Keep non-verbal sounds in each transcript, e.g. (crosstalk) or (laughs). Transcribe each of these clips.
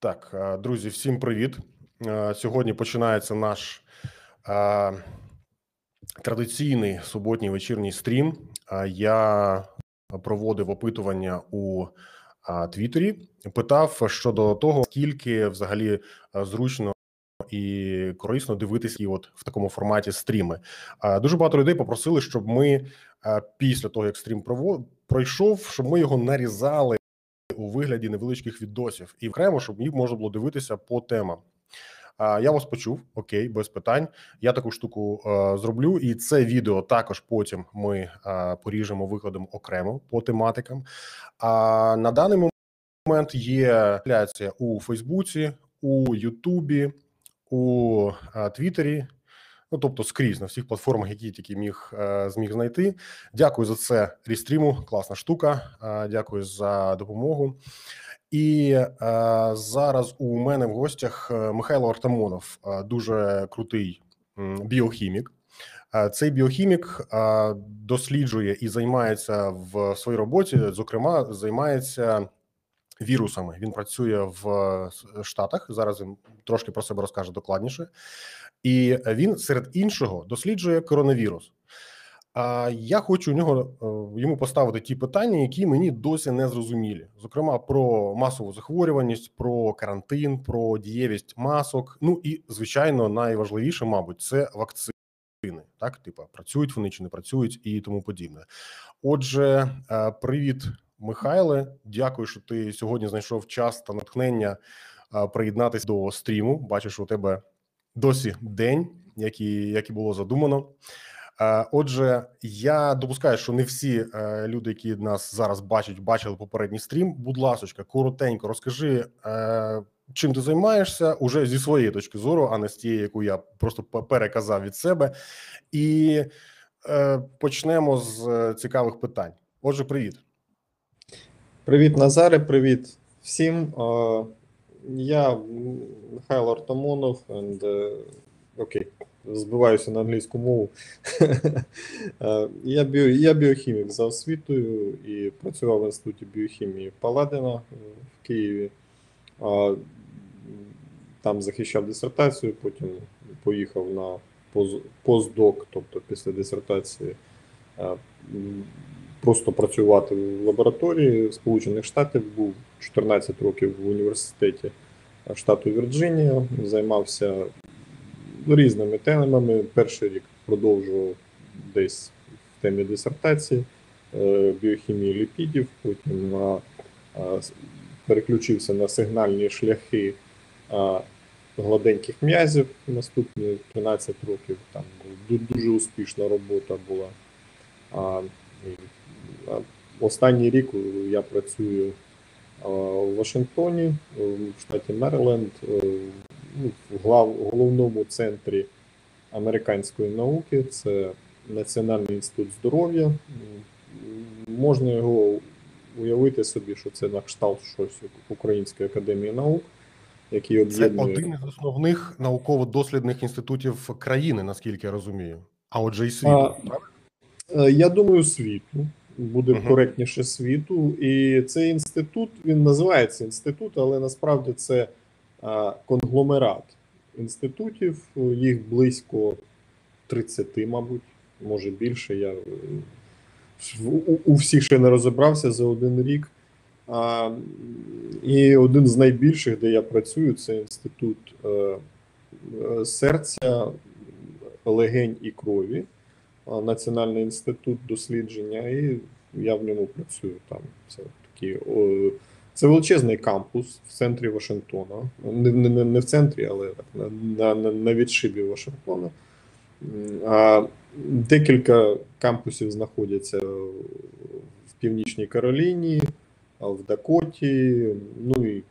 Так, е, друзі, всім привіт. Е, Сьогодні починається наш е, традиційний суботній вечірній стрім. Я проводив опитування у Твіттері, питав щодо того, скільки взагалі зручно і корисно дивитися і от в такому форматі стріми. Е, Дуже багато людей попросили, щоб ми після того, як стрім пройшов, щоб ми його нарізали у вигляді невеличких відосів і окремо, щоб їх можна було дивитися по темам. Я вас почув, окей, без питань. Я таку штуку е, зроблю, і це відео також потім ми е, поріжемо викладемо окремо по тематикам. А на даний момент є у Фейсбуці, у Ютубі, у е, Твіттері. Ну, тобто скрізь на всіх платформах, які тільки міг е, зміг знайти. Дякую за це рістріму. Класна штука. Е, дякую за допомогу. І е, зараз у мене в гостях е, Михайло Артамонов, дуже крутий біохімік. Цей біохімік досліджує і займається в своїй роботі. Зокрема, займається вірусами. Він працює в Штатах. Зараз він трошки про себе розкаже докладніше, і він серед іншого досліджує коронавірус. А я хочу у нього е, йому поставити ті питання, які мені досі не зрозумілі. Зокрема, про масову захворюваність, про карантин, про дієвість масок. Ну і звичайно, найважливіше, мабуть, це вакцини. Так, типа працюють вони чи не працюють, і тому подібне. Отже, е, привіт, Михайле. Дякую, що ти сьогодні знайшов час та натхнення е, приєднатися до стріму. Бачу, що у тебе досі день, як і, як і було задумано. Е, Отже, я допускаю, що не всі е, люди, які нас зараз бачать, бачили попередній стрім. Будь ласочка, коротенько розкажи, е, чим ти займаєшся уже зі своєї точки зору, а не з тієї, яку я просто переказав від себе. І почнемо з цікавих питань. Отже, привіт. Привіт, Назаре, привіт всім. Я Михайло Артамонов, and, е, окей, збиваюся на англійську мову. (laughs) Е, Я, біо, я біохімік за освітою і працював в інституті біохімії Паладина е, в Києві. А, Там захищав дисертацію, потім поїхав на постдок, тобто після дисертації просто працювати в лабораторії Сполучених Штатів. Був 14 років в університеті штату Вірджинія, займався різними темами. Перший рік продовжував десь в темі дисертації е, біохімії ліпідів, потім переключився на сигнальні шляхи гладеньких м'язів наступні 13 років. Там дуже успішна робота була. Останній рік я працюю в Вашингтоні, е, в штаті Мериленд, е, ну, в головному центрі американської науки. Це Національний інститут здоров'я. Можна його уявити собі, що це на кшталт щось Української академії наук, який Це один із основних науково-дослідних інститутів країни, наскільки я розумію. А отже, і світу. А. Е, Я думаю, світу. Буде Мгм. коректніше світу. І цей інститут, він називається інститут, але насправді це а, конгломерат інститутів. Їх близько 30, мабуть, може більше. Я у, у всіх ще не розібрався за один рік. А, і один з найбільших, де я працюю, це інститут е, е, серця, легень і крові. Національний інститут дослідження, і я в ньому працюю там. Це такі це величезний кампус в центрі Вашингтона. Не, не, не в центрі, але так, на, на, на відшибі Вашингтона. А декілька кампусів знаходяться в Північній Кароліні, в Дакоті. Ну і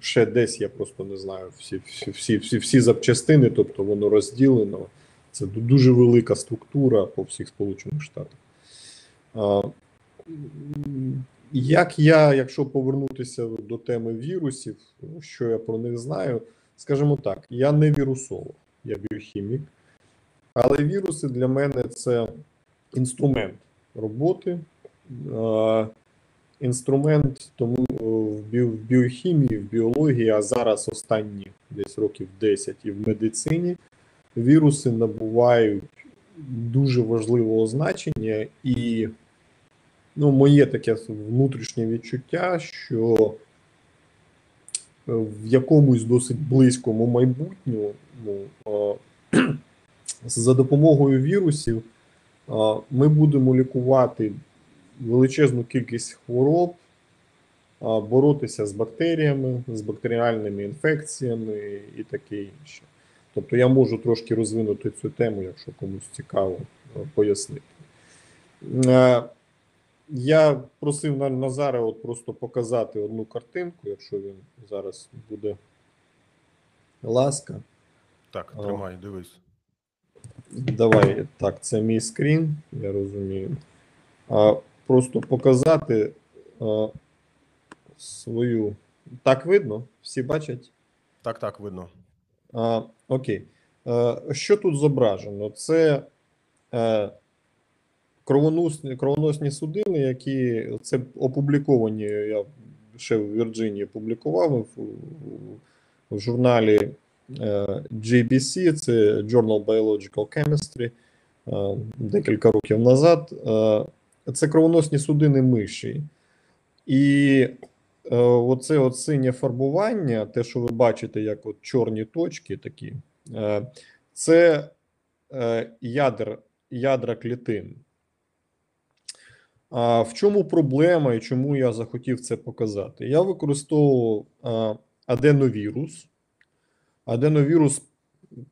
ще десь я просто не знаю всі, всі, всі, всі, всі запчастини, тобто воно розділено. Це дуже велика структура по всіх Сполучених Штатах. Як я, якщо повернутися до теми вірусів, ну, що я про них знаю, скажімо так, я не вірусолог, я біохімік, але віруси для мене це інструмент роботи. Інструмент тому е, в біо- в біохімії, в біології, а зараз останні десь років 10 і в медицині віруси набувають дуже важливого значення, і ну, моє таке внутрішнє відчуття, що е, в якомусь досить близькому майбутньому за допомогою вірусів ми будемо лікувати величезну кількість хвороб, боротися з бактеріями, з бактеріальними інфекціями і таке інше. Тобто я можу трошки розвинути цю тему, якщо комусь цікаво е, пояснити. Е, Я просив Назара от просто показати одну картинку, якщо він зараз буде ласка. Так, тримай, дивись. Давай так, це мій скрін, я розумію. А, просто показати а, свою. Так видно? Всі бачать? Так, так, видно. А, окей. А, що тут зображено? Це е, кровоносні, кровоносні судини, які це опубліковані. Я ще в Вірджинії публікував в, в журналі е, JBC, це Journal Biological Chemistry, е, декілька років назад. Е, Це кровоносні судини миші. І е, оце от синє фарбування, те, що ви бачите, як от чорні точки такі, е, це е, ядер, ядра клітин. А в чому проблема і чому я захотів це показати? Я використовував аденовірус, аденовірус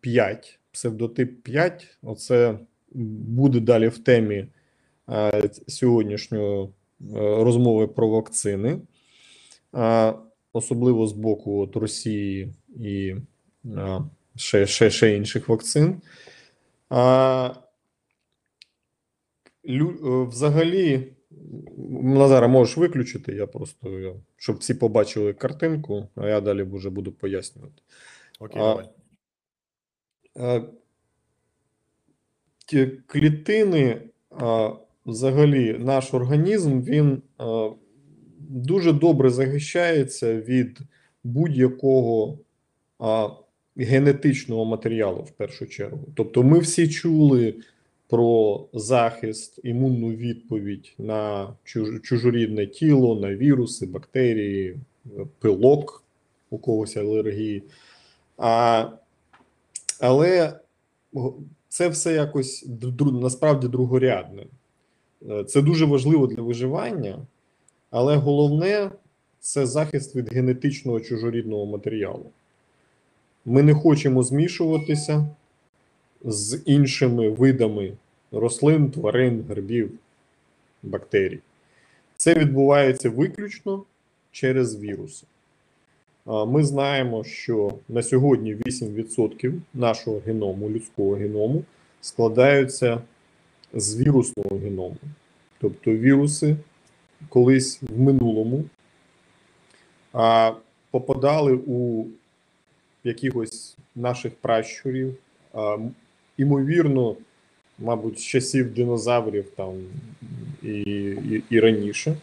5, псевдотип 5. Оце буде далі в темі сьогоднішньої е, розмови про вакцини, особливо з боку от Росії і ще, ще, ще інших вакцин. А, лю, е, взагалі, Назара, можеш виключити, я просто, щоб всі побачили картинку, а я далі вже буду пояснювати. Окей, А, давай. Клітини, а, взагалі, наш організм він а, дуже добре захищається від будь-якого генетичного матеріалу, в першу чергу. Тобто, ми всі чули про захист, імунну відповідь на чужорідне тіло, на віруси, бактерії, пилок, у когось алергії. А, але це все якось насправді другорядне. Е, Це дуже важливо для виживання, але головне це захист від генетичного чужорідного матеріалу. Ми не хочемо змішуватися з іншими видами рослин, тварин, грибів, бактерій. Це відбувається виключно через віруси. Ми знаємо, що на сьогодні 8% нашого геному, людського геному, складаються з вірусного геному. Тобто віруси колись в минулому а, попадали у якихось наших пращурів, а, імовірно, мабуть, з часів динозаврів там і, і, і раніше,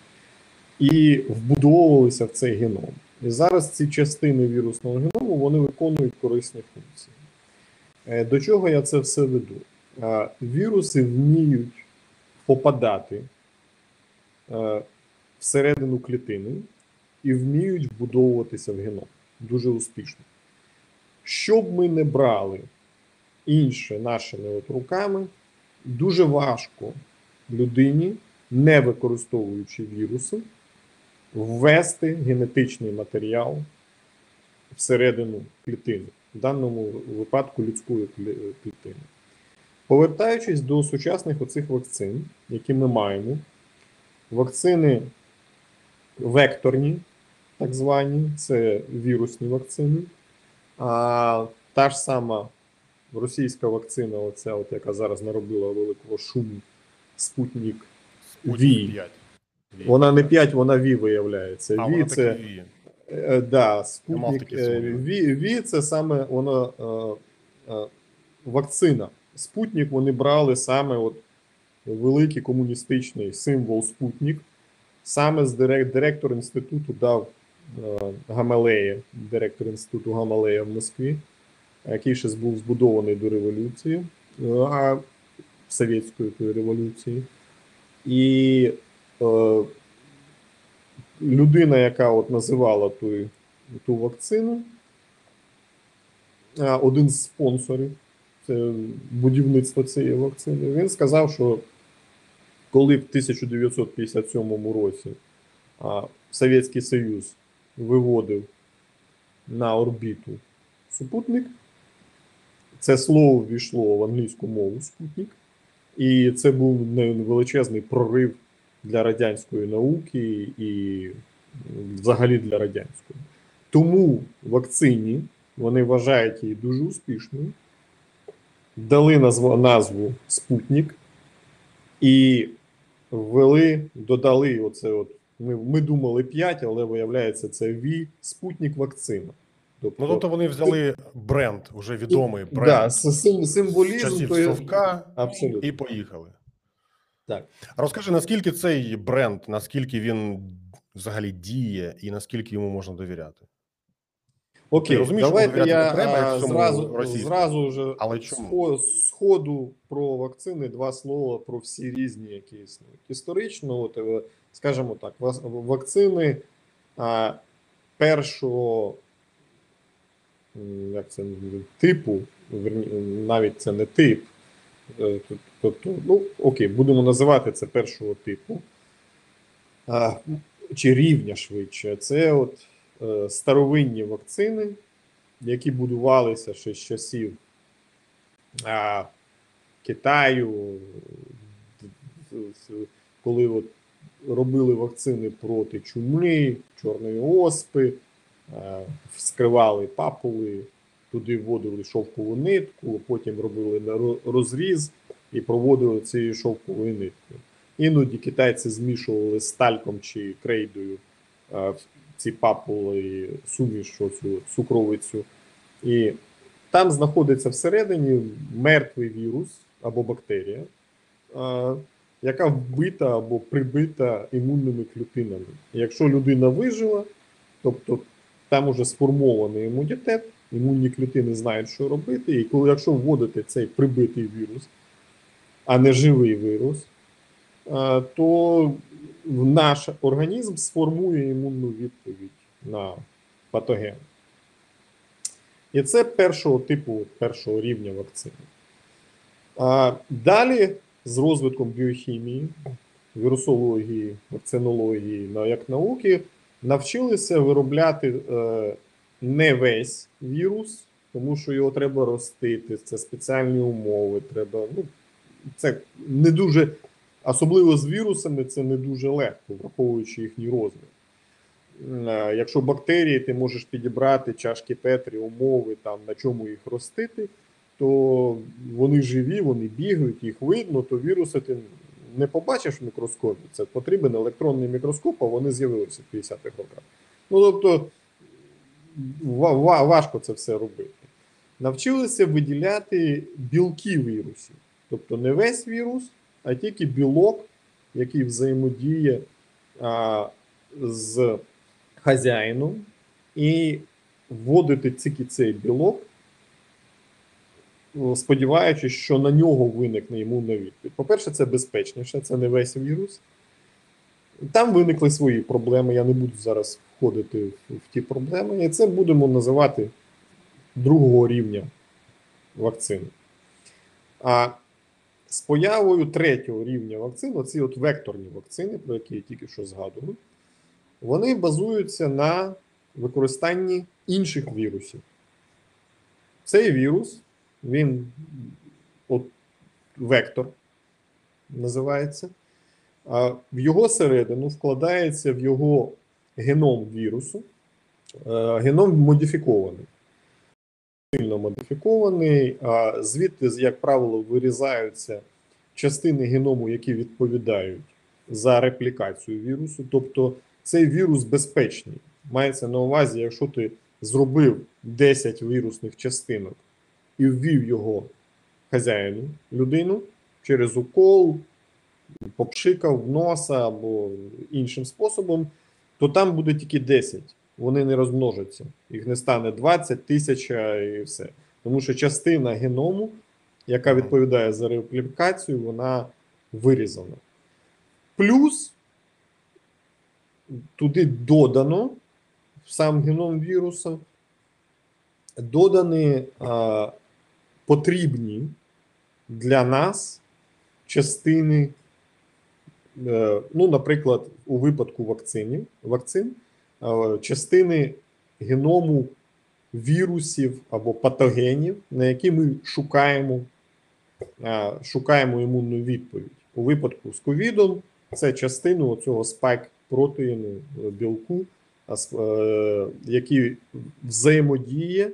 і вбудовувалися в цей геном. І зараз ці частини вірусного геному вони виконують корисні функції. Е, До чого я це все веду? Е, Віруси вміють попадати всередину клітини і вміють вбудовуватися в геном дуже успішно. Що б ми не брали інше нашими от руками, дуже важко людині, не використовуючи віруси, ввести генетичний матеріал всередину клітини, в даному випадку людської клітини. Повертаючись до сучасних оцих вакцин, які ми маємо, вакцини векторні, так звані, це вірусні вакцини. А та ж сама російська вакцина, оця, от, яка зараз наробила великого шуму, Спутник Ві. 5. Вона не 5, вона Ві виявляється. А, Ві це Ві. е, да, спутник е. Ві, Ві це саме вона е, е, вакцина. Спутник вони брали саме от великий комуністичний символ Спутник. саме з дирек- директор інституту дав е, Гамалея, директор інституту Гамалея в Москві, який ще був збудований до революції, е, а совєтської революції. І е, людина, яка от називала ту, ту вакцину, а, один з спонсорів це будівництво цієї вакцини, він сказав, що коли в 1957 році а, Совєтський Союз виводив на орбіту супутник, це слово ввійшло в англійську мову спутник, і це був величезний прорив для радянської науки і взагалі для радянської. Тому вакцині вони вважають її дуже успішною, дали назву, назву Спутник і ввели, додали оце от. Ми, ми думали 5, але виявляється, це ВІ Спутник вакцина. Ну тобто вони взяли бренд, уже відомий бренд да, сим, символізм часів то Совка абсолютно. і поїхали. Так. Розкажи, наскільки цей бренд, наскільки він взагалі діє, і наскільки йому можна довіряти? Окей, Ти розумієш, давайте я треба, зразу, зразу вже Але чому? схо- сходу про вакцини два слова про всі різні, які існують. Історично, от, е, скажімо так, вакцини а, першого як це типу, навіть це не тип. е, Тобто, ну окей, будемо називати це першого типу. А, чи рівня швидше. Це от старовинні вакцини, які будувалися ще з часів а, Китаю, коли от робили вакцини проти чуми, чорної оспи, е, вскривали папули, туди вводили шовкову нитку, потім робили розріз і проводили цією шовковою ниткою. Іноді китайці змішували з тальком чи крейдою е, ці папули, суміш, оцю цукровицю. І там знаходиться всередині мертвий вірус або бактерія, яка вбита або прибита імунними клітинами. Якщо людина вижила, тобто там уже сформований імунітет, імунні клітини знають, що робити, і коли якщо вводити цей прибитий вірус, а не живий вірус, то наш організм сформує імунну відповідь на патоген. І це першого типу, першого рівня вакцини. А далі з розвитком біохімії, вірусології, вакцинології як науки навчилися виробляти е, не весь вірус, тому що його треба ростити, це спеціальні умови. Треба, ну, це не дуже, особливо з вірусами, це не дуже легко, враховуючи їхній розмір. Е, Якщо бактерії, ти можеш підібрати чашки Петрі, умови, там, на чому їх ростити, то вони живі, вони бігають, їх видно, то віруси ти не побачиш в мікроскопі. Це потрібен електронний мікроскоп, а вони з'явилися в 50-х роках. Ну, тобто ва- ва- важко це все робити. Навчилися виділяти білки вірусів. Тобто не весь вірус, а тільки білок, який взаємодіє а, з хазяїном, і вводити тільки цей білок, сподіваючись, що на нього виникне імунна відповідь. По-перше, це безпечніше, це не весь вірус. Там виникли свої проблеми. Я не буду зараз входити в, ті проблеми. І це будемо називати другого рівня вакцини. А з появою третього рівня вакцин, оці от векторні вакцини, про які я тільки що згадував, вони базуються на використанні інших вірусів. Цей вірус, він от, вектор називається. А в його середину вкладається в його геном вірусу. Е, Геном модифікований. Сильно модифікований, звідти, як правило, вирізаються частини геному, які відповідають за реплікацію вірусу. Тобто цей вірус безпечний. Мається на увазі, якщо ти зробив 10 вірусних частинок і ввів його хазяїну, людину через укол, попшикав в носа або іншим способом, то там буде тільки 10. Вони не розмножаться. Їх не стане 20 тисяч і все. Тому що частина геному, яка відповідає за реплікацію, вона вирізана. Плюс туди додано в сам геном віруса, додані а, потрібні для нас частини, е, ну, наприклад, у випадку вакцинів, вакцин, частини геному вірусів або патогенів, на які ми шукаємо, е, шукаємо імунну відповідь. У випадку з ковідом це частину цього спайк протеїну е, білку, е, який взаємодіє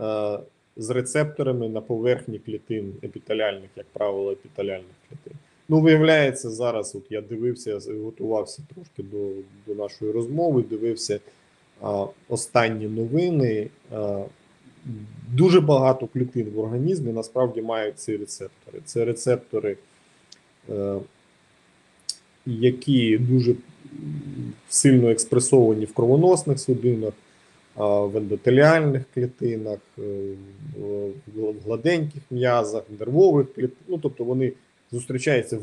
е, з рецепторами на поверхні клітин епітеліальних, як правило, епітеліальних клітин. Ну, виявляється, зараз от я дивився, готувався трошки до, до нашої розмови, дивився а, останні новини. А, дуже багато клітин в організмі насправді мають ці рецептори. Це рецептори, е, які дуже сильно експресовані в кровоносних судинах, в ендотеліальних клітинах, е, в в гладеньких м'язах, нервових клітинах. Ну, тобто вони в-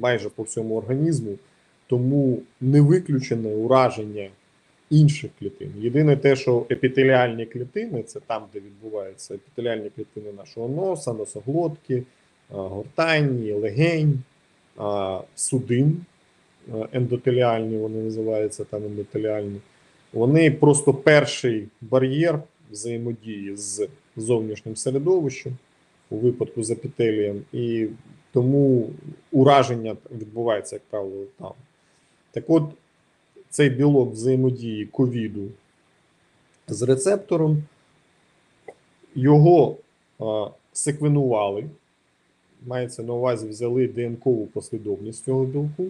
майже по всьому організму, тому не виключене ураження інших клітин. Єдине те, що епітеліальні клітини це там, де відбуваються епітеліальні клітини нашого носа, носоглотки, а, гортані, легень, судин ендотеліальні, вони називаються там ендотеліальні. Вони просто перший бар'єр взаємодії з зовнішнім середовищем у випадку з епітелієм, і тому ураження відбувається, як правило, там. Так от, цей білок взаємодії ковіду з рецептором, його а, секвенували, мається на увазі, взяли ДНКову послідовність цього білку.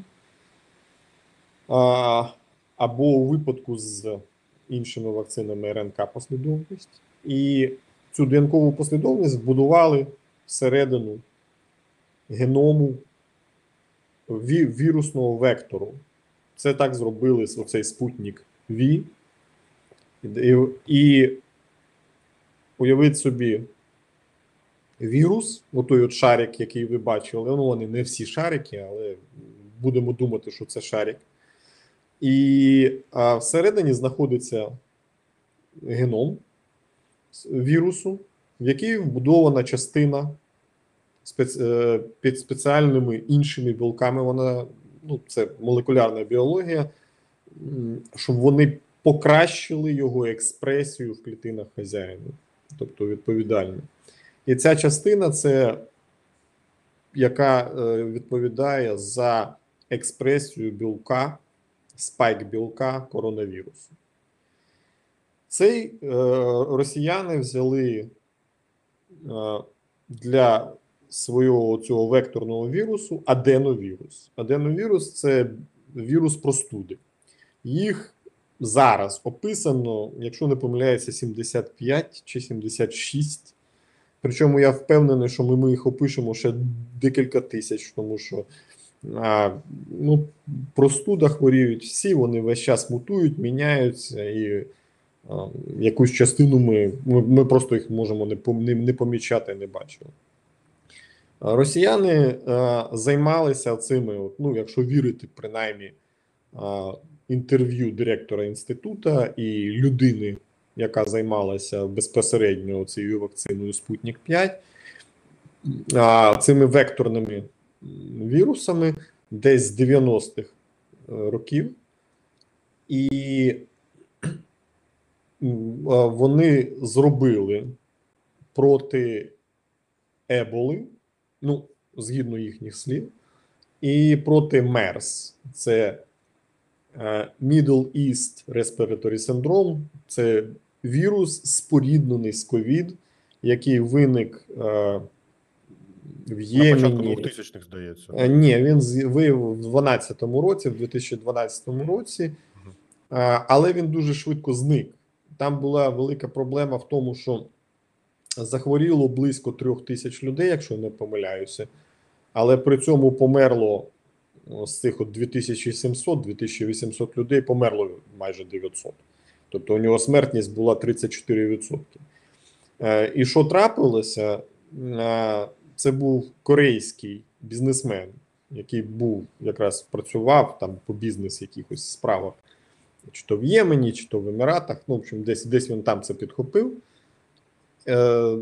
А, або у випадку з іншими вакцинами РНК послідовність. І цю ДНКову послідовність вбудували всередину геному ві- вірусного вектору. Це так зробили оцей спутник V. І, і уявіть собі вірус, отой от шарик, який ви бачили. Ну, вони не всі шарики, але будемо думати, що це шарик. І а, всередині знаходиться геном вірусу, в який вбудована частина е, під спеціальними іншими білками. Вона ну, це молекулярна біологія, щоб вони покращили його експресію в клітинах хазяїна, тобто відповідальні. І ця частина це яка е, відповідає за експресію білка, спайк білка коронавірусу. Цей е, росіяни взяли е, для свого цього векторного вірусу аденовірус. Аденовірус це вірус простуди. Їх зараз описано, якщо не помиляється, 75 чи 76. Причому я впевнений, що ми, ми їх опишемо ще декілька тисяч, тому що а, ну, простуда хворіють всі, вони весь час мутують, міняються, і якусь частину ми, ми, просто їх можемо не, не, помічати, не бачити. Росіяни е, займалися цими, ну, якщо вірити, принаймні, інтерв'ю директора інституту і людини, яка займалася безпосередньо цією вакциною Спутник 5, цими векторними вірусами десь з 90-х е, років. І вони зробили проти еболи, ну, згідно їхніх слів, і проти МЕРС. Це е, Middle East Respiratory Syndrome. Це вірус, споріднений з ковід, який виник е, в На початку Ємені. 2000-х, здається. Е, Ні, він виявив в 2012 році, в 2012 році, але він дуже швидко зник. Там була велика проблема в тому, що захворіло близько трьох тисяч людей, якщо не помиляюся. але при цьому померло з цих от 2700-2800 людей померло майже 900. Тобто у нього смертність була 34%. Е, І що трапилося? Е, Це був корейський бізнесмен, який був якраз працював там по бізнес якихось справах, чи то в Ємені, чи то в Еміратах. Ну, в общем, десь десь він там це підхопив. Е,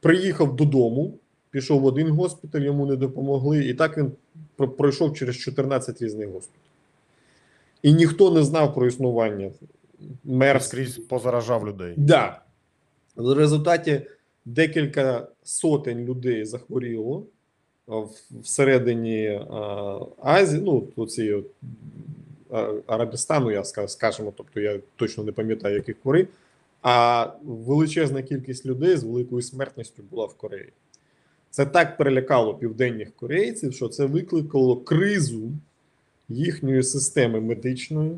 Приїхав додому, пішов в один госпіталь, йому не допомогли, і так він пройшов через 14 різних госпіталів. І ніхто не знав про існування мерз. скрізь позаражав людей. Да. В результаті декілька сотень людей захворіло всередині Азії, ну, оці Арабістану, я скажемо, тобто я точно не пам'ятаю, яких хворих, а величезна кількість людей з великою смертністю була в Кореї. Це так перелякало південних корейців, що це викликало кризу їхньої системи медичної.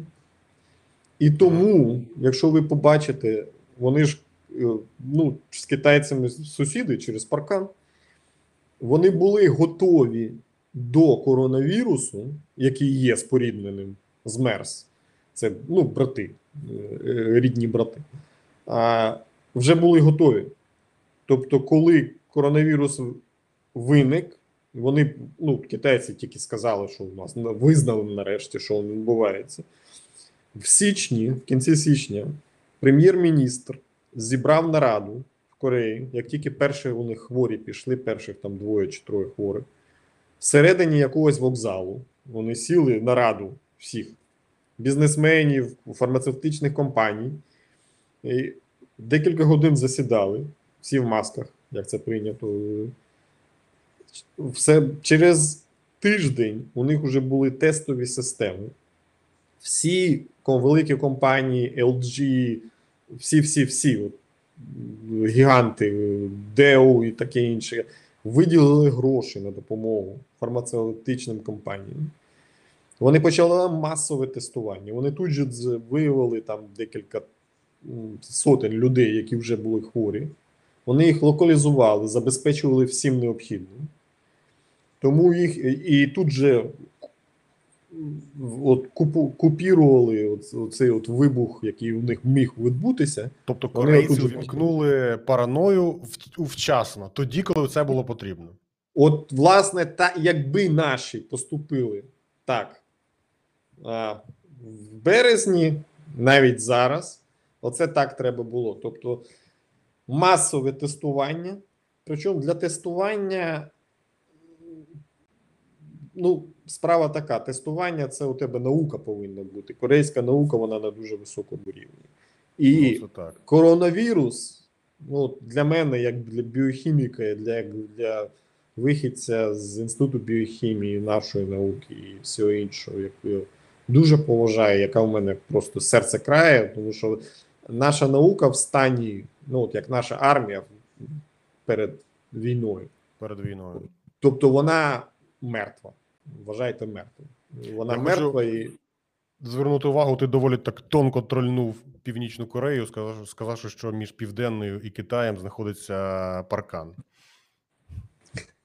І тому, якщо ви побачите, вони ж е, ну, з китайцями сусіди через паркан, вони були готові до коронавірусу, який є спорідненим з МЕРС. Це ну, брати, е, е, рідні брати. А, вже були готові. Тобто, коли коронавірус виник, вони, ну, китайці тільки сказали, що у нас визнали нарешті, що він відбувається. В січні, в кінці січня, прем'єр-міністр зібрав нараду в Кореї, як тільки перші них хворі пішли, перших там двоє чи троє хворих, всередині якогось вокзалу вони сіли на раду всіх бізнесменів, фармацевтичних компаній. І декілька годин засідали, всі в масках, як це прийнято. Все через тиждень у них вже були тестові системи. Всі великі компанії, LG, всі-всі-всі, гіганти, DEO і таке інше, виділили гроші на допомогу фармацевтичним компаніям. Вони почали масове тестування. Вони тут же виявили там декілька сотень людей, які вже були хворі. Вони їх локалізували, забезпечували всім необхідним. Тому їх і тут же от купу, купірували от, оцей от вибух, який у них міг відбутися. Тобто корейці отут вмкнули параною вчасно, тоді, коли це було потрібно. От, власне, та якби наші поступили так в березні, навіть зараз, оце так треба було. Тобто масове тестування. Причому для тестування, ну, справа така: тестування це у тебе наука повинна бути. Корейська наука, вона на дуже високому рівні. І Ну, так. коронавірус, ну, для мене, як для біохіміка, для, для вихідця з інституту біохімії, нашої науки і всього іншого, як дуже поважаю, яка в мене просто серце крає, тому що наша наука в стані, ну от як наша армія перед війною. Перед війною. Тобто вона мертва. Вважайте мертвою. Вона Я мертва і. Звернути увагу, ти доволі так тонко трольнув Північну Корею, сказавши, що між Південною і Китаєм знаходиться паркан.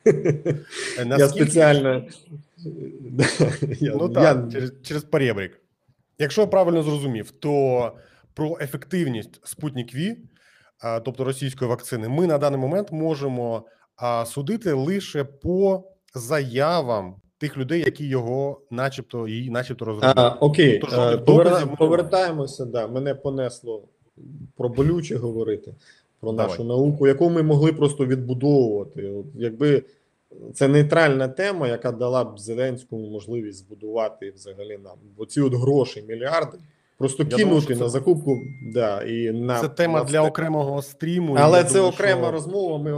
(laughs) Е, Я спеціально. (laughs) Ну я- так, через, через перебрік. Якщо я правильно зрозумів, то про ефективність Спутник Ві, тобто російської вакцини, ми на даний момент можемо судити лише по заявам тих людей, які його, начебто, її, начебто, розробили. Окей, доказів ми не повертаємося. Да, мене понесло про болюче говорити, про Давай. нашу науку, яку ми могли просто відбудовувати. Якби це нейтральна тема, яка дала б Зеленському можливість збудувати взагалі нам оці от гроші, мільярди, просто Я кинути що це- на закупку. Да, і на, Це тема на для окремого стріму. Але це думаю, окрема що розмова. Ми,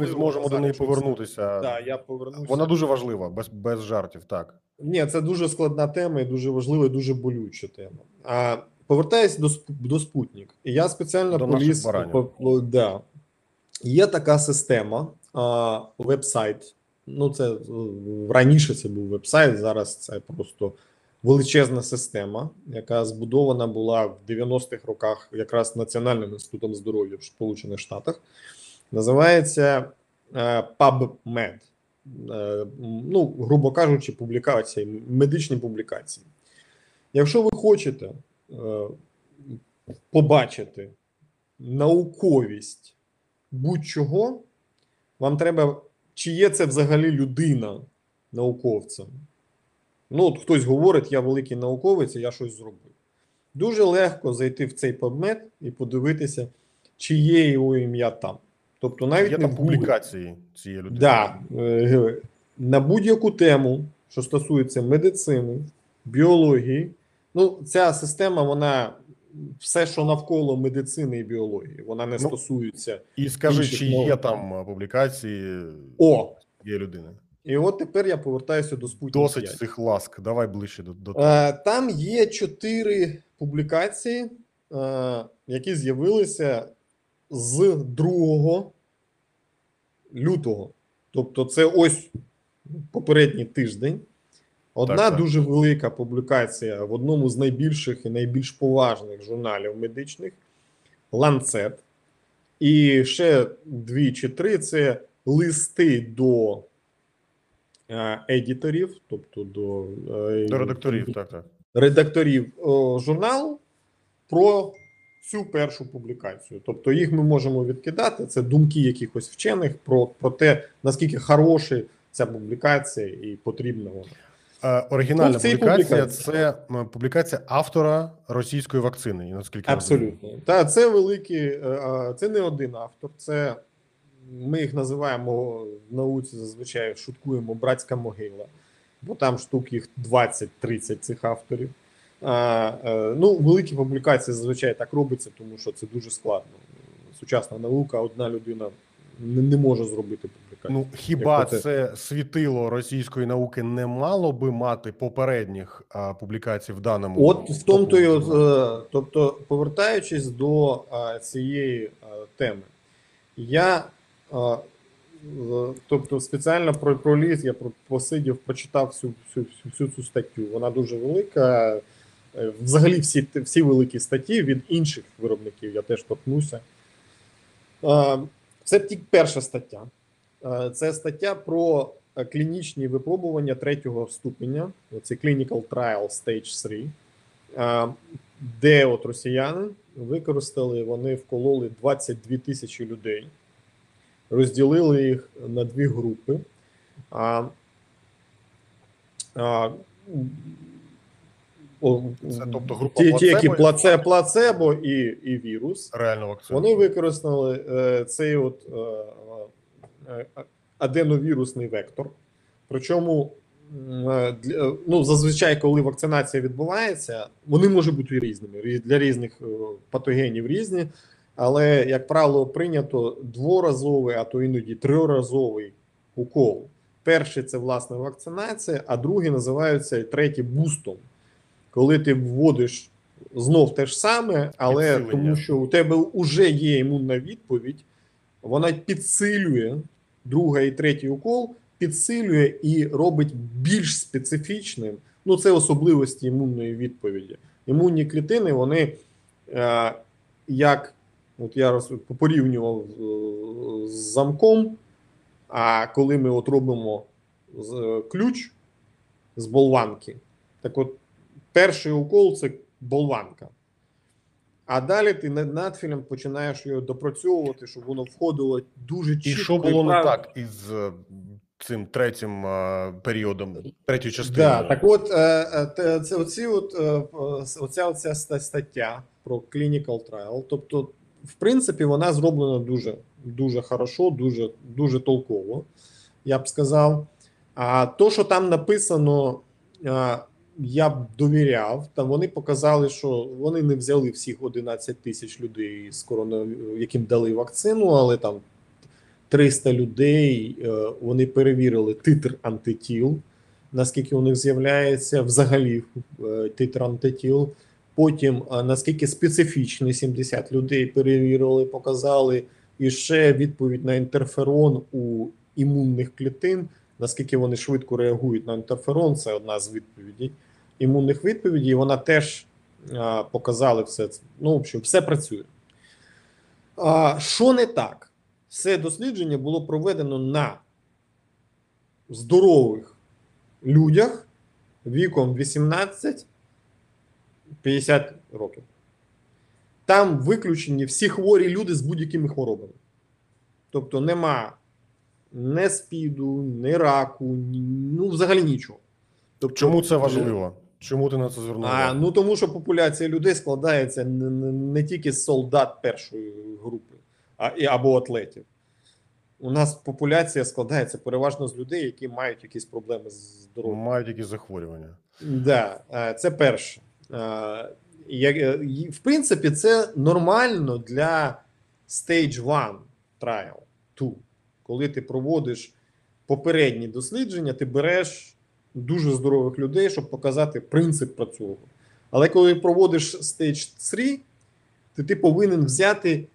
Ми зможемо до неї повернутися. Да, я повернуся. Вона дуже важлива, без, без жартів. Так. Ні, це дуже складна тема і дуже важлива, і дуже болюча тема. А повертаюсь до до Спутник. І я спеціально До поліз. по- по- да. Є така система, веб-сайт. Ну, це е, раніше це був веб-сайт, зараз це просто величезна система, яка збудована була в 90-х роках якраз Національним інститутом здоров'я в Сполучених Штатах. Називається е, PubMed. е, ну, грубо кажучи, публікації, медичні публікації. Якщо ви хочете побачити науковість будь-чого, вам треба, чи є це взагалі людина науковцем. Ну, от хтось говорить, я великий науковець, я щось зробив. Дуже легко зайти в цей PubMed і подивитися, чи є його ім'я там. Тобто, навіть Є не там публікації цієї людини. Да, е, на будь-яку тему, що стосується медицини, біології. Ну, ця система, вона все, що навколо медицини і біології, вона не Ну, стосується. І скажи, чи мов. є там публікації О! є людини? І от тепер я повертаюся до Спутник Досить 5. цих ласк. Давай ближче до, до того. Е, Там є чотири публікації, е, які з'явилися з 2 лютого. Тобто, це ось попередній тиждень. Одна Так, так. дуже велика публікація в одному з найбільших і найбільш поважних журналів медичних Lancet. І ще дві чи три це листи до е, едіторів, тобто до, е, До редакторів, так, так. редакторів о, журналу про цю першу публікацію. Тобто їх ми можемо відкидати. Це думки якихось вчених про, про те, наскільки хороша ця публікація і потрібна вона. Е, Оригінальна Ну, публікація це публікація автора російської вакцини. Наскільки. Абсолютно. Та це великий, е, е, це не один автор. Це ми їх називаємо в науці зазвичай шуткуємо братська могила, бо там штук їх 20-30 цих авторів. А, е, ну, великі публікації зазвичай так робиться, тому що це дуже складно. Сучасна наука, одна людина не, не може зробити публікацію. Ну хіба Як оце? це світило російської науки не мало би мати попередніх а, публікацій в даному? От в тому то е, тобто, повертаючись до е, цієї е, теми, я е, тобто спеціально про проліз, я про- посидів, прочитав всю, всю, всю, всю цю статтю. Вона дуже велика. Е, Взагалі, всі, всі великі статті від інших виробників я теж торкнуся. Е, Це тільки перша стаття. Е, Це стаття про е, клінічні випробування третього ступеня. Це Clinical Trial Stage 3, е, де от росіяни використали, вони вкололи 22 тисячі людей, розділили їх на дві групи. Це, тобто, група ті, ті, які плаце, плацебо і, і вірус. Реальну вакцину. Вони використали е, цей от е, аденовірусний вектор. Причому е, е, ну, зазвичай, коли вакцинація відбувається, вони можуть бути різними для різних е, патогенів різні, але, як правило, прийнято дворазовий, а то іноді триразовий укол. Перший це власне вакцинація, а другий називається третій бустом. Коли ти вводиш знов те ж саме, але тому що у тебе вже є імунна відповідь, вона підсилює другий і третій укол, підсилює і робить більш специфічним. Ну, це особливості імунної відповіді. Імунні клітини, вони е, як от я роз, порівнював е, з замком. А коли ми от робимо е, ключ з болванки, так от перший укол це болванка. А далі ти над надфілем починаєш його допрацьовувати, щоб воно входило дуже чітко. І що було не так із е, цим третім е, періодом, третьою частиною? Да, так от е, е, це оці от, е, е, оця, оця стаття про clinical trial. Тобто, в принципі, вона зроблена дуже, дуже хорошо, дуже, дуже толково, я б сказав. А то, що там написано, е, я б довіряв. Там вони показали, що вони не взяли всіх 11 тисяч людей з корона, яким дали вакцину, але там 300 людей е, вони перевірили титр антитіл наскільки у них з'являється взагалі е, титр антитіл. Потім е, наскільки специфічний 70 людей перевірили, показали, і ще відповідь на інтерферон у імунних клітин. Наскільки вони швидко реагують на інтерферон, це одна з відповідей імунних відповідей. Вона теж е, показали все це. Ну, в общем, все працює. А, що не так? Все дослідження було проведено на здорових людях віком 18-50 років. Там виключені всі хворі люди з будь-якими хворобами. Тобто нема не спіду, не раку, ні, ну взагалі нічого. Тобто, Чому це важливо? Чому ти на це звернув? А, ну тому що популяція людей складається не, не, не тільки з солдат першої групи, а і або атлетів. У нас популяція складається переважно з людей, які мають якісь проблеми з здоров'ям. Мають якісь захворювання. Да, е, це перше. Е, е, В принципі, це нормально для stage 1 trial 2. Коли ти проводиш попередні дослідження, ти береш дуже здорових людей, щоб показати принцип цього. Але коли проводиш stage 3, то ти повинен взяти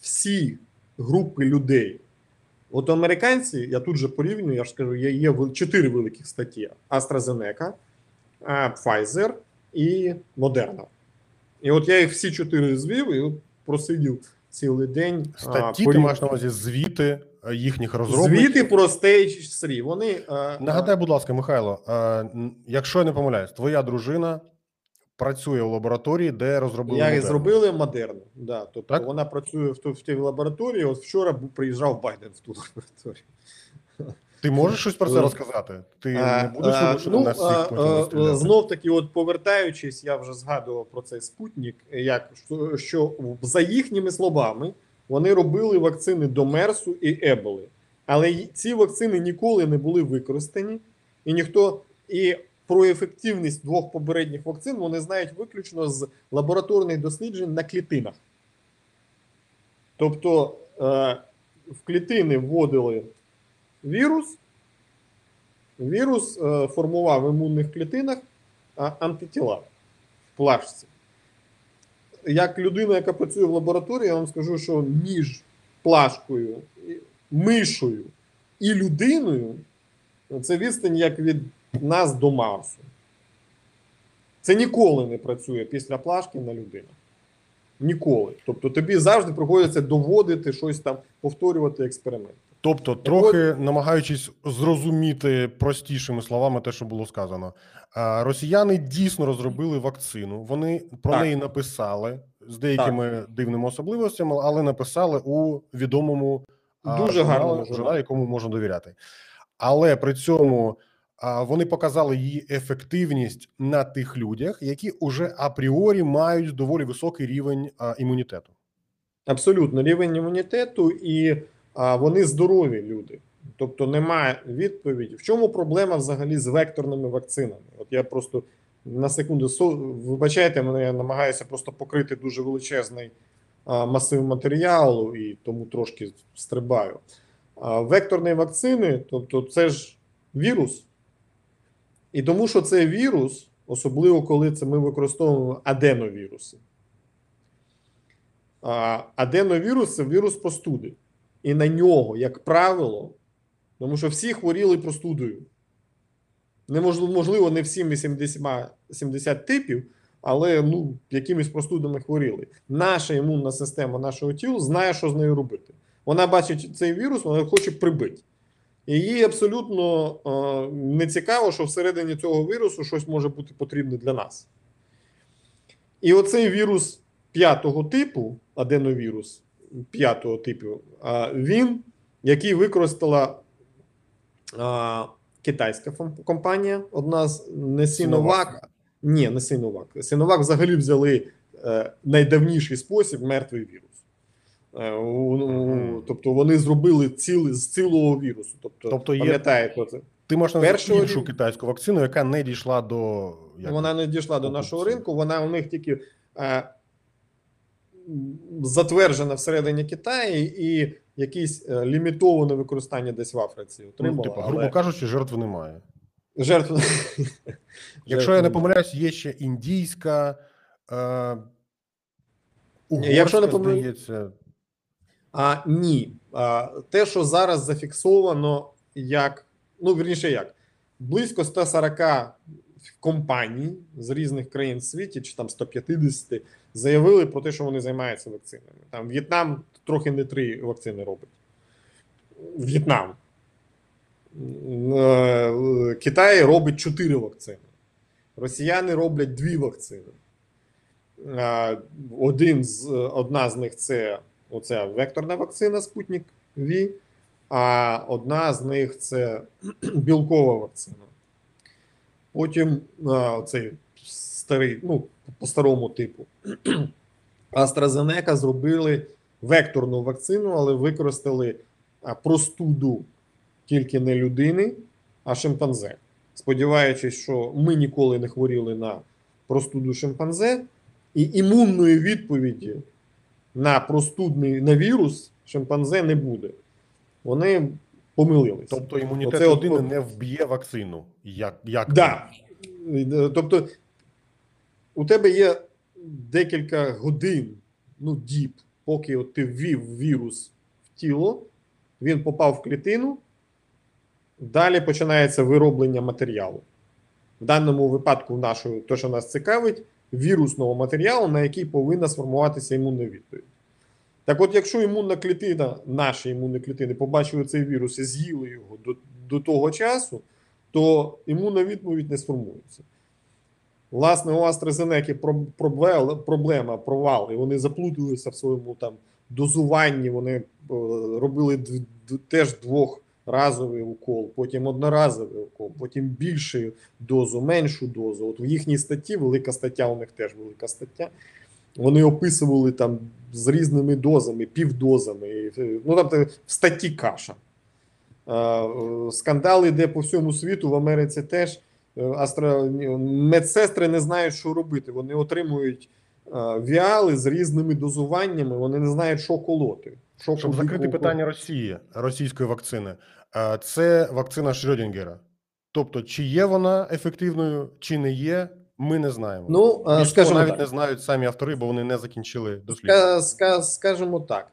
всі групи людей. От американці, я тут же порівнюю, я ж скажу, є, є чотири великих статті: AstraZeneca, Pfizer і Moderna. І от я їх всі чотири звів і от просидів цілий день. а, Статті ти маєш на увазі звіти їхніх розробників. Звіти про Stage 3. Вони а, Нагадай, будь ласка, Михайло, е, якщо я не помиляюсь, твоя дружина працює у лабораторії, де розробили Я модель. зробили модерну. Да, тобто Так? вона працює в, ту- в тій лабораторії. От вчора приїжджав Байден в ту лабораторію. Ти можеш щось про це Е, розказати? Ти А, не будеш а, ну, на всіх потім знов таки, от повертаючись, я вже згадував про цей спутник. Як що, що за їхніми словами вони робили вакцини до Мерсу і Еболи, але ці вакцини ніколи не були використані, і ніхто і про ефективність двох попередніх вакцин вони знають виключно з лабораторних досліджень на клітинах. Тобто е, в клітини вводили вірус. Вірус е, формував в імунних клітинах антитіла в плашці. Як людина, яка працює в лабораторії, я вам скажу, що між плашкою, мишою і людиною це відстань як від нас до Марсу. Це ніколи не працює після плашки на людину. Ніколи. Тобто тобі завжди приходиться доводити щось там, повторювати експеримент. Тобто, трохи намагаючись зрозуміти простішими словами те, що було сказано, росіяни дійсно розробили вакцину. Вони про Так. неї написали з деякими дивними особливостями, але написали у відомому Дуже гарному журналі. якому можна довіряти. Але при цьому а, вони показали її ефективність на тих людях, які уже апріорі мають доволі високий рівень а, імунітету. Абсолютно рівень імунітету, і вони здорові люди. Тобто немає відповіді. В чому проблема взагалі з векторними вакцинами? От я просто на секунду вибачайте мене, я намагаюся просто покрити дуже величезний масив матеріалу і тому трошки стрибаю. Векторні вакцини, тобто це ж вірус. І тому що це вірус, особливо коли це ми використовуємо аденовіруси. Аденовірус це вірус простуди. І на нього, як правило, тому що всі хворіли простудою. Неможливо, можливо, не всіми 70, 70 типів, але ну, якимись простудами хворіли. Наша імунна система нашого тіла знає, що з нею робити. Вона бачить цей вірус, вона хоче прибити. І їй абсолютно е, не цікаво, що всередині цього вірусу щось може бути потрібне для нас. І оцей вірус п'ятого типу, аденовірус п'ятого типу, він, який використала а, китайська компанія, одна з не Сіновак. Ні, не Сіновак. Сіновак взагалі взяли е, найдавніший спосіб мертвий вірус. Е. Тобто вони зробили ціли, з цілого вірусу. Тобто, Тобто є- пам'ятаєте це? Ти можеш назвати іншу рівня. китайську вакцину, яка не дійшла до як Вона не дійшла до нашого ринку, вона у них тільки е, затверджена всередині Китаю і якесь е, лімітоване використання десь в Африці ну, отримала. типу, але грубо кажучи, жертв немає. жертв... Якщо я не помиляюсь, є ще індійська, е, угорська, якщо не помиляюсь- здається. А ні. А, те, що зараз зафіксовано, як ну вірніше, як близько 140 компаній з різних країн світі, чи там 150, заявили про те, що вони займаються вакцинами. Там В'єтнам трохи не три вакцини робить. В'єтнам. Е, Китай робить 4 вакцини. Росіяни роблять дві вакцини. Е, Один з, одна з них це оця векторна вакцина Спутник V, а одна з них це (clears throat) білкова вакцина. Потім цей старий, ну, по старому типу. (clears throat) AstraZeneca зробили векторну вакцину, але використали простуду тільки не людини, а шимпанзе. Сподіваючись, що ми ніколи не хворіли на простуду шимпанзе, і імунної відповіді на простудний на вірус шимпанзе не буде. Вони помилились. Тобто імунітет Оце людини от- не вб'є вакцину. Як, як Да. Тобто, у тебе є декілька годин, ну, діб, поки от ти ввів вірус в тіло, він попав в клітину, далі починається вироблення матеріалу. В даному випадку, нашого, то, що нас цікавить, вірусного матеріалу, на який повинна сформуватися імунна відповідь. Так от, якщо імунна клітина, наші імунні клітини, побачили цей вірус і з'їли його до, до того часу, то імунна відповідь не сформується. Власне, у AstraZeneca проблема, провал, і вони заплуталися в своєму там дозуванні. Вони е, робили теж двохразовий укол, потім одноразовий укол, потім більшу дозу, меншу дозу. От в їхній статті, велика стаття, у них теж велика стаття. Вони описували там з різними дозами, півдозами. е, Ну там в статті каша. Е, Скандал іде по всьому світу, в Америці теж. Е, Астра... Медсестри не знають, що робити. Вони отримують віали з різними дозуваннями, вони не знають, що колоти. Що Щоб закрити колоти. питання Росії, російської вакцини, це вакцина Шрёдінгера. Тобто, чи є вона ефективною, чи не є, ми не знаємо. Ну, е, Більш скажімо навіть так. не знають самі автори, бо вони не закінчили дослідження. Ска, ска, скажімо так.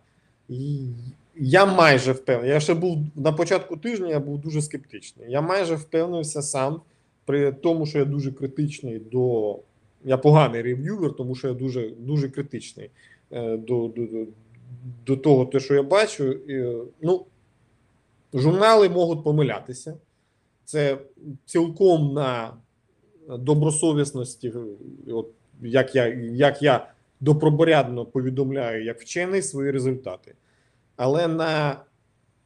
Я майже впевнений. Я ще був на початку тижня, я був дуже скептичний. Я майже впевнився сам, при тому, що я дуже критичний до. Я поганий рев'ювер, тому що я дуже дуже критичний е, до, до, до, до того, те, що я бачу. І, е, ну, журнали можуть помилятися. Це цілком на добросовісності, от, як я, як я добропорядно повідомляю як вчений свої результати. Але на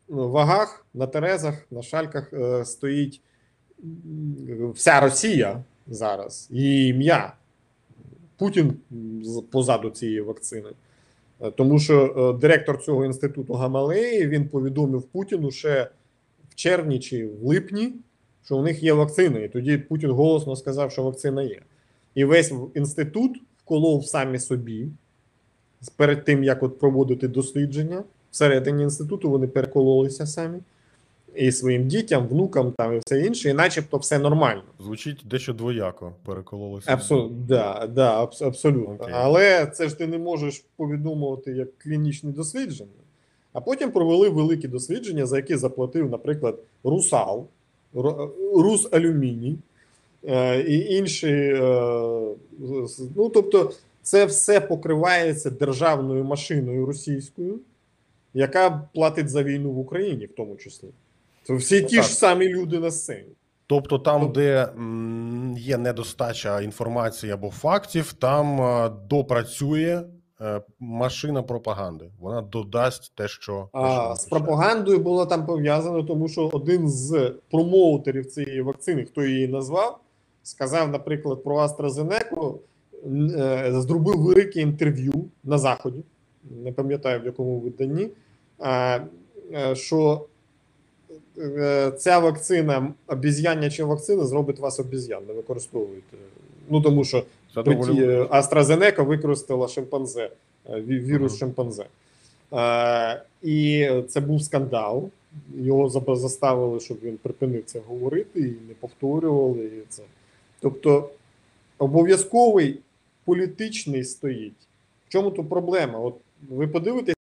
вагах, на терезах, на шальках е, стоїть вся Росія зараз, її ім'я. Путін позаду цієї вакцини. Е, Тому що е, директор цього інституту Гамалеї він повідомив Путіну ще в червні чи в липні, що у них є вакцина. І тоді Путін голосно сказав, що вакцина є. І весь інститут вколов самі собі перед тим, як от проводити дослідження. Всередині інституту вони перекололися самі і своїм дітям, внукам там і все інше, і начебто все нормально. Звучить дещо двояко, перекололося. Абсолютно, да, да, абс- абсолютно. Окей. Але це ж ти не можеш повідомувати як клінічні дослідження. А потім провели великі дослідження, за які заплатив, наприклад, Русал, Ру- Рус Алюміній е, і інші. е, Ну, тобто, це все покривається державною машиною російською, яка платить за війну в Україні, в тому числі. Це всі ті Так. ж самі люди на сцені. Тобто, там, Ну- де є недостача інформації або фактів, там е, допрацює машина пропаганди. Вона додасть те, що, А, з пропагандою було там пов'язано, тому що один з промоутерів цієї вакцини, хто її назвав, сказав, наприклад, про AstraZeneca, е, зробив велике інтерв'ю на Заході, не пам'ятаю в якому виданні, е, що е, ця вакцина, обіз'яняча вакцина, зробить вас обіз'ян, не використовуйте. Ну тому що Тоді е, AstraZeneca використала шимпанзе, е, ві- вірус Мгм. шимпанзе. Е, і це був скандал. Його заставили, щоб він припинив це говорити і не повторювали і це. Тобто обов'язковий політичний стоїть. В чому тут проблема? От ви подивитесь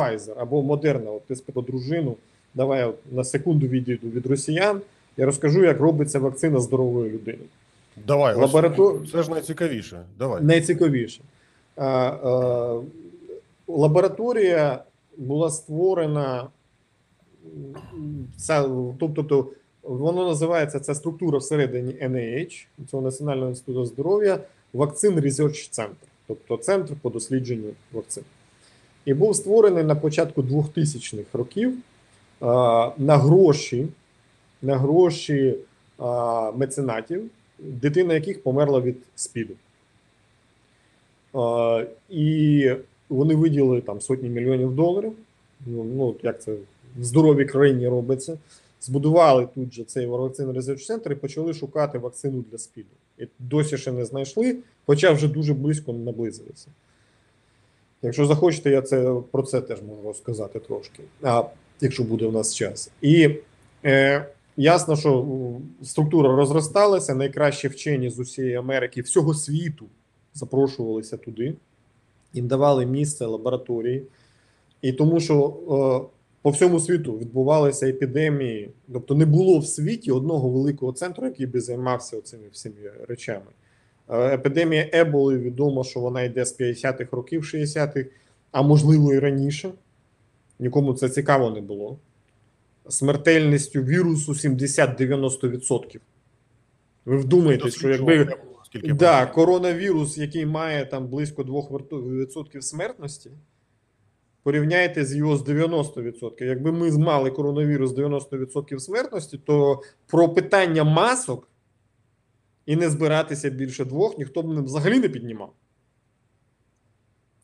Pfizer або Moderna, от ти спитав дружину, давай от на секунду відійду від росіян. Я розкажу, як робиться вакцина здорової людини. Давай, ось Лаборатор- це ж найцікавіше. Давай. найцікавіше. А, а, лабораторія була створена Це, тобто, воно називається ця структура всередині NIH, цього Національного інституту здоров'я, Vaccine Research Center, тобто центр по дослідженню вакцин. І був створений на початку 2000-х років на гроші на гроші меценатів, дитина яких померла від СПІДу. І вони виділили там сотні мільйонів доларів. Ну, ну як це в здоровій країні робиться. Збудували тут же цей вакцин Research Center і почали шукати вакцину для СПІДу. І досі ще не знайшли, хоча вже дуже близько наблизилися. Якщо захочете, я це про це теж можу розказати трошки, а якщо буде у нас час. І е, ясно, що структура розросталася. Найкращі вчені з усієї Америки, всього світу запрошувалися туди, їм давали місце лабораторії. І тому що е, по всьому світу відбувалися епідемії, тобто не було в світі одного великого центру, який би займався цими всіми речами. Е, епідемія Еболи відомо, що вона йде з 50-х років, 60-х, а можливо і раніше. Нікому це цікаво не було. Смертельністю вірусу 70-90%. Ви вдумаєтесь, що якби да, коронавірус, який має там близько 2% смертності, порівняйте з його з 90%. Якби ми мали коронавірус 90% смертності, то про питання масок і не збиратися більше двох ніхто б взагалі не піднімав.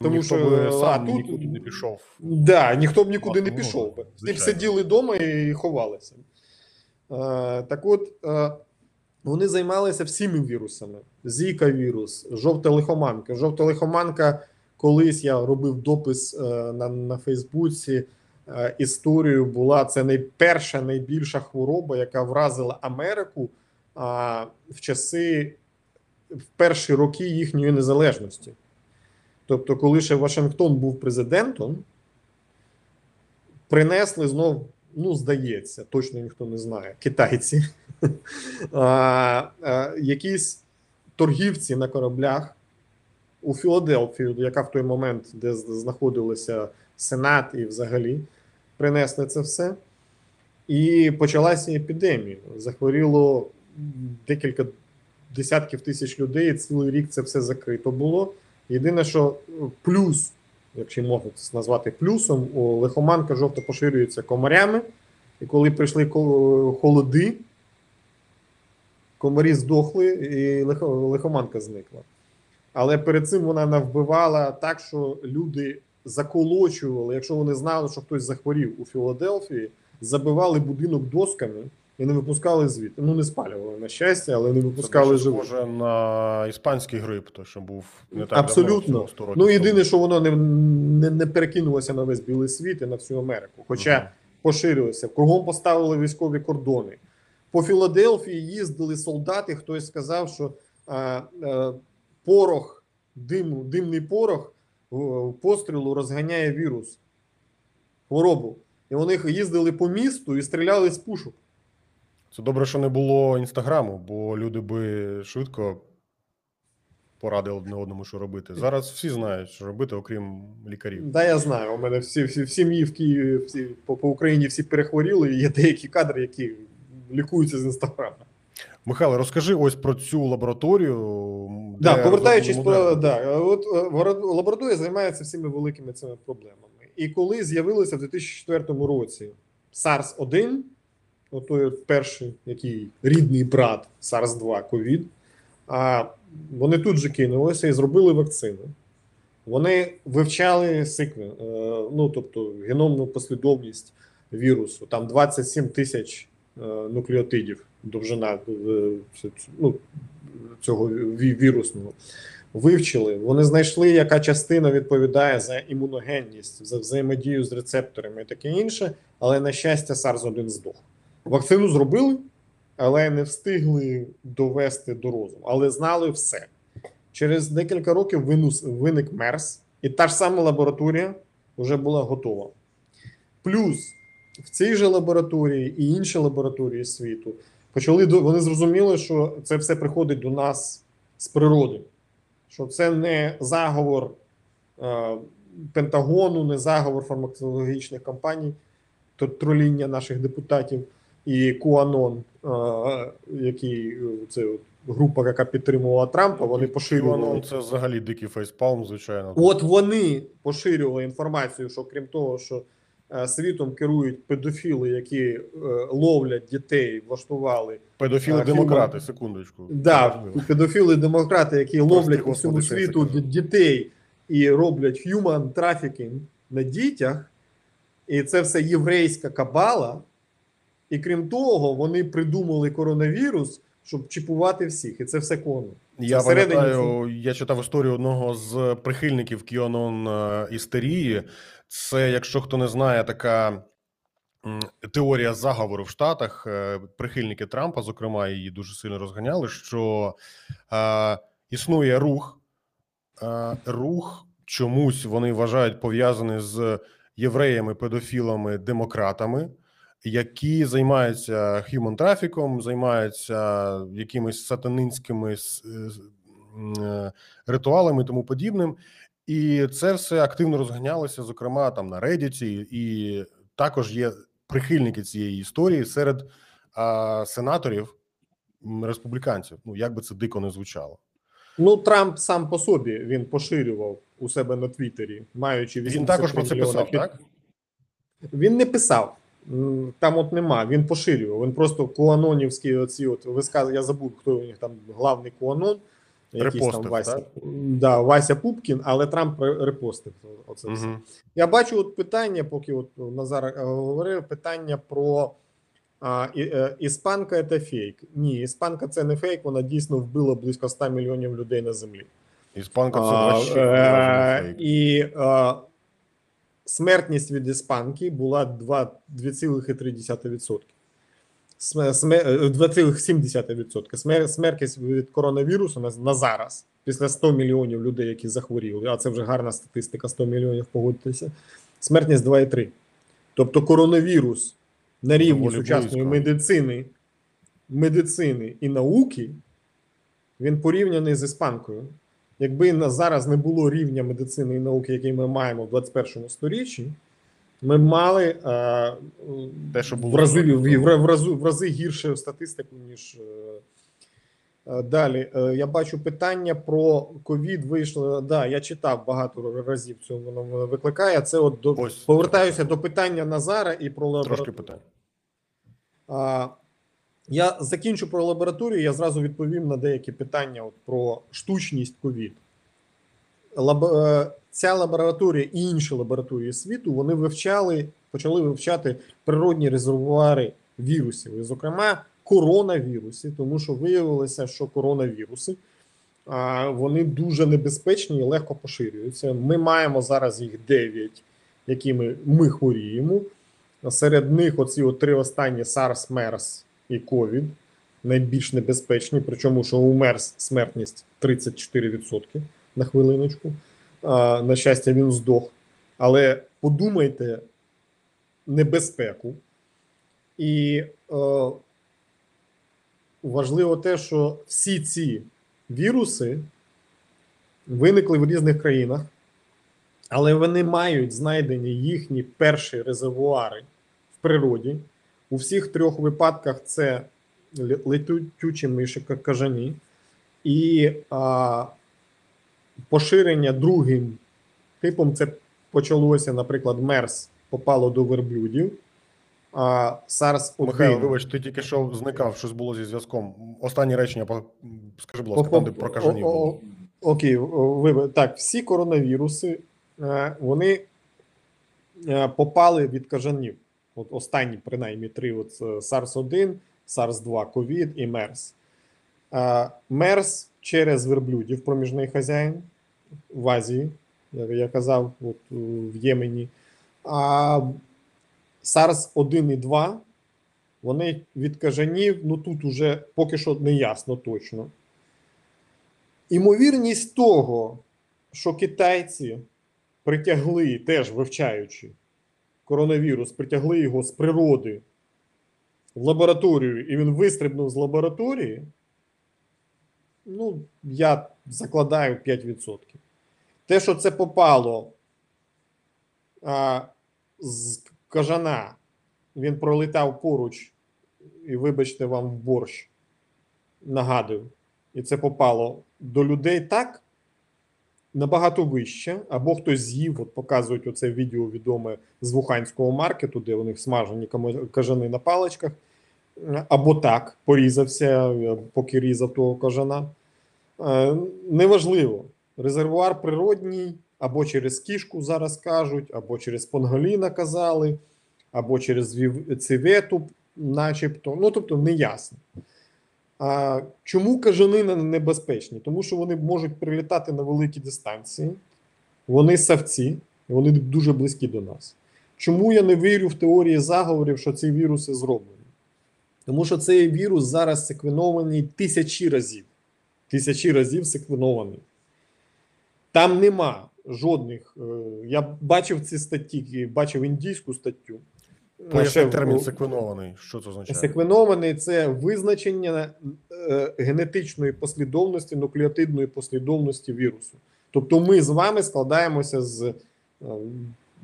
Тому ніхто що б сам а тут нікуди не пішов. Да, ніхто б нікуди не пішов. би. Всі б сиділи вдома і ховалися. А, так от, а, вони займалися всіми вірусами: Зіка вірус, жовта лихоманка. Жовта лихоманка, колись я робив допис а, е, на на Фейсбуці. А, е, історію була це найперша, найбільша хвороба, яка вразила Америку а, в часи в перші роки їхньої незалежності. Тобто, коли ще Вашингтон був президентом, принесли знов, ну, здається, точно ніхто не знає, китайці, (laughs) якісь торгівці на кораблях у Філадельфію, яка в той момент, де знаходилися Сенат і взагалі, принесли це все. І почалася епідемія. Захворіло декілька десятків тисяч людей. Цілий рік це все закрито було. Єдине, що плюс, якщо можна це назвати плюсом, лихоманка жовто поширюється комарями, і коли прийшли холоди, комарі здохли, і лихоманка зникла. Але перед цим вона навбивала так, що люди заколочували, якщо вони знали, що хтось захворів у Філадельфії, забивали будинок досками і не випускали звідти. Ну не спалювали на щастя, але не випускали живих. Схоже на іспанський грип, то що був не так абсолютно. Давно, 100 років ну єдине, що воно не, не не, перекинулося на весь білий світ і на всю Америку, хоча uh поширилося. Кругом поставили військові кордони. По Філадельфії їздили солдати. Хтось сказав, що а, а, порох, дим, димний порох пострілу розганяє вірус, хворобу. І вони їздили по місту і стріляли з пушок. Це добре, що не було інстаграму, бо люди би швидко порадили одне одному, що робити. Зараз всі знають, що робити, окрім лікарів. Да, я знаю. У мене всі всі в сім'ї в Києві всі по, по Україні всі перехворіли. і Є деякі кадри, які лікуються з інстаграму. Михайло, розкажи ось про цю лабораторію. Да, повертаючись про да, от е, лабораторія займається всіми великими цими проблемами. І коли з'явилося в 2004 році SARS-1, той перший, який рідний брат sars 2 ковід. А вони тут же кинулися і зробили вакцину. Вони вивчали сиквен, е, ну тобто геномну послідовність вірусу. Там 27 тисяч е, нуклеотидів довжина е, ну, цього вірусного. Вивчили, вони знайшли, яка частина відповідає за імуногенність, за взаємодію з рецепторами і таке інше, але на щастя, SARS-1 здох. Вакцину зробили, але не встигли довести до розуму. Але знали все. Через декілька років виник Мерс, і та ж сама лабораторія вже була готова. Плюс в цій же лабораторії і інші лабораторії світу почали вони зрозуміли, що це все приходить до нас з природи, що це не заговор е, Пентагону, не заговор фармакологічних компаній. тр- троління наших депутатів, і Куанон, який е, це група, яка підтримувала Трампа, вони поширювали. Воно це взагалі дикий фейспалм, звичайно. От вони поширювали інформацію, що крім того, що е, світом керують педофіли, які е, ловлять дітей, влаштували педофіли демократи. Секундочку. да, педофіли демократи, які Прости, ловлять по всьому світу дітей і роблять human trafficking на дітях, і це все єврейська кабала. І крім того, вони придумали коронавірус, щоб чіпувати всіх, і це все коно. Я пам'ятаю, я читав історію одного з прихильників Кіонон е, істерії. Це, якщо хто не знає, така теорія заговору в Штатах. Е, Прихильники Трампа, зокрема, її дуже сильно розганяли. Що е, існує рух, е, рух чомусь вони вважають пов'язаний з євреями, педофілами, демократами. Які займаються human трафіком, займаються якимись сатанинськими е, е, ритуалами і тому подібним, і це все активно розганялося, зокрема там на Reddit, і також є прихильники цієї історії серед а, сенаторів республіканців. Ну як би це дико не звучало. Ну, Трамп сам по собі він поширював у себе на Твіттері, маючи Він також про це писав, під- так? Він не писав. Там от нема. Він поширював. Він просто куанонівські оці от висказ... Я забув, хто у них там главний куанон. Якийсь там Вася. так? Да, Вася Пупкін, але Трамп репостив. Оце все. Угу. Я бачу от питання, поки от Назар е, говорив, питання про а, і, е, іспанка це фейк. Ні, іспанка це не фейк, вона дійсно вбила близько 100 мільйонів людей на землі. Іспанка це А, е, фейк. І е, смертність від іспанки була 2,3%. Сме- сме- е, 2,7%. Смертність від коронавірусу на, на зараз, після 100 мільйонів людей, які захворіли, а це вже гарна статистика, 100 мільйонів, погодьтеся, смертність 2,3. Тобто коронавірус на рівні Доволі сучасної близько. медицини, медицини і науки, він порівняний з іспанкою. Якби на зараз не було рівня медицини і науки, який ми маємо в 21 сторіччі, ми б мали е, Те, що було в, рази, в, в, в, рази, в рази гіршу статистику, ніж е, е, далі. Е, я бачу питання про ковід. Вийшло. Да, я читав багато разів цього воно викликає. Це от до Ось. повертаюся до питання Назара і про лабораторію. Трошки питань. Я закінчу про лабораторію, я зразу відповім на деякі питання от, про штучність ковід. Лаб... е, Ця лабораторія і інші лабораторії світу вони вивчали, почали вивчати природні резервуари вірусів, і, зокрема, коронавіруси, тому що виявилося, що коронавіруси вони дуже небезпечні і легко поширюються. Ми маємо зараз їх 9, якими ми хворіємо. Серед них оці от три останні SARS, MERS і COVID найбільш небезпечні, причому що у MERS смертність 34% на хвилиночку. А, на щастя, він здох. Але подумайте небезпеку. І е, важливо те, що всі ці віруси виникли в різних країнах, але вони мають знайдені їхні перші резервуари в природі. У всіх трьох випадках це ле- летючі миші кажані, і а, поширення другим типом це почалося, наприклад, мерс попало до верблюдів. А SARS 1 Михайло, вибач, ти тільки що зникав, щось було зі зв'язком. Останні речення, скажи, будь ласка, там, де про кажанів. Окей, вибач. так, всі коронавіруси е, вони е, попали від кажанів. От останні, принаймні, три: от е, SARS-1, SARS-2, COVID і MERS. MERS через верблюдів, проміжний хазяїн в Азії, як я казав, от е, в Ємені. А SARS-1 і 2 вони від кажанів, ну тут уже поки що не ясно точно. Імовірність того, що китайці притягли, теж вивчаючи коронавірус, притягли його з природи в лабораторію, і він вистрибнув з лабораторії, ну, я закладаю 5%. Те, що це попало а, з кажана він пролетав поруч, і вибачте вам борщ. Нагадую, і це попало до людей так набагато вище, або хтось з'їв, от показують оце відео відоме з Вуханського маркету, де у них смажені кажани на паличках, або так порізався, е, поки різав того кажана. Е, Неважливо. Резервуар природній, або через кішку зараз кажуть, або через Понголіна казали, або через цевету, начебто. Ну, тобто, не ясно. А чому кажани не- небезпечні? Тому що вони можуть прилітати на великі дистанції, вони савці, вони дуже близькі до нас. Чому я не вірю в теорії заговорів, що ці віруси зроблені? Тому що цей вірус зараз секвенований тисячі разів. Тисячі разів секвенований. Там нема жодних. е, Я бачив ці статті, бачив індійську статтю. Ще Поясни термін секвенований. Що це означає? Секвенований це визначення е, генетичної послідовності, нуклеотидної послідовності вірусу. Тобто ми з вами складаємося з е,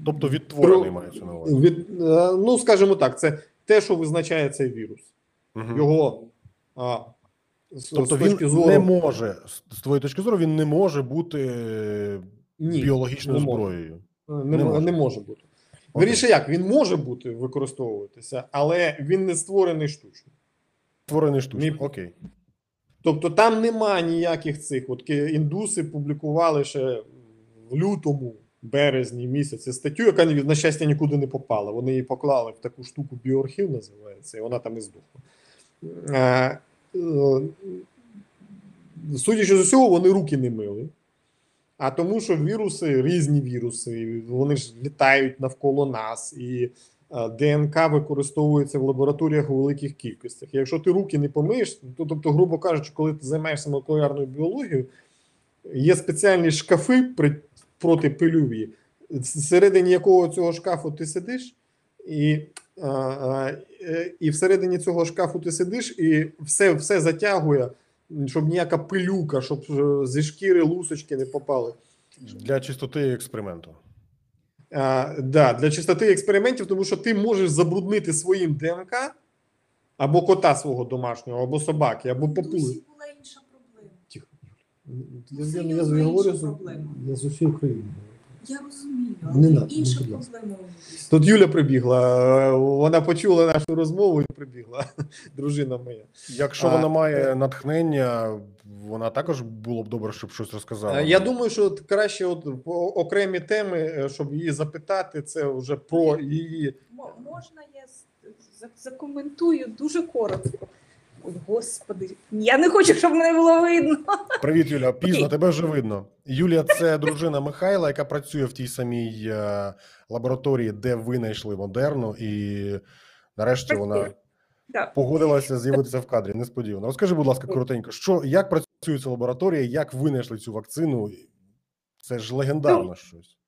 Тобто відтворений мається на увазі. від, е, ну скажімо так, це те, що визначає цей вірус. Мгм. Його а, Тобто з він точки зору не може, з твоєї точки зору, він не може бути Ні, біологічною не зброєю. не, не не, може. може. бути. Вірніше, як він може бути використовуватися, але він не створений штучно. Створений штучно. Ні. Окей. Тобто там нема ніяких цих. От індуси публікували ще в лютому, березні місяці статтю, яка на щастя нікуди не попала. Вони її поклали в таку штуку біоархів, називається, і вона там і здохла. Е, е, Судячи з усього, вони руки не мили. А тому, що віруси, різні віруси, вони ж літають навколо нас, і е, ДНК використовується в лабораторіях у великих кількостях. Якщо ти руки не помиєш, то тобто, грубо кажучи, коли ти займаєшся молекулярною біологією, є спеціальні шкафи при, протипильові, всередині якого цього шкафу ти сидиш, і, а, а, е, і всередині цього шкафу ти сидиш, і все, все затягує, щоб ніяка пилюка, щоб е, зі шкіри лусочки не попали. Для чистоти експерименту. А, да, для чистоти експериментів, тому що ти можеш забруднити своїм ДНК або кота свого домашнього, або собаки, або. Дусі була інша проблема. Тихо. Я, я, я, я з, проблема. я з усієї України. Я розумію, але надо, інша ласка. проблема. Тут Юля прибігла, е, вона почула нашу розмову і прибігла, (laughs) дружина моя. Якщо А, вона е, має натхнення, вона також було б добре, щоб щось розказала. Е, Я думаю, що от краще от по окремі теми, е, щоб її запитати, це вже про її. Мо- Можна я закоментую дуже коротко. Ой, господи, я не хочу, щоб мене було видно. Привіт, Юля. Пізно тебе вже видно. Юлія це дружина Михайла, яка працює в тій самій е, лабораторії, де винайшли модерну, і нарешті вона. Так. погодилася з'явитися в кадрі. Несподівано. Розкажи, будь ласка, коротенько, що як працює ця лабораторія, як винайшли цю вакцину? Це ж легендарно щось.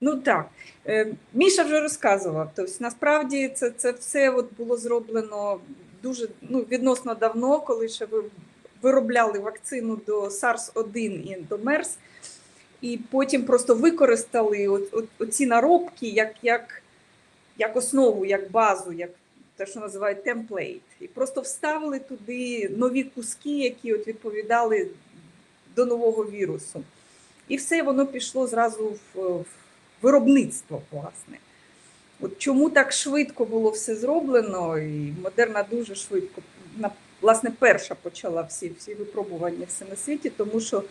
Ну так, Е, Міша вже розказував. Тобто, насправді це, це все от було зроблено дуже ну, відносно давно, коли ще ви виробляли вакцину до SARS-1 і до MERS, і потім просто використали оці наробки як, як, як основу, як базу, як те, що називають темплейт. І просто вставили туди нові куски, які от відповідали до нового вірусу. І все воно пішло зразу в, в виробництво, власне. От чому так швидко було все зроблено, і Модерна дуже швидко, на- власне, перша почала всі, всі випробування все на світі, тому що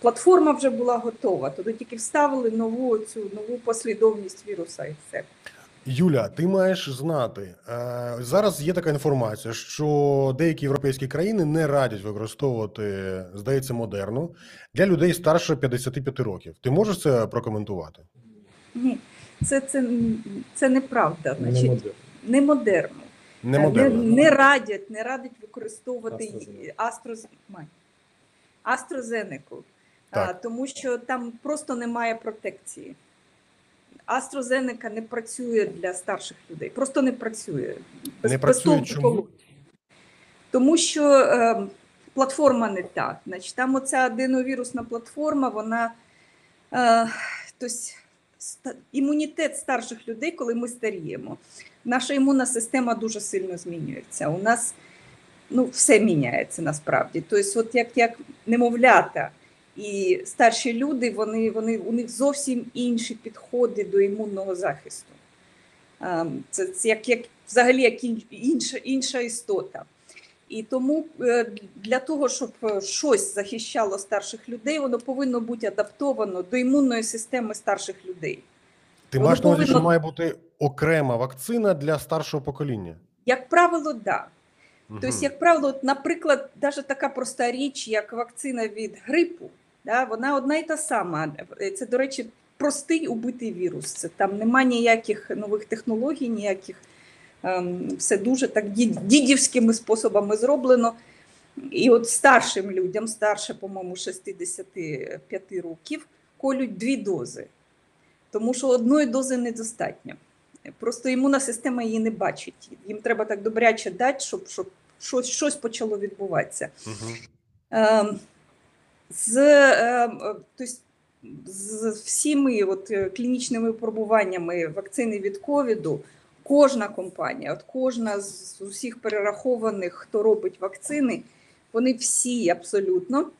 платформа вже була готова. Туди тільки вставили нову цю нову послідовність віруса і все. Юля, ти маєш знати е, зараз. Є така інформація, що деякі європейські країни не радять використовувати, здається, модерну для людей старше 55 років. Ти можеш це прокоментувати? Ні, це, це, це неправда. Не Значить, не модерно. Не Не, не радять, не радять використовувати AstraZeneca. Астроз... Май. Так. а, тому що там просто немає протекції. AstraZeneca не працює для старших людей, просто не працює. Не працює толку чому? Тому що е, платформа не та. Значить, там оця аденовірусна платформа, вона е, ста- імунітет старших людей, коли ми старіємо. Наша імунна система дуже сильно змінюється. У нас ну, все міняється насправді. Тобто, от як, як немовлята і старші люди, вони, вони, у них зовсім інші підходи до імунного захисту. Це, це як, як взагалі як інша, інша істота. І тому е, для того, щоб е, щось захищало старших людей, воно повинно бути адаптовано до імунної системи старших людей. Ти Воно маєш на увазі, що має бути окрема вакцина для старшого покоління? Як правило, так. Да. Тобто, як правило, наприклад, навіть така проста річ, як вакцина від грипу, да, вона одна і та сама. Це, до речі, простий убитий вірус. Це там нема ніяких нових технологій, ніяких все дуже так дідівськими способами зроблено. І от старшим людям, старше, по-моєму, 65 років, колють дві дози, тому що одної дози недостатньо. Просто імунна система її не бачить. Їм треба так добряче дати, щоб, щоб щось, щось почало відбуватися. Ем, З, ем, е, з всіми от, е, клінічними випробуваннями вакцини від ковіду, кожна компанія, от кожна з усіх перерахованих, хто робить вакцини, вони всі абсолютно.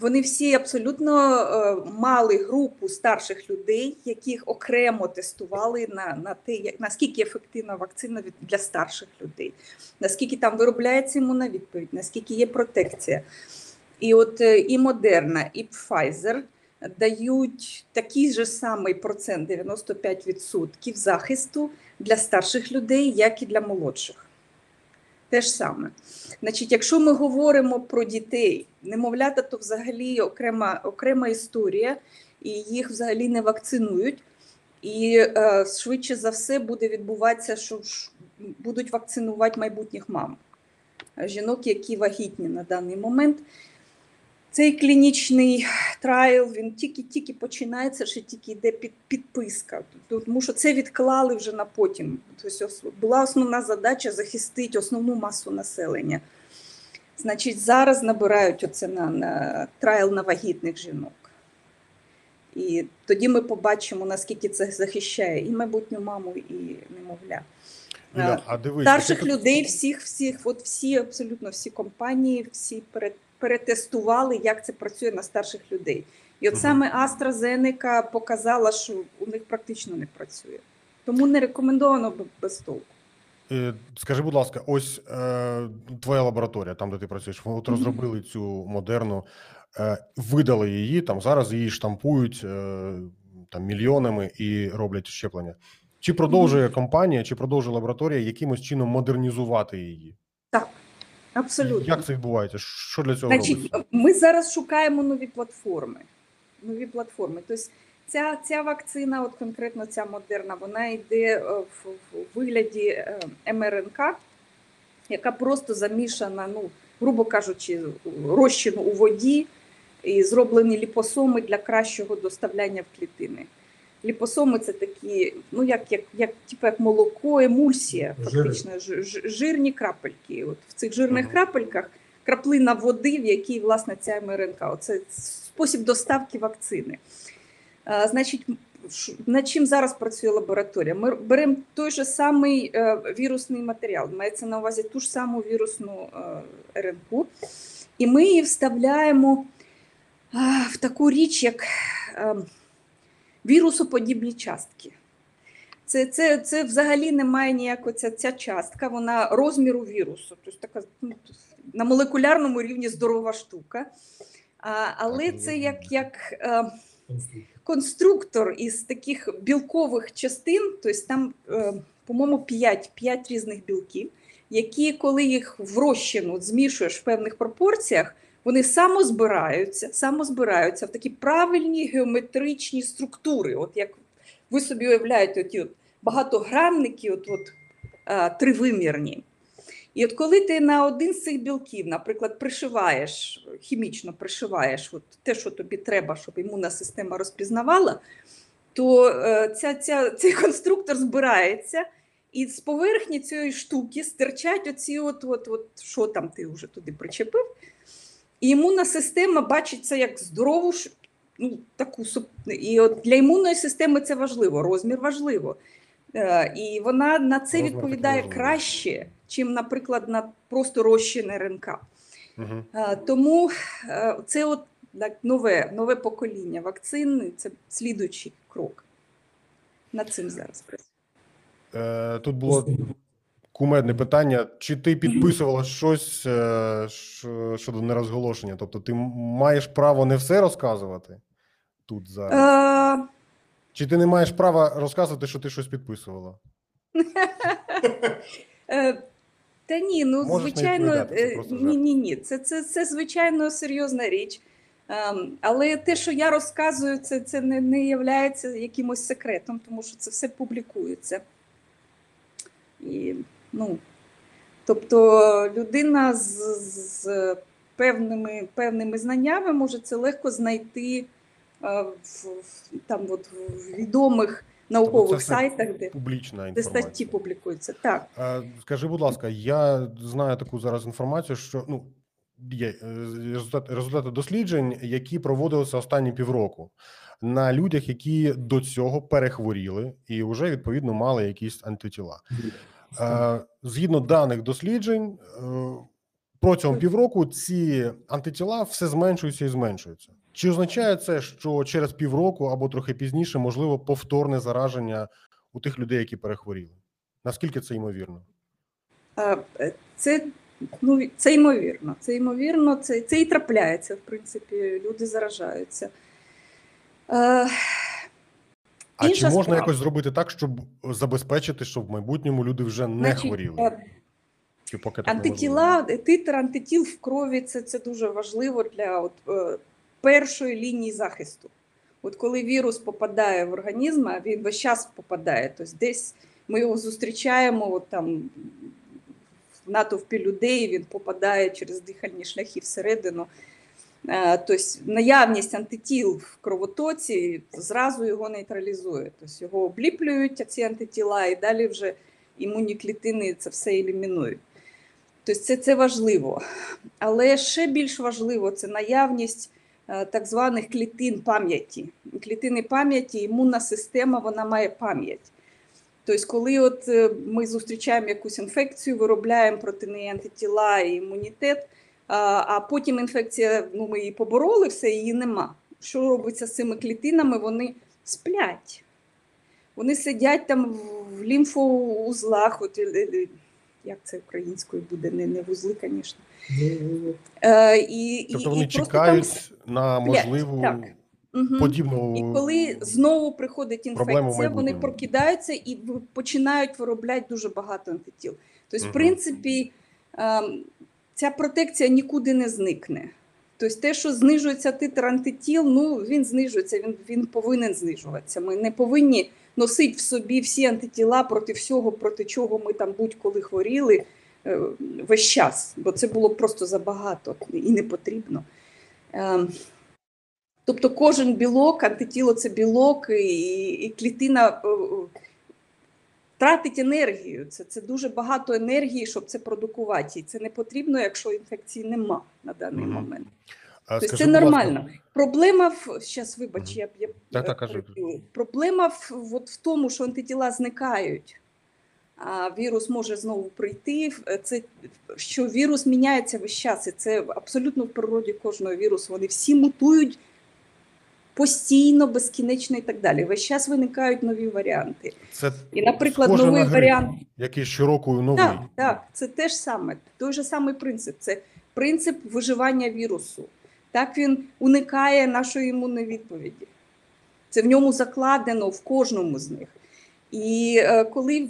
Вони всі абсолютно е, мали групу старших людей, яких окремо тестували на, на те, як, наскільки ефективна вакцина від, для старших людей, наскільки там виробляється імунна відповідь, наскільки є протекція. І от е, і Модерна, і Pfizer дають такий же самий процент 95% захисту для старших людей, як і для молодших. Те ж саме. Значить, якщо ми говоримо про дітей, немовлята, то взагалі окрема, окрема історія, і їх взагалі не вакцинують. І е, швидше за все буде відбуватися, що будуть вакцинувати майбутніх мам, жінок, які вагітні на даний момент. Цей клінічний трайл він тільки-тільки починається, ще тільки йде під, підписка, тому що це відклали вже на потім. Тобто була основна задача захистити основну масу населення. Значить, зараз набирають оце на, на трайл на вагітних жінок. І тоді ми побачимо, наскільки це захищає і майбутню маму, і немовля. Дивись, Старших людей, всіх, всіх, от всі, абсолютно всі компанії, всі пере- перетестували, як це працює на старших людей. І от саме AstraZeneca показала, що у них практично не працює. Тому не рекомендовано без толку. Е, Скажи, будь ласка, ось е, твоя лабораторія, там де ти працюєш, от розробили цю модерну, е, видали її, там зараз її штампують е, там мільйонами і роблять щеплення. Чи продовжує компанія, чи продовжує лабораторія якимось чином модернізувати її? Так, абсолютно. Як це відбувається? Що для цього Значить, робиться? ми зараз шукаємо нові платформи. Нові платформи. Тобто ця, ця вакцина, от конкретно ця модерна, вона йде е, в, в вигляді е, МРНК, яка просто замішана, ну, грубо кажучи, розчину у воді і зроблені ліпосоми для кращого доставляння в клітини. Ліпосоми це такі, ну як, як, як, типу як молоко, емульсія, фактично, ж- ж- жирні крапельки. От в цих жирних Мгм. крапельках краплина води, в якій власне ця МРНК. Оце спосіб доставки вакцини. А, значить, над чим зараз працює лабораторія? Ми беремо той же самий е, вірусний матеріал, мається на увазі ту ж саму вірусну е, РНК, і ми її вставляємо а, в таку річ, як е, вірусоподібні частки. Це, це, це взагалі не має ніякої ця, ця частка, вона розміру вірусу. Тобто така ну, на молекулярному рівні здорова штука. А, але це як, як е, конструктор із таких білкових частин, тобто там, е, по-моєму, 5, 5 різних білків, які, коли їх в розчину змішуєш в певних пропорціях, вони самозбираються, самозбираються в такі правильні геометричні структури. От як ви собі уявляєте, оті от багатогранники, от, от, а, тривимірні. І от коли ти на один з цих білків, наприклад, пришиваєш, хімічно пришиваєш от те, що тобі треба, щоб імунна система розпізнавала, то е, ця, ця, цей конструктор збирається, і з поверхні цієї штуки стирчать оці, от, от, от, що там ти вже туди причепив. І імунна система бачить це як здорову ну, таку і от для імунної системи це важливо, розмір важливо. Е, і вона на це розмір відповідає краще, чим, наприклад, на просто розчин РНК. Угу. Тому це от так, нове нове покоління вакцин це слідуючий крок. Над цим зараз Е, Тут було кумедне питання: чи ти підписувала щось е, щодо нерозголошення? Тобто, ти маєш право не все розказувати тут зараз? Чи ти не маєш права розказувати, що ти щось підписувала? (laughs) Е, та ні, ну Можеш звичайно, е, ні, ні, ні. Це це, це звичайно серйозна річ. Ем, але те, що я розказую, це це не не є якимось секретом, тому що це все публікується. І, ну, Тобто людина з з певними певними знаннями може це легко знайти е, в, там, от, в відомих наукових тобто сайтах, де публічна де статті публікуються. Так. Скажи, будь ласка, я знаю таку зараз інформацію, що ну є е, результати, результати досліджень, які проводилися останні півроку на людях, які до цього перехворіли і вже відповідно мали якісь антитіла. Згідно даних досліджень, е, протягом півроку ці антитіла все зменшуються і зменшуються. Чи означає це, що через півроку або трохи пізніше можливо повторне зараження у тих людей, які перехворіли? Наскільки це ймовірно? Е, це Ну, це ймовірно. Це ймовірно, це це і трапляється, в принципі, люди заражаються. А чи можна справа. якось зробити так, щоб забезпечити, щоб в майбутньому люди вже не Значить, хворіли? Е, чи поки антитіла, титр антитіл в крові це це дуже важливо для от, е, першої лінії захисту. От коли вірус попадає в організм, а він весь час попадає, тобто десь ми його зустрічаємо от там натовпі людей, він попадає через дихальні шляхи всередину. Тобто наявність антитіл в кровотоці зразу його нейтралізує. Тобто його обліплюють ці антитіла, і далі вже імунні клітини це все елімінують. Тобто це це важливо. Але ще більш важливо це наявність е, так званих клітин пам'яті. Клітини пам'яті, імунна система вона має пам'ять. Тобто, коли от е, ми зустрічаємо якусь інфекцію, виробляємо проти неї антитіла і імунітет, а потім інфекція, ну ми її побороли, все, її нема. Що робиться з цими клітинами? Вони сплять. Вони сидять там в лімфоузлах, от, е, е, як це українською буде, не не вузли, звісно. Е, і, тобто вони і чекають на можливу. Так. Подібну і коли знову приходить інфекція, вони прокидаються і починають виробляти дуже багато антитіл. Тобто, в принципі, ем, ця протекція нікуди не зникне. Тобто, те, що знижується титр антитіл, ну він знижується, він він повинен знижуватися. Ми не повинні носити в собі всі антитіла проти всього, проти чого ми там будь-коли хворіли е, весь час, бо це було просто забагато і не потрібно. Ем, Тобто кожен білок, антитіло це білок, і і клітина тратить енергію. Це це дуже багато енергії, щоб це продукувати. І це не потрібно, якщо інфекції нема на даний mm момент. А, тобто Це нормально. Ласка. Проблема в зараз, вибач, mm я я так, так, кажу. проблема в, от в тому, що антитіла зникають. А вірус може знову прийти. Це що вірус міняється весь час. І Це абсолютно в природі кожного вірусу. Вони всі мутують постійно, безкінечно і так далі. Весь час виникають нові варіанти. Це і, наприклад, новий на варіант, який щороку новий. Так, так, це теж саме той же самий принцип. Це принцип виживання вірусу. Так він уникає нашої імунної відповіді. Це в ньому закладено в кожному з них. І е, коли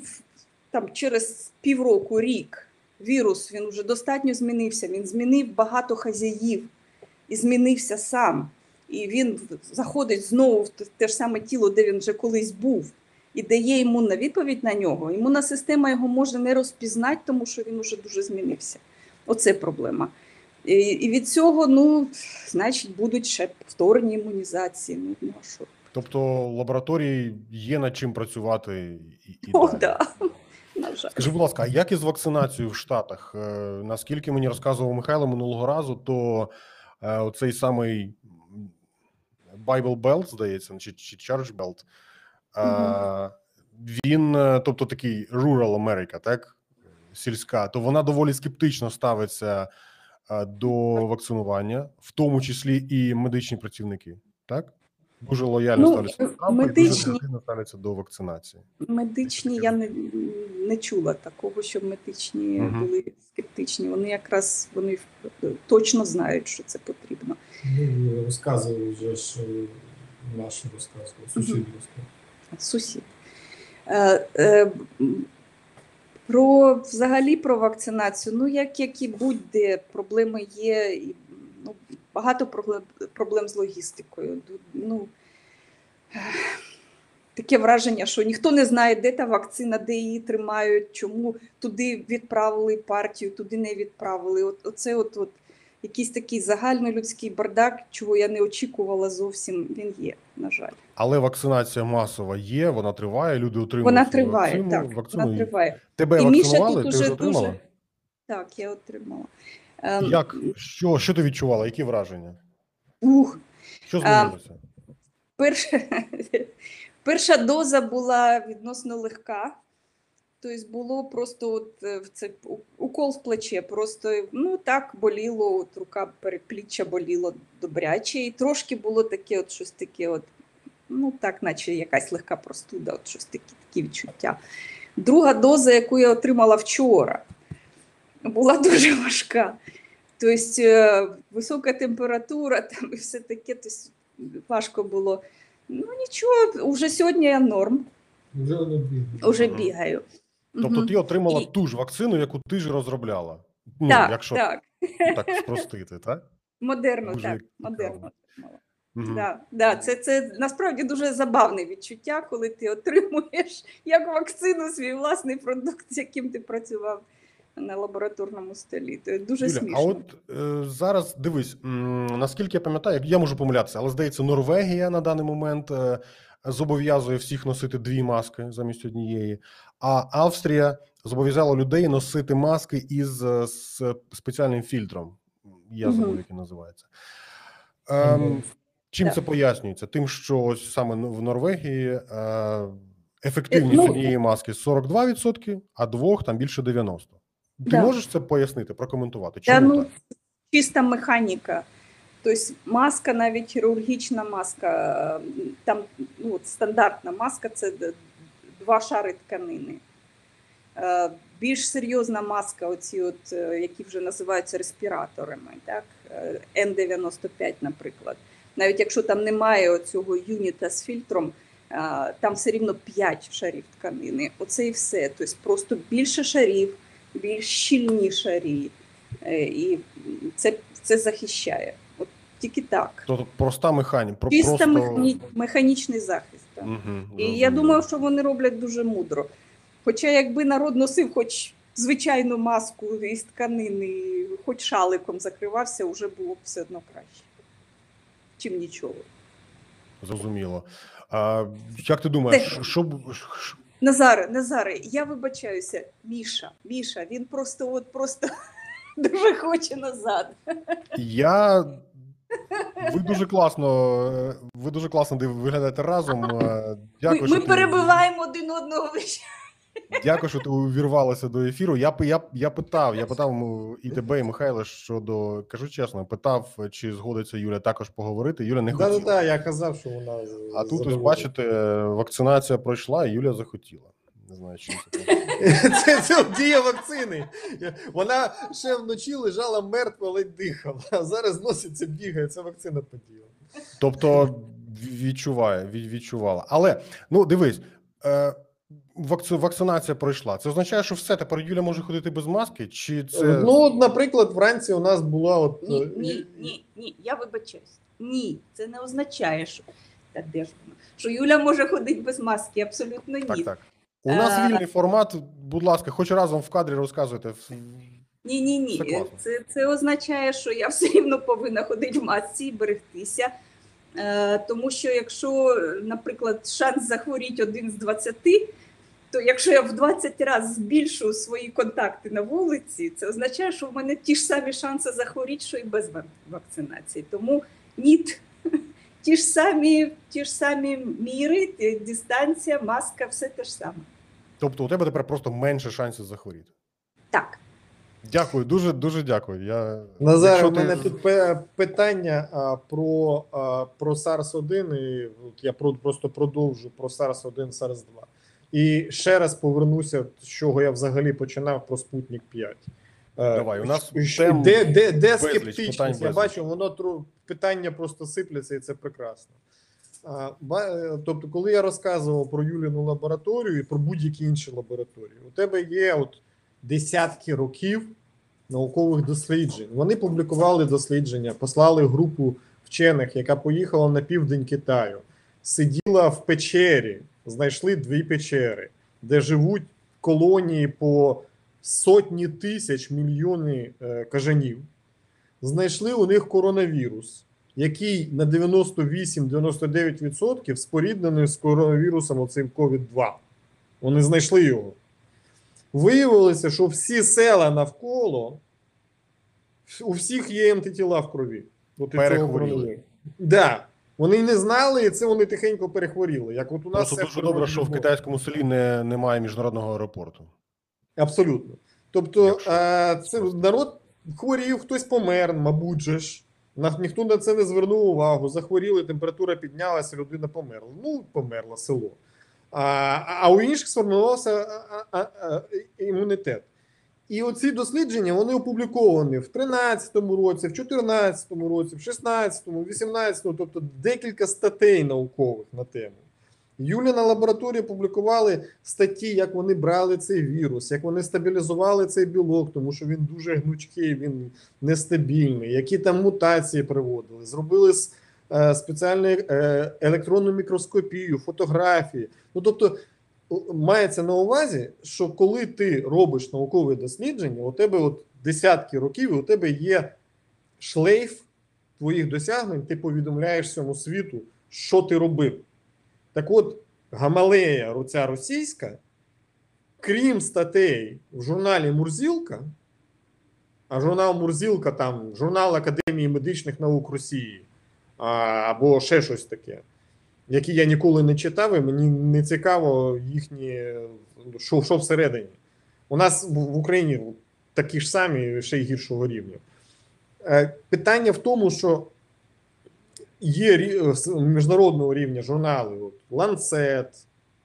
там через півроку, рік вірус він вже достатньо змінився, він змінив багато хазяїв і змінився сам і він заходить знову в те ж саме тіло, де він вже колись був, і дає імунна відповідь на нього. Імунна система його може не розпізнати, тому що він вже дуже змінився. Оце проблема. І від цього, ну, значить, будуть ще повторні імунізації. Ну, ну що? Тобто лабораторії є над чим працювати і, і О, далі. Да. Скажи, будь ласка, а як із вакцинацією в Штатах? Е, наскільки мені розказував Михайло минулого разу, то е, оцей самий Bible Belt, здається, чи, чи Church Belt. Е, Він, е, тобто, такий rural America, так? Сільська, то вона доволі скептично ставиться е, до вакцинування, в тому числі і медичні працівники, так? Дуже лояльно Ну, ставляться до Трампа і дуже медичні- ставляться до вакцинації. Медичні я не, не чула такого, щоб медичні Мгм. були скептичні. Вони якраз вони точно знають, що це потрібно. Ну, розказували вже е, наші розказували. Сусід. Е, е, м, про взагалі про вакцинацію. Ну, як, як і будь-де, проблеми є. І, ну, багато проблем, з логістикою. Ну, таке враження, що ніхто не знає, де та вакцина, де її тримають, чому туди відправили партію, туди не відправили. От, оце от, от якийсь такий загальнолюдський бардак, чого я не очікувала зовсім, він є, на жаль. Але вакцинація масова є, вона триває, люди отримують Вона триває, вакцину, так, вакцину. вона триває. Тебе І Міша вакцинували? тут Ти вже отримала? дуже. Так, я отримала. Ем, Як? Що, що ти відчувала? Які враження? Ух, Що А, змінилося? перша, (laughs) перша доза була відносно легка. Тобто було просто от, е, в це укол в плече. Просто ну так боліло, от рука перепліччя боліло добряче, і трошки було таке, от щось таке, от, ну так, наче якась легка простуда, от щось такі, такі відчуття. Друга доза, яку я отримала вчора, була дуже важка. Тобто висока температура там і все таке, тобто важко було. Ну нічого, вже сьогодні я норм, Вже не бігає. вже бігаю. Тобто ти отримала І- ту ж вакцину, яку ти ж розробляла. Ну, так, якщо так, так спростити, так? модерно, Дуже так, модерно. Мгм. Да, да, це, це насправді дуже забавне відчуття, коли ти отримуєш як вакцину свій власний продукт, з яким ти працював на лабораторному столі. Це дуже Юля, смішно. а от е, зараз дивись, м, наскільки я пам'ятаю, я можу помилятися, але здається, Норвегія на даний момент е, зобов'язує всіх носити дві маски замість однієї, а Австрія зобов'язала людей носити маски із е, з спеціальним фільтром. Я забув, як він називається. Ем, Мгм. чим Так. це пояснюється? Тим, що ось саме в Норвегії е, ефективність ну, однієї маски 42%, а двох там більше 90%. Ти Да. можеш це пояснити, прокоментувати? Чому ну, так? чиста механіка. Тобто маска, навіть хірургічна маска, там ну, от стандартна маска це два шари тканини. Е, Більш серйозна маска, оці от, е, які вже називаються респіраторами, так? е, N95, наприклад. Навіть якщо там немає цього юніта з фільтром, там все рівно 5 шарів тканини. Оце і все. Тобто просто більше шарів, більш щільні шарі. Е, І це, це захищає. От тільки так. Тобто проста механіка. Про, Чисто просто... механі... механічний захист. Так. Мгм, І я думаю, що вони роблять дуже мудро. Хоча, якби народ носив хоч звичайну маску із тканини, хоч шаликом закривався, вже було б все одно краще, чим нічого. Зрозуміло. А, як ти думаєш, що, Назаре, Назаре, я вибачаюся, Міша, Міша, він просто от просто (laughs) дуже хоче назад. я. Ви дуже класно, ви дуже класно виглядаєте разом. е, Дякую, ми що ми ти- перебиваємо один одного. Дякую, що ти увірвалася до ефіру. Я я, я питав, я питав і тебе, і Михайла щодо, кажу чесно, питав, чи згодиться Юля також поговорити. Юля не да, хотіла. да, я казав, що вона. А тут ось бачите, вакцинація пройшла, і Юля захотіла. Не знаю, це. (laughs) Це, це дія вакцини. Вона ще вночі лежала мертва, ледь дихала. А зараз носиться, бігає. Це вакцина поділа. Тобто відчуває, відчувала. Але ну дивись, е, вакци, вакцинація пройшла. Це означає, що все тепер Юля може ходити без маски? Чи це Ну, от, наприклад, вранці у нас була от. Ні, е, ні, ні, ні, я вибачаюсь. Ні, це не означає, що та де ж? Що Юля може ходити без маски, абсолютно ні. так, так? У нас Е, вільний формат. Будь ласка, хоч разом в кадрі розказуйте. Ні, ні, ні. Це, це означає, що я все рівно повинна ходити в масці і берегтися. Е, тому що якщо, наприклад, шанс захворіти один з 20, то якщо я в 20 разів збільшу свої контакти на вулиці, це означає, що в мене ті ж самі шанси захворіти, що і без вакцинації. Тому ні, (laughs) ті ж самі, ті ж самі міри, ті- дистанція, маска, все те ж саме. Тобто у тебе тепер просто менше шансів захворіти. Так. Дякую, дуже дуже дякую. Я Назар, у мене ти- тут питання а, про, а, про SARS-1, і от я про- просто продовжу про SARS-1, SARS-2. І ще раз повернуся, з чого я взагалі починав про Спутник 5. Е, Давай, у нас де, де, де скептичність? Я бачу, воно тру- питання просто сипляться, і це прекрасно. А, е, тобто, коли я розказував про Юліну лабораторію і про будь-які інші лабораторії, у тебе є от десятки років наукових досліджень. Вони публікували дослідження, послали групу вчених, яка поїхала на південь Китаю, сиділа в печері, знайшли дві печери, де живуть колонії по сотні тисяч мільйони е, кажанів. Знайшли у них коронавірус, який на 98-99% споріднений з коронавірусом оцим COVID-2. Вони знайшли його. Виявилося, що всі села навколо, у всіх є антитіла в крові. От Перехворіли. Да. Вони й не знали, і це вони тихенько перехворіли. Як от у нас Просто дуже добре, що в китайському селі не, немає міжнародного аеропорту. Абсолютно. Тобто, Якщо- е, це народ хворів, хтось помер, мабуть же ж. Ніхто на це не звернув увагу. Захворіли, температура піднялася, людина померла. Ну, померла село. А, а у інших сформувався імунітет. І оці дослідження вони опубліковані в 13-му році, в 14-му році, в 16-му, 18-му, тобто декілька статей наукових на тему. Юліна лабораторія публікували статті, як вони брали цей вірус, як вони стабілізували цей білок, тому що він дуже гнучкий, він нестабільний, які там мутації приводили, зробили е, спеціальну е, електронну мікроскопію, фотографії. Ну тобто мається на увазі, що коли ти робиш наукове дослідження, у тебе от десятки років, і у тебе є шлейф твоїх досягнень, ти повідомляєш всьому світу, що ти робив. Так от, Гамалея, оця російська, крім статей в журналі Мурзілка, а журнал Мурзілка там журнал Академії медичних наук Росії або ще щось таке, які я ніколи не читав, і мені не цікаво їхні, що, що всередині. У нас в Україні такі ж самі, ще й гіршого рівня. Е, Питання в тому, що є міжнародного рівня журнали Lancet,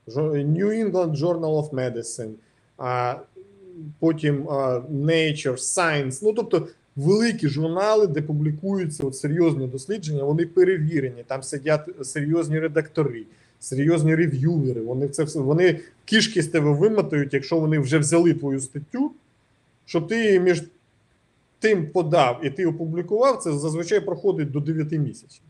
New England Journal of Medicine, а потім Nature, Science. Ну, тобто великі журнали, де публікуються от серйозні дослідження, вони перевірені. Там сидять серйозні редактори, серйозні рев'ювери. Вони це все вони кішки з тебе вимотають, якщо вони вже взяли твою статтю, щоб ти між тим подав і ти опублікував, це зазвичай проходить до 9 місяців.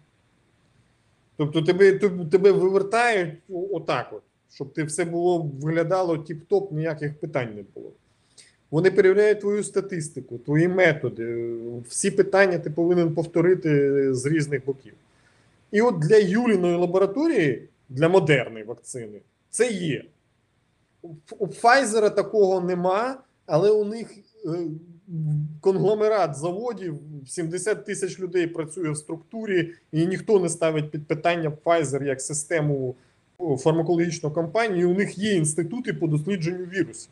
Тобто тебе, тебе вивертають отак, от, щоб ти все було виглядало тіп-топ, ніяких питань не було. Вони перевіряють твою статистику, твої методи. Всі питання ти повинен повторити з різних боків. І от для Юліної лабораторії, для модерної вакцини, це є. У- Pfizer такого нема, але у них е, конгломерат заводів, 70 тисяч людей працює в структурі, і ніхто не ставить під питання Pfizer як систему о, фармакологічну компанію. У них є інститути по дослідженню вірусів.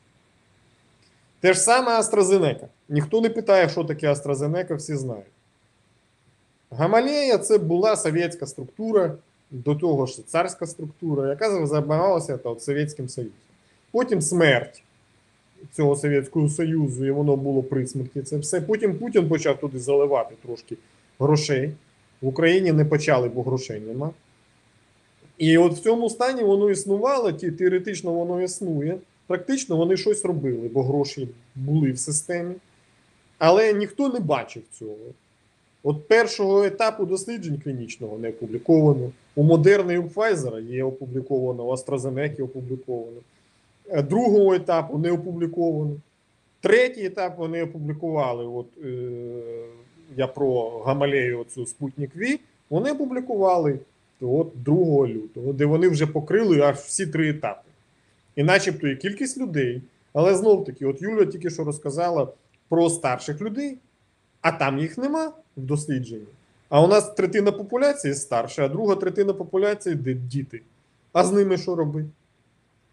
Те ж саме AstraZeneca. Ніхто не питає, що таке AstraZeneca, всі знають. Гамалея це була совєтська структура, до того ж царська структура, яка от, Совєтським Союзом. Потім смерть цього Совєтського Союзу, і воно було при смерті. Це все. Потім Путін почав туди заливати трошки грошей. В Україні не почали, бо грошей нема. І от в цьому стані воно існувало, теоретично воно існує. Практично вони щось робили, бо гроші були в системі. Але ніхто не бачив цього. От першого етапу досліджень клінічного не опубліковано. У Модерна і у Pfizer є опубліковано, у AstraZeneca опубліковано. Е, Другого етапу не опубліковано. Третій етап вони опублікували. От е, я про Гамалею, цю Спутник V, вони опублікували от 2 лютого, де вони вже покрили аж всі три етапи. І начебто і кількість людей. Але знов таки, от Юля тільки що розказала про старших людей, а там їх нема в дослідженні. А у нас третина популяції старша, а друга третина популяції де діти. А з ними що робити?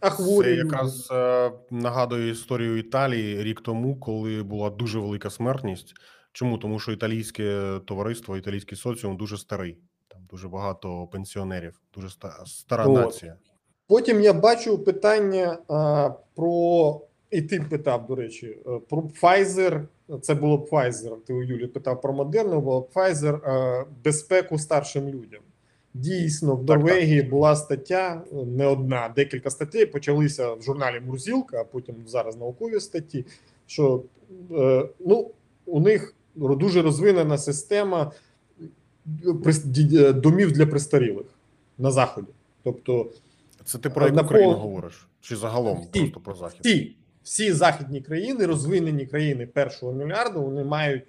А хворі. Це якраз е, нагадує історію Італії рік тому, коли була дуже велика смертність. Чому? Тому що італійське товариство, італійський соціум дуже старий. Там дуже багато пенсіонерів, дуже стара От. нація. Потім я бачу питання а, про. І ти питав, до речі, е, про Pfizer. Це було Pfizer. Ти у Юлі питав про Moderna, було б Pfizer е, безпеку старшим людям. Дійсно, в Норвегії була стаття, е, не одна, декілька статей. Почалися в журналі Мурзілка, а потім зараз наукові статті. Що е, ну, у них дуже розвинена система прис- домів для престарілих на заході. Тобто, Це ти про яку країну говориш? Чи загалом Всі. просто про захід? всі, всі західні країни, розвинені країни першого мільярду, вони мають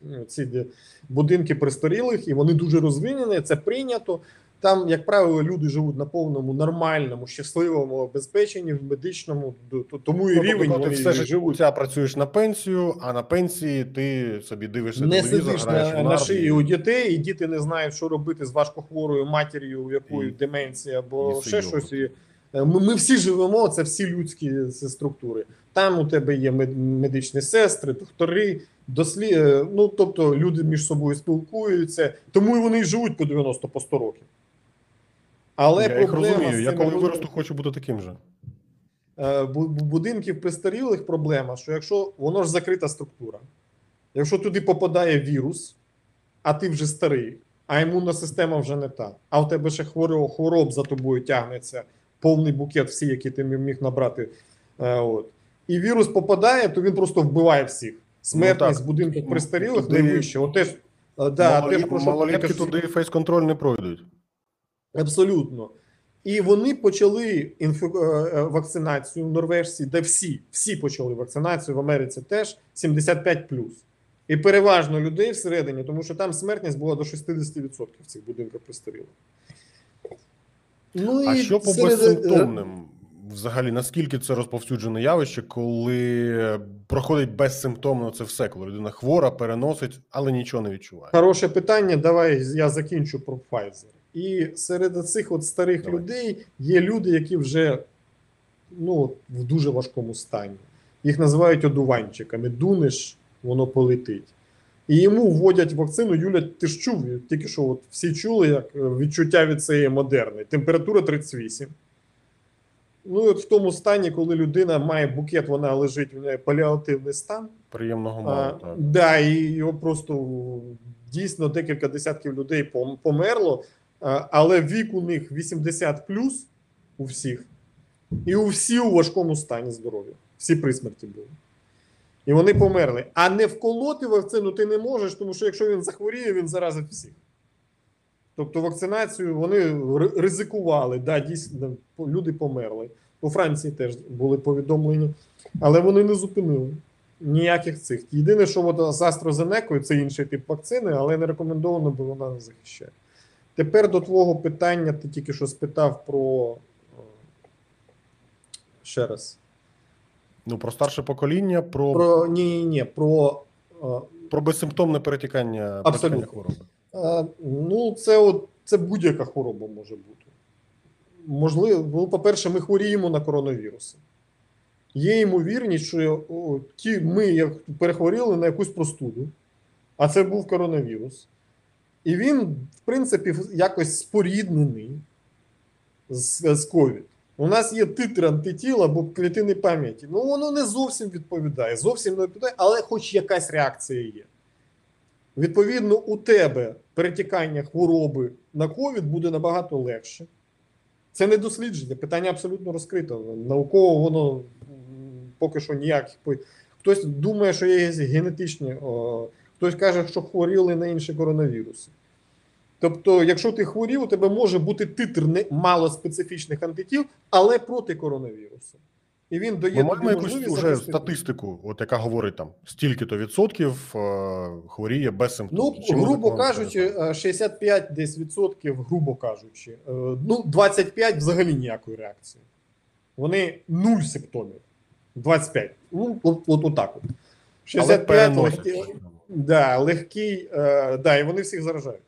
ну, ці будинки престарілих, і вони дуже розвинені. Це прийнято. Там, як правило, люди живуть на повному нормальному, щасливому обезпеченні в медичному, то- тому і Ну, рівень тобто вони ти все живуть. життя працюєш на пенсію, а на пенсії ти собі дивишся Не телевізор, сидиш на, на шиї у дітей, і діти не знають, що робити з важкохворою матір'ю, у якої І- деменція, або ще щось. І, е, Ми, ми всі живемо, це всі людські структури. Там у тебе є медичні сестри, доктори, дослі... е, ну тобто люди між собою спілкуються, тому і вони й живуть по 90 по 100 років. Але Я їх розумію. Я коли виросту, хочу бути таким же. Е, бу- бу- будинків престарілих проблема, що якщо воно ж закрита структура, якщо туди попадає вірус, а ти вже старий, а імунна система вже не та, а у тебе ще хвороб, хвороб за тобою тягнеться повний букет, всі, які ти міг- набрати. Е, от. І вірус попадає, то він просто вбиває всіх. Смертність так. будинків престарілих Туди- найвища. Е, Малолітки туди фейс-контроль не пройдуть. Абсолютно. І вони почали інфу... е, е, вакцинацію в Норвежці, де всі, всі почали вакцинацію в Америці теж 75 І переважно людей всередині, тому що там смертність була до 60% в цих будинках престарілих. Ну, А і що по серед- безсимптомним? Взагалі, наскільки це розповсюджене явище, коли проходить безсимптомно це все, коли людина хвора, переносить, але нічого не відчуває. Хороше питання. Давай я закінчу про Pfizer. І серед цих от старих Давай. людей є люди, які вже ну, в дуже важкому стані. Їх називають одуванчиками. Дунеш, воно полетить. І йому вводять вакцину. Юля, ти ж чув, тільки що от всі чули, як е, відчуття від цієї модерни. Температура 38. Ну, от в тому стані, коли людина має букет, вона лежить, у неї паліативний стан. Приємного А, мало. Так. да, і його просто дійсно декілька десятків людей померло, але вік у них 80 плюс у всіх, і у всі у важкому стані здоров'я. Всі при смерті були. І вони померли. А не вколоти вакцину ти не можеш, тому що якщо він захворіє, він заразить всіх. Тобто вакцинацію вони ризикували. Да, дійсно, люди померли. У Франції теж були повідомлення, але вони не зупинили ніяких цих. Єдине, що от з AstraZeneca, це інший тип вакцини, але не рекомендовано, бо вона не захищає. Тепер до твого питання, ти тільки що спитав про. е, Ще раз. Ну, про старше покоління, про, про... Про ні, ні, ні, про. е, безсимптомне перетікання, Абсолютно. перетікання хвороби. Е, Ну, це от це будь-яка хвороба може бути. Можливо, ну, по-перше, ми хворіємо на коронавіруси. Є ймовірність, що о, ті ми як перехворіли на якусь простуду, а це був коронавірус. І він, в принципі, якось споріднений з, з COVID. У нас є титр антитіл або клітини пам'яті. Ну, воно не зовсім відповідає, зовсім не відповідає, але хоч якась реакція є. Відповідно, у тебе перетікання хвороби на ковід буде набагато легше. Це не дослідження, питання абсолютно розкрите. Науково воно поки що ніяких. Хтось думає, що є генетичні, о, хтось каже, що хворіли на інші коронавіруси. Тобто, якщо ти хворів, у тебе може бути титр не мало специфічних антитіл, але проти коронавірусу. І він дає Ми маємо якусь захистити. статистику, от яка говорить там, стільки-то відсотків е, хворіє без Ну, симптомів. Чи ми грубо кажучи, е, 65 десь відсотків, грубо кажучи. Е, Ну, 25 взагалі ніякої реакції. Вони нуль симптомів. 25. Ну, от, от, отак от. 65 переносять. Да, легкий, е, да, і вони всіх заражають.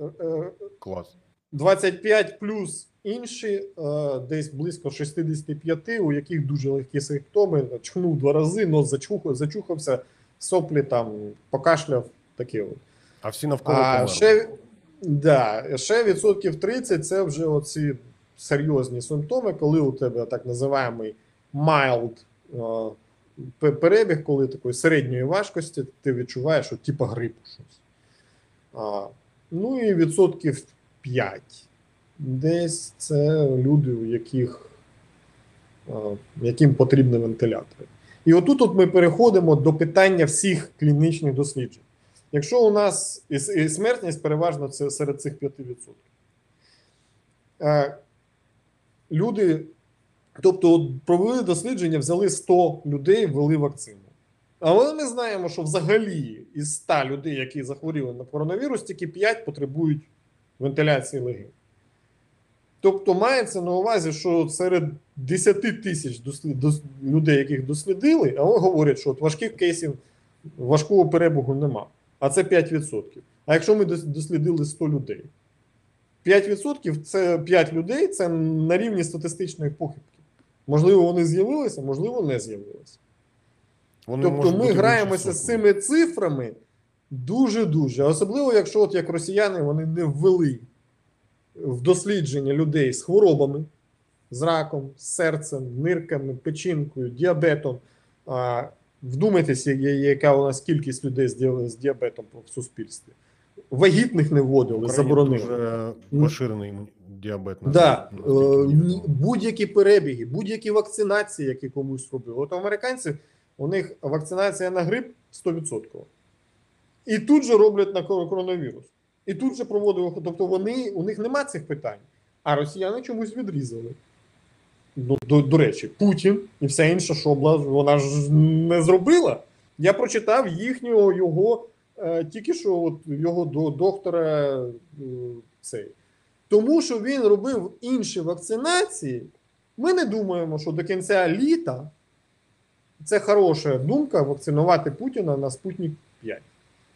е, Клас. 25 плюс інші, е, десь близько 65, у яких дуже легкі симптоми. Чхнув два рази, нос зачухав, зачухався, соплі там покашляв. Таке от. А всі навколо А померли. ще, да, ще відсотків 30 це вже оці серйозні симптоми, коли у тебе так називаємий mild е, перебіг, коли такої середньої важкості ти відчуваєш, що типа грипу щось. А, ну і відсотків 5. Десь це люди, у яких е, яким потрібні вентилятори. І отут от ми переходимо до питання всіх клінічних досліджень. Якщо у нас і, і смертність переважно це серед цих 5%. Е, люди, тобто, от провели дослідження, взяли 100 людей, ввели вакцину. Але ми знаємо, що взагалі із 100 людей, які захворіли на коронавірус, тільки 5 потребують вентиляції легень. Тобто мається на увазі, що серед 10 тисяч дослід, дос, людей, яких дослідили, а вони говорять, що от важких кейсів важкого перебігу нема. А це 5%. А якщо ми дослідили 100 людей, 5% це 5 людей, це на рівні статистичної похибки. Можливо, вони з'явилися, можливо, не з'явилися. Вони Тобто ми граємося з цими цифрами дуже-дуже. Особливо, якщо от як росіяни вони не ввели в дослідження людей з хворобами, з раком, з серцем, нирками, печінкою, діабетом. А, вдумайтеся, яка у нас кількість людей з діабетом в суспільстві. Вагітних не вводили, заборонили. Дуже поширений діабет. на- Да, е, будь-які перебіги, будь-які вакцинації, які комусь робили. От у американців у них вакцинація на грип 100%. І тут же роблять на коронавірус. І тут же проводили. Тобто вони, у них нема цих питань. А росіяни чомусь відрізали. До, до, до речі, Путін і вся інша шобла, вона ж не зробила. Я прочитав їхнього його е, тільки що от його до доктора е, цей. Тому що він робив інші вакцинації. Ми не думаємо, що до кінця літа це хороша думка вакцинувати Путіна на Спутник 5.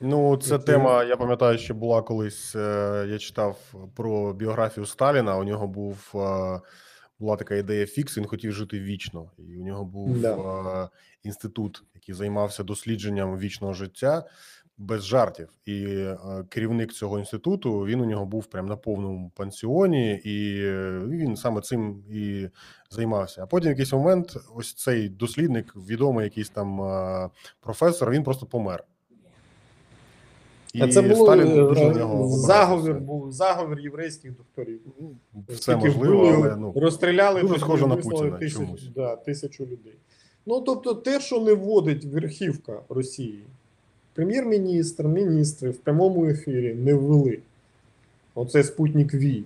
Ну, це Це- тема, я пам'ятаю, що була колись. е, Я читав про біографію Сталіна. У нього був е, була така ідея фікс. Він хотів жити вічно, і у нього був Да. е, інститут, який займався дослідженням вічного життя без жартів. І е, керівник цього інституту він у нього був прям на повному пансіоні, і е, він саме цим і займався. А потім в якийсь момент, ось цей дослідник, відомий якийсь там е, професор, він просто помер. А це було Сталін дуже на е, нього заговір, був заговір єврейських докторів. Це Скільки можливо, вбили, але ну розстріляли дуже схоже на Путіна тисяч, чомусь. да, тисячу людей. Ну тобто, те, що не вводить верхівка Росії, прем'єр-міністр, міністри в прямому ефірі не ввели. Оце Спутник Ві.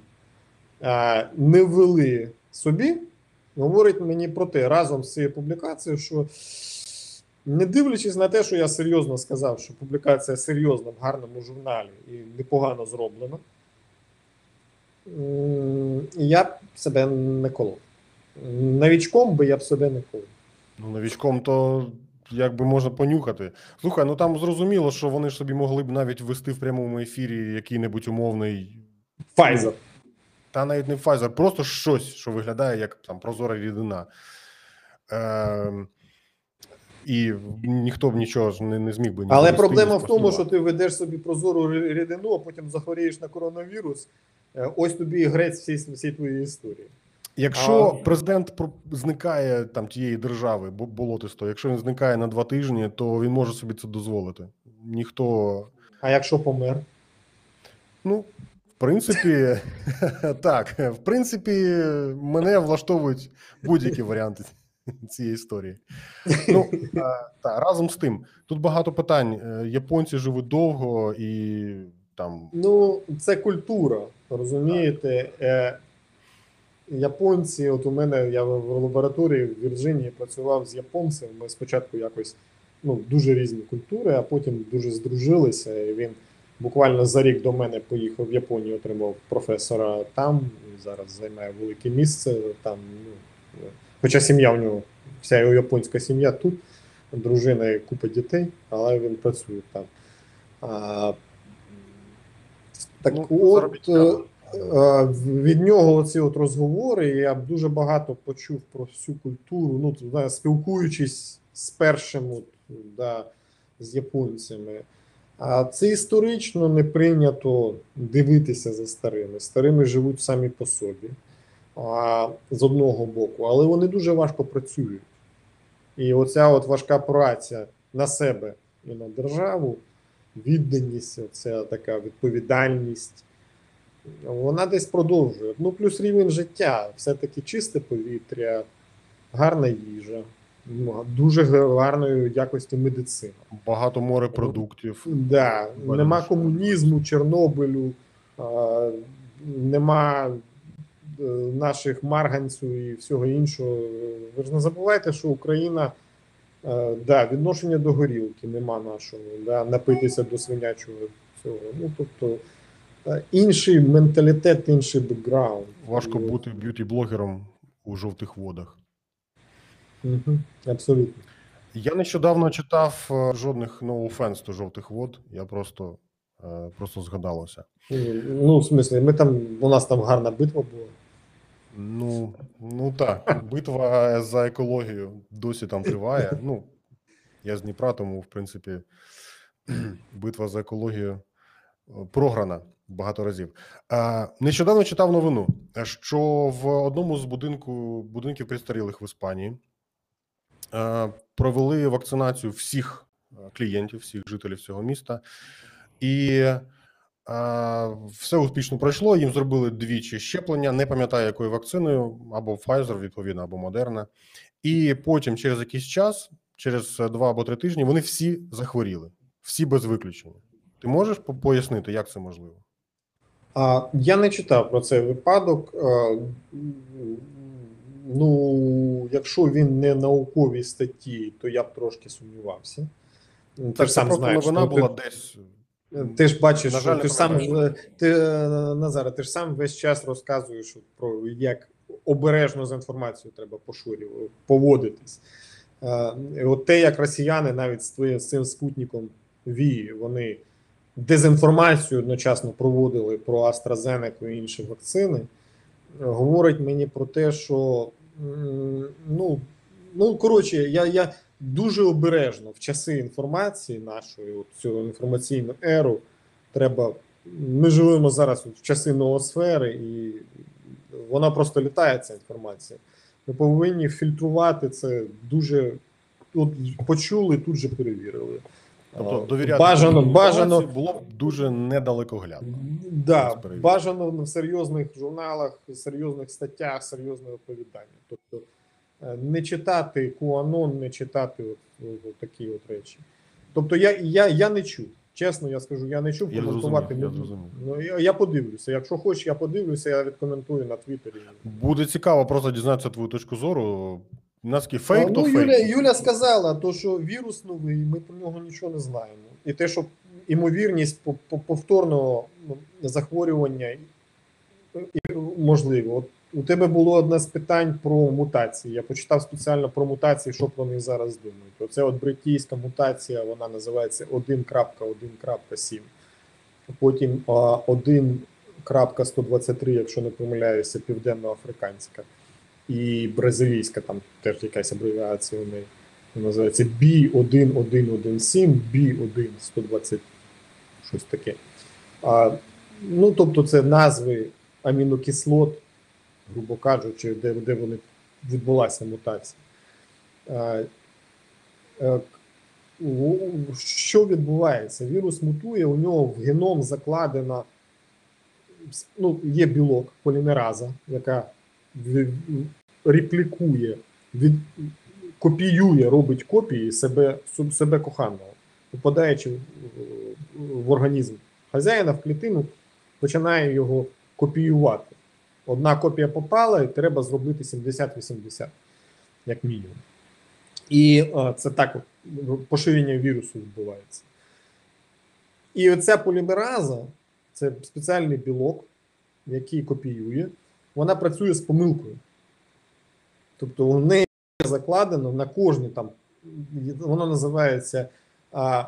Не ввели собі, говорить мені про те, разом з цією публікацією, що не дивлячись на те, що я серйозно сказав, що публікація серйозна в гарному журналі і непогано зроблена, я б себе не колов. Новічком би я б себе не колов. ну новічком, то якби можна понюхати. Слухай, ну там зрозуміло, що вони ж собі могли б навіть ввести в прямому ефірі який-небудь умовний. Pfizer. Та навіть не Pfizer, просто щось, що виглядає як там прозора рідина. Е, і ніхто б нічого ж не, не зміг би Але проблема в тому, що ти ведеш собі прозору рідину, а потім захворієш на коронавірус. Е, Ось тобі і грець всій, всій твоєї історії. Якщо А- президент про- зникає там тієї держави, бо- болотисто, якщо він зникає на два тижні, то він може собі це дозволити. Ніхто, А якщо помер? ну, в принципі, (laughs) так, в принципі, мене влаштовують будь-які варіанти цієї історії. Ну, е, та, разом з тим, тут багато питань. Е, Японці живуть довго і там Ну, це культура, розумієте? Японці, от у мене я в лабораторії в Вірджинії працював з японцем. Ми спочатку якось ну, дуже різні культури, а потім дуже здружилися. І він буквально за рік до мене поїхав в Японію, отримав професора там. І зараз займає велике місце там. Ну, е, хоча сім'я в нього, вся його японська сім'я тут, дружина і купа дітей, але він працює там. А, Так Ну, от від нього оці от розговори. Я дуже багато почув про всю культуру. Ну, да, спілкуючись з першим, от, да, з японцями. А це історично не прийнято дивитися за старими. Старими живуть самі по собі а, з одного боку, але вони дуже важко працюють. І оця от важка праця на себе і на державу, відданість, оця така відповідальність, вона десь продовжує. Ну, плюс рівень життя, все-таки чисте повітря, гарна їжа, ну, дуже гарної якості медицина. Багато морепродуктів. Да, нема комунізму, Чорнобилю, нема е, наших марганцю і всього іншого. Ви ж не забувайте, що Україна, е, да, відношення до горілки нема нашого, да, напитися до свинячого цього. Ну, тобто, інший менталітет, інший бекграунд. Важко І- бути б'юті-блогером у жовтих водах. Мгм, абсолютно. Я нещодавно читав е, жодних no offense до жовтих вод. Я просто, е, просто згадалося. Ну, в смислі, ми там, у нас там гарна битва була. Ну, ну так, битва за екологію досі там триває. Ну, я з Дніпра, тому, в принципі, (clears throat) битва за екологію е, програна багато разів. Нещодавно читав новину, що в одному з будинку, будинків престарілих в Іспанії провели вакцинацію всіх клієнтів, всіх жителів цього міста. І все успішно пройшло. Їм зробили двічі щеплення. Не пам'ятаю, якою вакциною, або Pfizer, відповідно, або Moderna. І потім, через якийсь час, через два або три тижні, вони всі захворіли, всі без виключення. Ти можеш пояснити, як це можливо? А, я не читав про цей випадок. Ну, якщо він не науковій статті, то я б трошки сумнівався. Ну, Ти Так, ж сам знаєш, новина ну, ти- була десь. Ти ж бачиш, На жаль, ти ж сам ти е, ти ж сам весь час розказуєш про як обережно з інформацією треба поширювати, поводитись. От те, як росіяни навіть з цим спутником Ві, вони дезінформацію одночасно проводили про AstraZeneca і інші вакцини, е, говорить мені про те, що ну, ну коротше, я, я дуже обережно в часи інформації нашої, цю інформаційну еру, треба. Ми живемо зараз в часи ноосфери, і вона просто літає, ця інформація. Ми повинні фільтрувати це дуже. От почули, тут же перевірили. Тобто довіряти бажано, бажано, було б дуже недалекоглядно. Да, бажано в серйозних журналах, серйозних статтях, серйозне оповідання. Тобто е, не читати QAnon, не читати от, от такі от речі. Тобто я, я, я не чув. Чесно, я скажу, я не чув, Я коментувати я Ну, я, я подивлюся. Якщо хочеш, я подивлюся, я відкоментую на Твіттері. Буде цікаво просто дізнатися твою точку зору. Наскільки фейк, то ну, фейк. Юля, Юля сказала, то, що вірус новий, ми про нього нічого не знаємо. І те, що імовірність по- по- повторного ну, захворювання можливо. От у тебе було одне з питань про мутації. Я почитав спеціально про мутації, що про них зараз думають. Оце от бритійська мутація, вона називається 1.1.7. Потім а, 1.123, якщо не помиляюся, південноафриканська і бразилійська, там теж якась абревіація у неї. Називається B1117, B1120, щось таке. А, ну, тобто, це назви амінокислот, грубо кажучи, де, де вони відбулася мутація. А, е, що відбувається? Вірус мутує, у нього в геном закладена ну, є білок полімераза, яка реплікує, від, копіює, робить копії себе, себе коханого, попадаючи в, організм хазяїна в клітину, починає його копіювати. Одна копія попала, і треба зробити 70-80, як мінімум. І це так поширення вірусу відбувається. І оця полімераза це спеціальний білок, який копіює, вона працює з помилкою. Тобто у неї закладено на кожній там, воно називається а,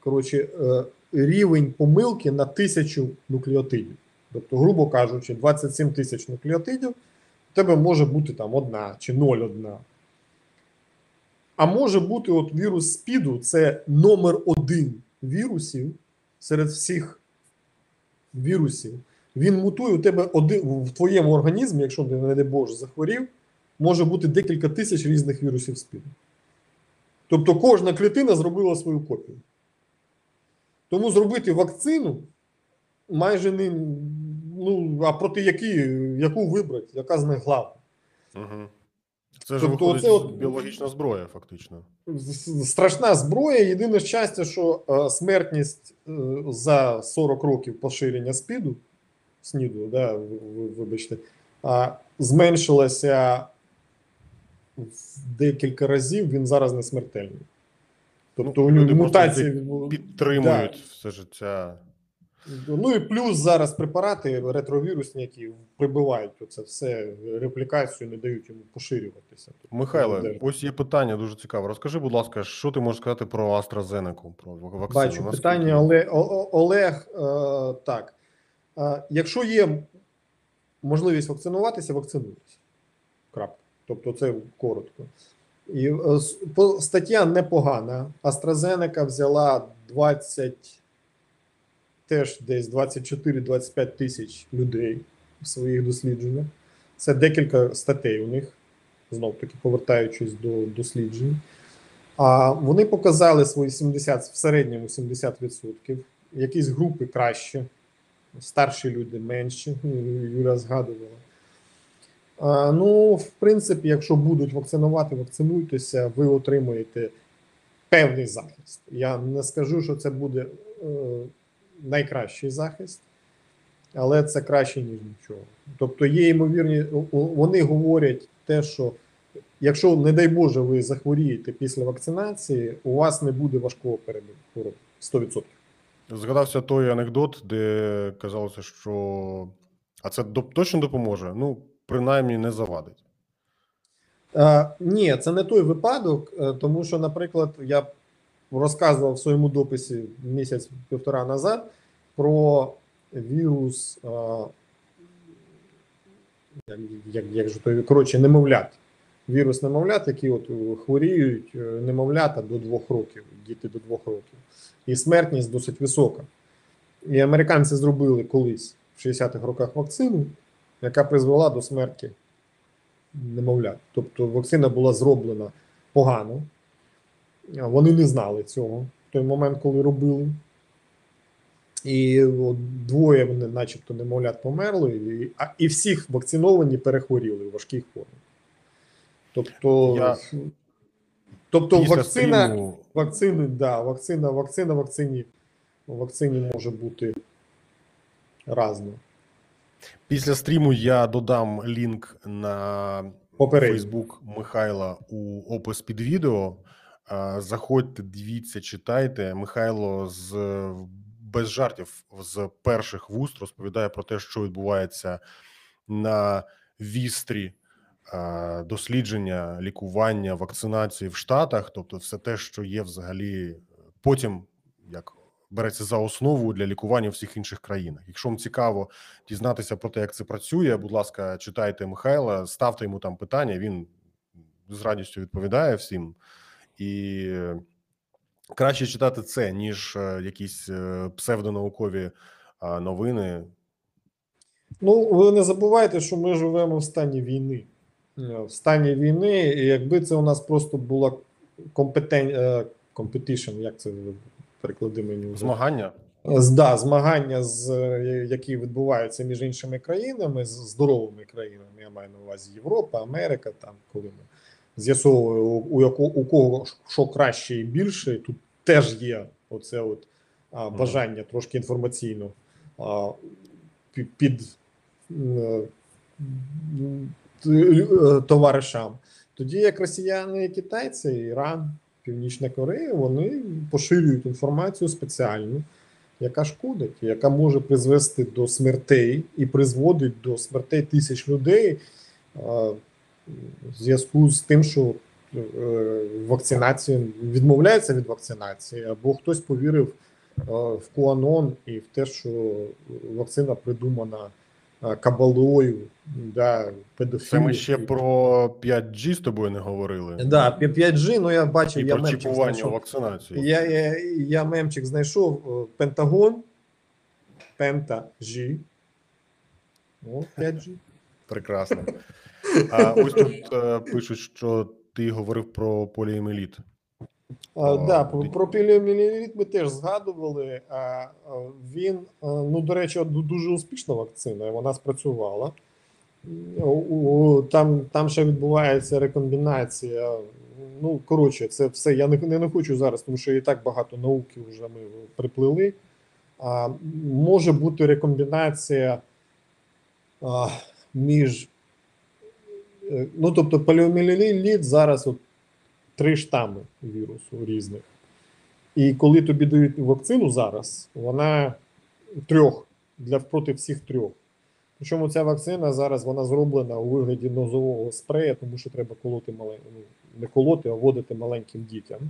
коротше, е, рівень помилки на тисячу нуклеотидів. Тобто, грубо кажучи, 27 тисяч нуклеотидів, у тебе може бути там одна чи 0,1. А може бути от вірус СПІДу це номер один вірусів серед всіх вірусів. Він мутує у тебе один в твоєму організмі, якщо ти, не дай Боже, захворів, може бути декілька тисяч різних вірусів СПІДу. Тобто кожна клітина зробила свою копію. Тому зробити вакцину майже не. Ну, а проти які, яку вибрати, яка з них главна? Угу. Це ж Тобто виходить от- біологічна зброя, фактично. Страшна зброя. Єдине щастя, що е, смертність е, за 40 років поширення СПІДу, СНІДу, да, ви- ви- вибачте, а, зменшилася в декілька разів, він зараз не смертельний. Тобто Ну, у нього люди мутації Підтримують все життя. Ну і плюс зараз препарати ретровірусні, які прибивають оце все реплікацію, не дають йому поширюватися. Тобто, Михайло, ось є питання дуже цікаве. Розкажи, будь ласка, що ти можеш сказати про AstraZeneca, про вак- вакцину? Бачу питання Олег, Олег е, так. Якщо є можливість вакцинуватися, вакцинуйтесь. Крапка. Тобто це коротко. І е, стаття непогана. AstraZeneca взяла 20, теж десь 24-25 тисяч людей в своїх дослідженнях. Це декілька статей у них, знов таки повертаючись до досліджень. А вони показали свої 70, в середньому 70%. Якісь групи краще, старші люди менші, (laughs) Юля згадувала. А, ну, в принципі, якщо будуть вакцинувати, вакцинуйтеся, ви отримуєте певний захист. Я не скажу, що це буде е, найкращий захист, але це краще, ніж нічого. Тобто є ймовірні, вони говорять те, що якщо, не дай Боже, ви захворієте після вакцинації, у вас не буде важкого перебігу хвороби 100%. Згадався той анекдот, де казалося, що а це точно допоможе? Ну, принаймні, не завадить. Е, ні, це не той випадок, е, тому що, наприклад, я розказував в своєму дописі місяць-півтора назад про вірус, е, як, як, як же той, коротше, немовлят. Вірус немовлят, які от е, хворіють е, немовлята до двох років, діти до двох років. І смертність досить висока. І американці зробили колись в 60-х роках вакцину, яка призвела до смерті немовлят. Тобто вакцина була зроблена погано. Вони не знали цього в той момент, коли робили. І от двоє вони, начебто, немовлят померли, і, а, і всіх вакциновані перехворіли в важких формах. Тобто, Я тобто Після вакцина, стріму вакцини, да, вакцина, вакцина, вакцині, вакцині може бути разно. Після стріму я додам лінк на Попередньо. Фейсбук Михайла у опис під відео. Заходьте, дивіться, читайте. Михайло з без жартів з перших вуст розповідає про те, що відбувається на вістрі дослідження, лікування, вакцинації в Штатах, тобто все те, що є взагалі потім як береться за основу для лікування в всіх інших країнах. Якщо вам цікаво дізнатися про те, як це працює, будь ласка, читайте Михайла, ставте йому там питання. Він з радістю відповідає всім, і е, краще читати це, ніж е, якісь е, псевдонаукові новини. Ну, ви не забувайте, що ми живемо в стані війни. Е, В стані війни, і якби це у нас просто була компетен... е, як це переклади мені вже? Змагання Да, змагання, з, е, які відбуваються між іншими країнами, з здоровими країнами. Я маю на увазі Європа, Америка, там, коли ми з'ясовуємо, у, яко- у кого що краще і більше, тут теж є оце от а, бажання трошки інформаційно а, під, під товаришам. Тоді як росіяни і китайці, Іран, Північна Корея, вони поширюють інформацію спеціальну, яка шкодить, яка може призвести до смертей і призводить до смертей тисяч людей в зв'язку з тим, що е, вакцинація відмовляється від вакцинації, або хтось повірив в Куанон і в те, що вакцина придумана е, кабалою, да, Це ми ще про 5G з тобою не говорили. Да, 5G, ну я бачив, І я про мемчик чіпування знайшов. вакцинації. Я, я, я мемчик знайшов е, Пентагон, Пента G. О, 5G. Прекрасно. А ось тут е, пишуть, що ти говорив про поліемеліт. А, А, да, про, піліоміліліт ми теж згадували. А, він, ну, до речі, дуже успішна вакцина, вона спрацювала. Там, там ще відбувається рекомбінація. Ну, коротше, це все. Я не, не, не хочу зараз, тому що і так багато науки вже ми приплили. А, може бути рекомбінація а, між. е, Ну, тобто, поліоміеліт зараз от три штами вірусу різних. І коли тобі дають вакцину зараз, вона трьох для проти всіх трьох. Причому ця вакцина зараз вона зроблена у вигляді нозового спрея, тому що треба колоти мале, ну, не колоти, а вводити маленьким дітям.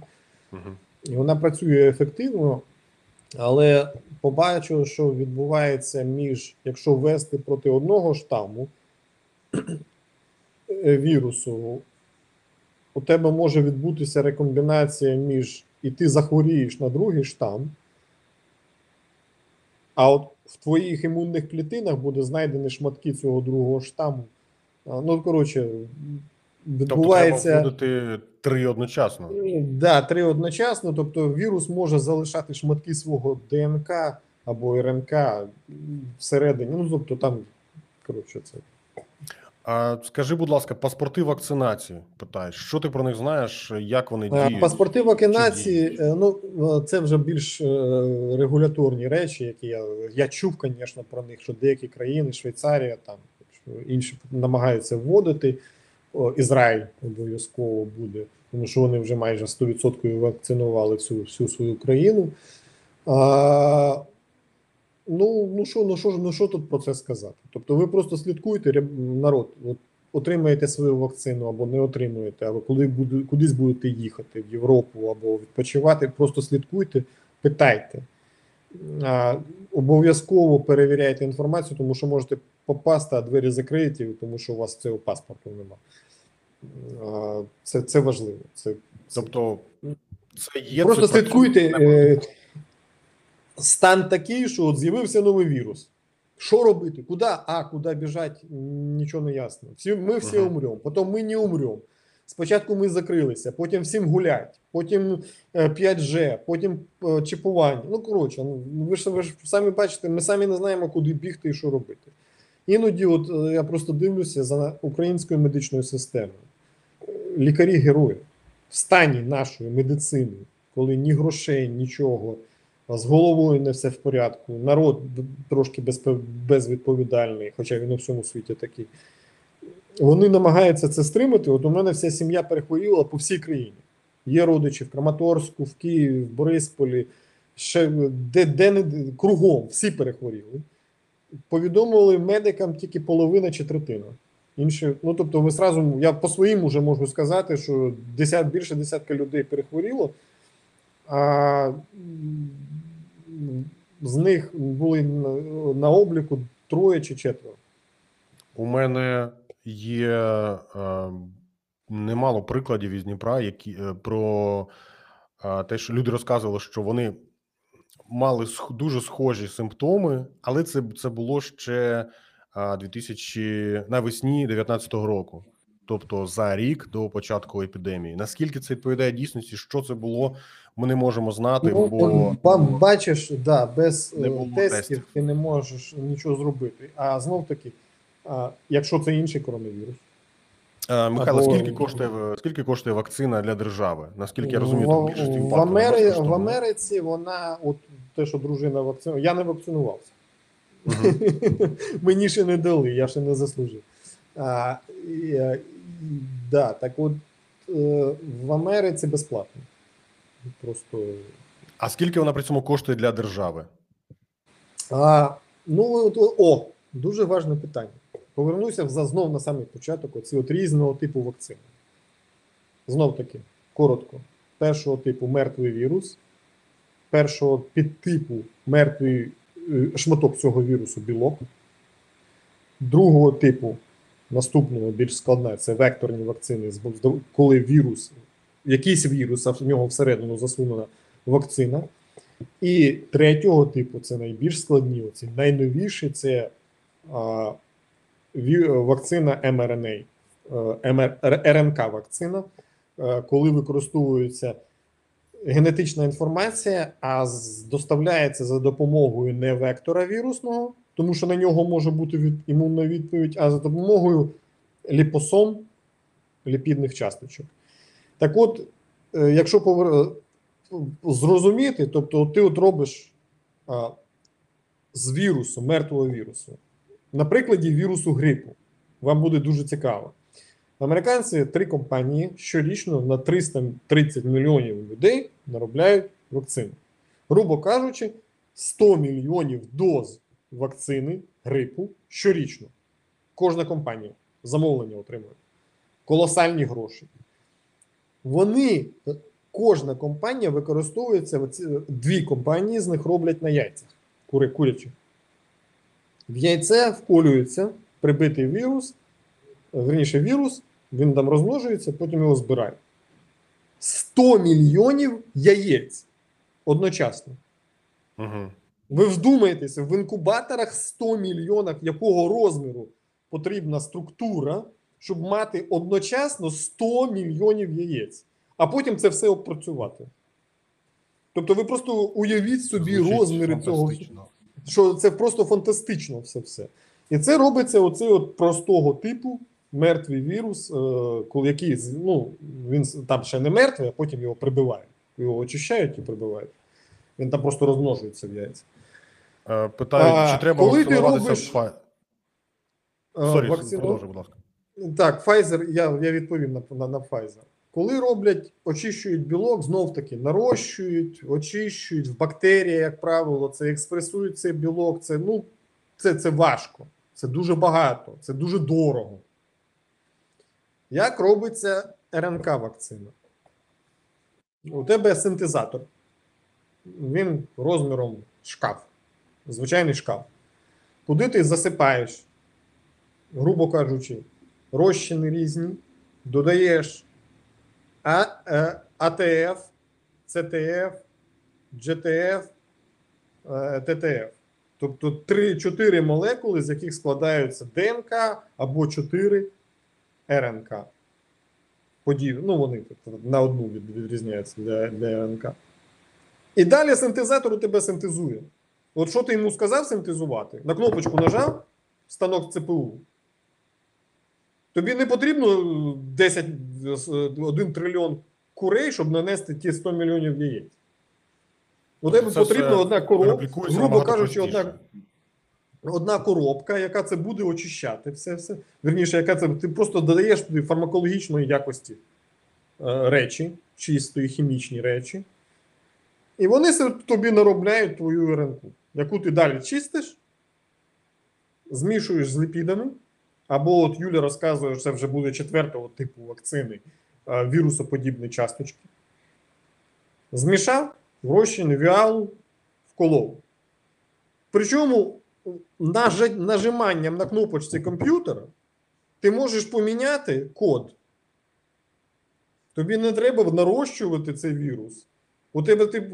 Мгм. І вона працює ефективно, але побачу, що відбувається між, якщо ввести проти одного штаму е, вірусу, у тебе може відбутися рекомбінація між і ти захворієш на другий штам, а от в твоїх імунних клітинах буде знайдені шматки цього другого штаму. Ну, коротше, Тобто відбувається. треба вводити три одночасно. Да, три одночасно. Тобто вірус може залишати шматки свого ДНК або РНК всередині. Ну, тобто там, коротше, це. А скажи, будь ласка, паспорти вакцинації питаєш, що ти про них знаєш, як вони Е, діють? Паспорти вакцинації, е, ну е, це вже більш регуляторні речі, які я, я чув, звісно, про них, що деякі країни, Швейцарія, там інші намагаються вводити. Ізраїль обов'язково буде, тому що вони вже майже 100% вакцинували всю, всю свою країну. А, ну, ну що, ну що ж, ну що тут про це сказати? Тобто, ви просто слідкуйте, народ, от, отримаєте свою вакцину або не отримуєте, або коли буде, кудись будете їхати в Європу або відпочивати, просто слідкуйте, питайте. А, обов'язково перевіряйте інформацію, тому що можете попасти, а двері закриті, тому що у вас цього паспорту нема. А, це, це важливо. Це, Тобто, це є Просто слідкуйте. Стан такий, що от з'явився новий вірус. Що робити? Куди? А, куди біжать? Нічого не ясно. Всі, ми всі Мгм. умремо, потім ми не умремо. Спочатку ми закрилися, потім всім гулять, потім е, 5G, потім е, чіпування. Ну, коротше, ну, ви ж ви ж самі бачите, ми самі не знаємо, куди бігти і що робити. Іноді, от е, я просто дивлюся за українською медичною системою. Лікарі герої в стані нашої медицини, коли ні грошей, нічого, з головою не все в порядку. Народ трошки безвідповідальний, хоча він у всьому світі такий. Вони намагаються це стримати. От у мене вся сім'я перехворіла по всій країні. Є родичі в Краматорську, в Києві, в Борисполі, ще де, де не кругом, всі перехворіли. Повідомили медикам тільки половина чи третина. Інші, ну тобто, ви зразу, я по своїм вже можу сказати, що десят, більше десятка людей перехворіло, а з них були на, обліку троє чи четверо. У мене є е, немало прикладів із Дніпра, які е, про е, те, що люди розказували, що вони мали сх- дуже схожі симптоми, але це, це було ще е, 2000, навесні 2019 року, тобто за рік до початку епідемії. Наскільки це відповідає дійсності? Що це було? Ми не можемо знати, Ну, бо ба- бачиш, да, без Не е, тестів, тестів. ти не можеш нічого зробити. А знов таки, якщо це інший коронавірус, е, Михайло, Або- скільки коштує скільки коштує вакцина для держави? Наскільки я розумію, в, там більшість в, Амери, в. Америці вона, от те, що дружина вакцинувала, я не вакцинувався. (laughs) Мені ще не дали, я ще не заслужив. А, е, да, так от е, в Америці безплатно. Просто. А скільки вона при цьому коштує для держави? А, ну, о, дуже важне питання. Повернуся за знов на самий початок оці от різного типу вакцини. Знов таки, коротко. Першого типу мертвий вірус, першого підтипу мертвий е, шматок цього вірусу білок. Другого типу, наступного більш складна, це векторні вакцини, коли вірус, якийсь вірус, а в нього всередину засунена вакцина. І третього типу, це найбільш складні, оці найновіші це а, вакцина mRNA, е, РНК вакцина, е, коли використовується генетична інформація, а доставляється за допомогою не вектора вірусного, тому що на нього може бути від, імунна відповідь, а за допомогою ліпосом ліпідних часточок. Так от, е, якщо повер... зрозуміти, тобто ти от робиш а, з вірусу, мертвого вірусу, на прикладі вірусу грипу, вам буде дуже цікаво. Американці три компанії щорічно на 330 мільйонів людей наробляють вакцину. Грубо кажучи, 100 мільйонів доз вакцини грипу щорічно. Кожна компанія замовлення отримує. Колосальні гроші. Вони, кожна компанія використовується, дві компанії з них роблять на яйцях кури, курячі. В яйце вколюється прибитий вірус, верніше вірус, він там розмножується, потім його збирають. 100 мільйонів яєць одночасно. Угу. Ви вдумаєтеся, в інкубаторах 100 мільйонах якого розміру потрібна структура, щоб мати одночасно 100 мільйонів яєць, а потім це все опрацювати. Тобто ви просто уявіть собі розміри цього, що це просто фантастично все все. І це робиться оцей от простого типу мертвий вірус, е, який ну, він там ще не мертвий, а потім його прибивають. Його очищають і прибивають. Він там просто розмножується в яйця. Е, Питають, А, чи треба коли ти вакцинуватися робиш- Sorry, вакцину- продовжуй, будь ласка. Так, Pfizer, я, я відповім на, на, на Pfizer. Коли роблять, очищують білок, знов таки нарощують, очищують в бактерії, як правило, це експресують цей білок. Це, ну, це, це важко, це дуже багато, це дуже дорого. Як робиться РНК вакцина? У тебе синтезатор. Він розміром шкаф, звичайний шкаф. Куди ти засипаєш, грубо кажучи, розчини різні, додаєш А, е, АТФ, ЦТФ, GTF, е, ТТФ. Тобто 3-4 молекули, з яких складаються ДНК або 4 РНК. Подіб... Ну, вони тобто, на одну відрізняються для, для РНК. І далі синтезатор у тебе синтезує. От що ти йому сказав синтезувати? На кнопочку нажав станок ЦПУ. Тобі не потрібно 10, 1 трильйон курей, щоб нанести ті 100 мільйонів яєць. У тебе потрібна одна коробка, грубо кажучи, одна, одна коробка, яка це буде очищати все. все. Вірніше, яка це ти просто додаєш туди фармакологічної якості е, речі, чистої хімічні речі. І вони тобі наробляють твою РНК, яку ти далі чистиш, змішуєш з ліпідами. Або от Юля розказує, що це вже буде четвертого типу вакцини е, вірусоподібні часточки. Змішав, в розчини віалу, вколов. Причому нажиманням на кнопочці комп'ютера ти можеш поміняти код. Тобі не треба нарощувати цей вірус. У тебе ти е,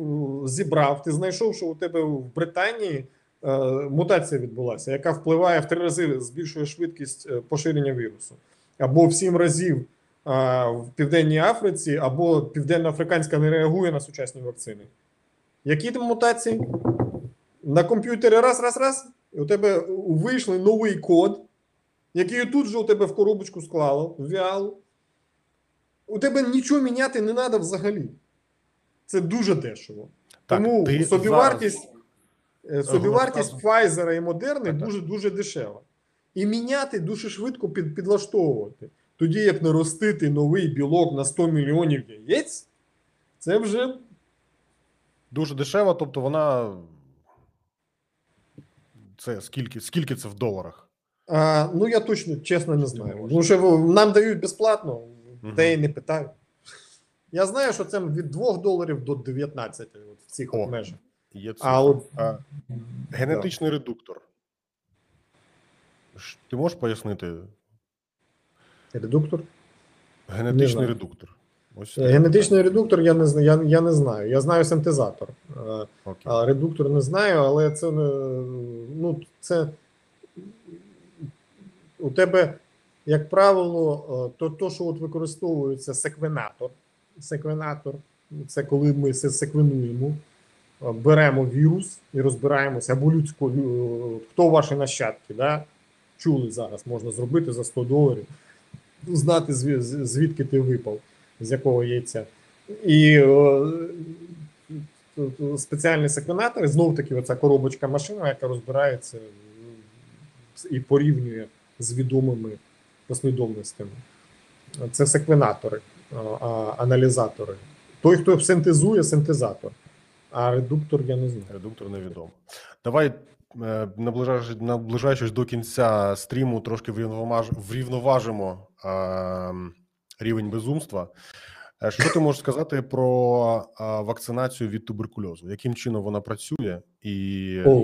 зібрав, ти знайшов, що у тебе в Британії е, мутація відбулася, яка впливає в три рази, збільшує швидкість е, поширення вірусу. Або в сім разів е, в Південній Африці, або Південно-Африканська не реагує на сучасні вакцини. Які там мутації? На комп'ютері раз, раз, раз, і у тебе вийшли новий код, який тут же у тебе в коробочку склало, в віалу. У тебе нічого міняти не треба взагалі. Це дуже дешево. Так, Тому ти собівартість, е, собівартість. Pfizer і Moderna дуже дуже дешева. І міняти дуже швидко під, підлаштовувати. Тоді як наростити новий білок на 100 мільйонів яєць, це вже Дуже дешево, тобто вона. Це скільки, скільки це в доларах? А, ну, я точно чесно не знаю. Тому що нам дають безплатно, Мгм. де і не питають. Я знаю, що це від 2 доларів до 19 от в цих О, межах. Є А от А, генетичний редуктор. Ш- Ти можеш пояснити? редуктор. Генетичний редуктор. Ось Е, Генетичний питання. редуктор я не знаю. Я, я не знаю. Я знаю синтезатор. Е, Окей. А редуктор не знаю, але це не ну це у тебе, як правило, е, то, то що от використовується секвенатор. Секвенатор це коли ми се- секвенуємо, е, беремо вірус і розбираємося або людську, хто ваші нащадки, да? чули зараз, можна зробити за 100 доларів, знати звідки ти випав, з якого яйця. І е, спеціальний секвенатор, знов таки оця коробочка машина, яка розбирається і порівнює з відомими послідовностями. Це секвенатори, а, аналізатори. Той, хто синтезує, синтезатор. А редуктор я не знаю. Редуктор невідомо. Давай, е, наближаючись, наближаючись до кінця стріму, трошки врівноважимо е, рівень безумства. Е, Що ти можеш сказати про вакцинацію від туберкульозу? Яким чином вона працює? І О,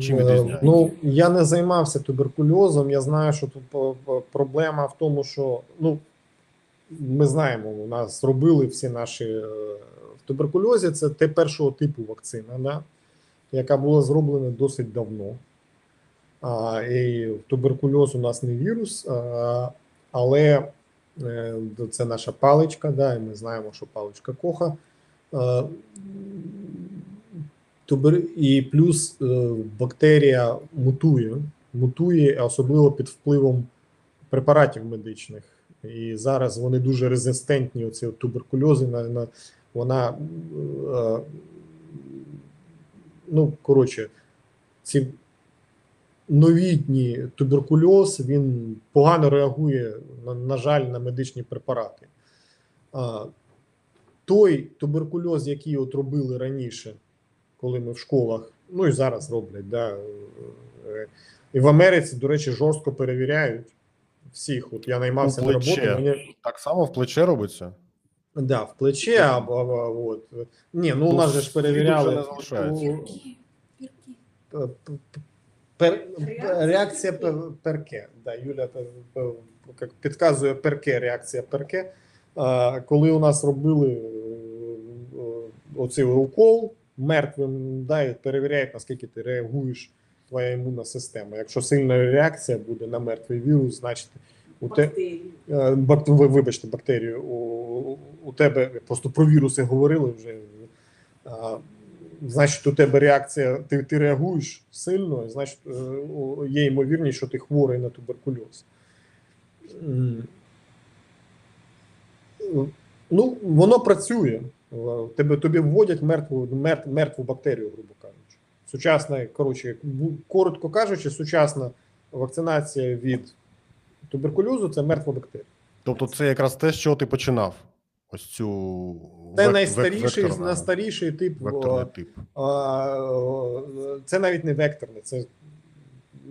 Чим відрізняється? Ну, я не займався туберкульозом. Я знаю, що тут проблема в тому, що ну, ми знаємо, у нас робили всі наші е, в туберкульозі. Це те першого типу вакцина, да, яка була зроблена досить давно. А, і туберкульоз у нас не вірус, а, але е, це наша паличка, да, і ми знаємо, що паличка коха. Е, Тубер... І плюс е, бактерія мутує, мутує, особливо під впливом препаратів медичних. І зараз вони дуже резистентні. Оці туберкульози на, на вона е, ну коротше, ці новітні туберкульоз він погано реагує, на, на жаль, на медичні препарати. А, той туберкульоз, який от робили раніше, коли ми в школах, ну і зараз роблять, да, е, і в Америці, до речі, жорстко перевіряють всіх. От я наймався на роботу. Мені, так само в плече робиться? да, в плече або, або от. Ні, ну у нас же ж перевіряли. Пер, Реакція Перке. Да, Юля підказує перке, реакція перке. Коли у нас робили е, оцей укол мертвим, да, і перевіряють, наскільки ти реагуєш, твоя імунна система. Якщо сильна реакція буде на мертвий вірус, значить у те. Е, вибачте, бактерію. У, у тебе просто про віруси говорили вже. А, значить, у тебе реакція, ти, ти реагуєш сильно, і значить, е, є ймовірність, що ти хворий на туберкульоз. Е, Ну, воно працює. Е, Тебе тобі вводять мертву, мертв, мертву бактерію, грубо. Сучасна, коротше, коротко кажучи, сучасна вакцинація від туберкульозу це мертва бактерія. Тобто, це якраз те, з чого ти починав. Ось цю Це век- найстаріший, векторна- найстаріший тип. векторний тип. а, Це навіть не векторний. Це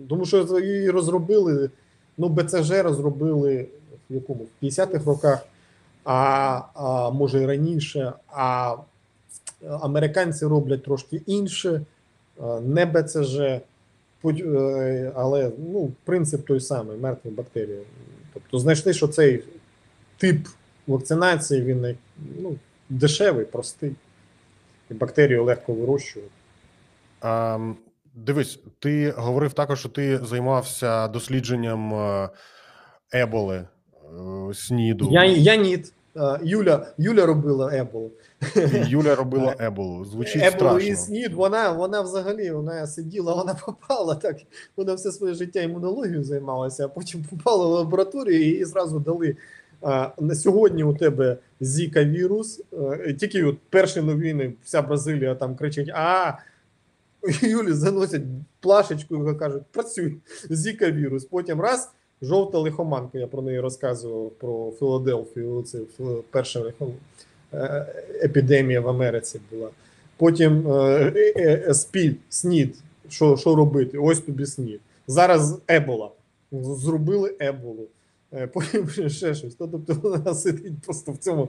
тому що її розробили. Ну, БЦЖ розробили в якому в 50-х роках, а, а може і раніше. А американці роблять трошки інше, не БЦЖ, е, але ну, принцип той самий мертва бактерія. Тобто знайшли, що цей тип вакцинації він ну, дешевий, простий. І бактерію легко вирощувати. А, дивись, ти говорив також, що ти займався дослідженням е, еболи, е, СНІДу. Я, я ніт. Юля, Юля робила еболу. Юля (laughs) робила еболу. Звучить Еболу страшно. і СНІД, вона, вона взагалі вона сиділа, вона попала так. Вона все своє життя імунологією займалася, а потім попала в лабораторію і зразу дали. А, на сьогодні у тебе Зіка вірус. Тільки от перші новини, вся Бразилія там кричить: а Юлі заносять плашечку і кажуть, працюй, Зіка вірус. Потім раз, жовта лихоманка. Я про неї розказував про Філадельфію. Це перша е, епідемія в Америці була. Потім е, е, е, СПІД, СНІД. Що, що робити? Ось тобі СНІД. Зараз Ебола. Зробили Еболу. потім ще щось. Ну, Тобто вона сидить просто в цьому.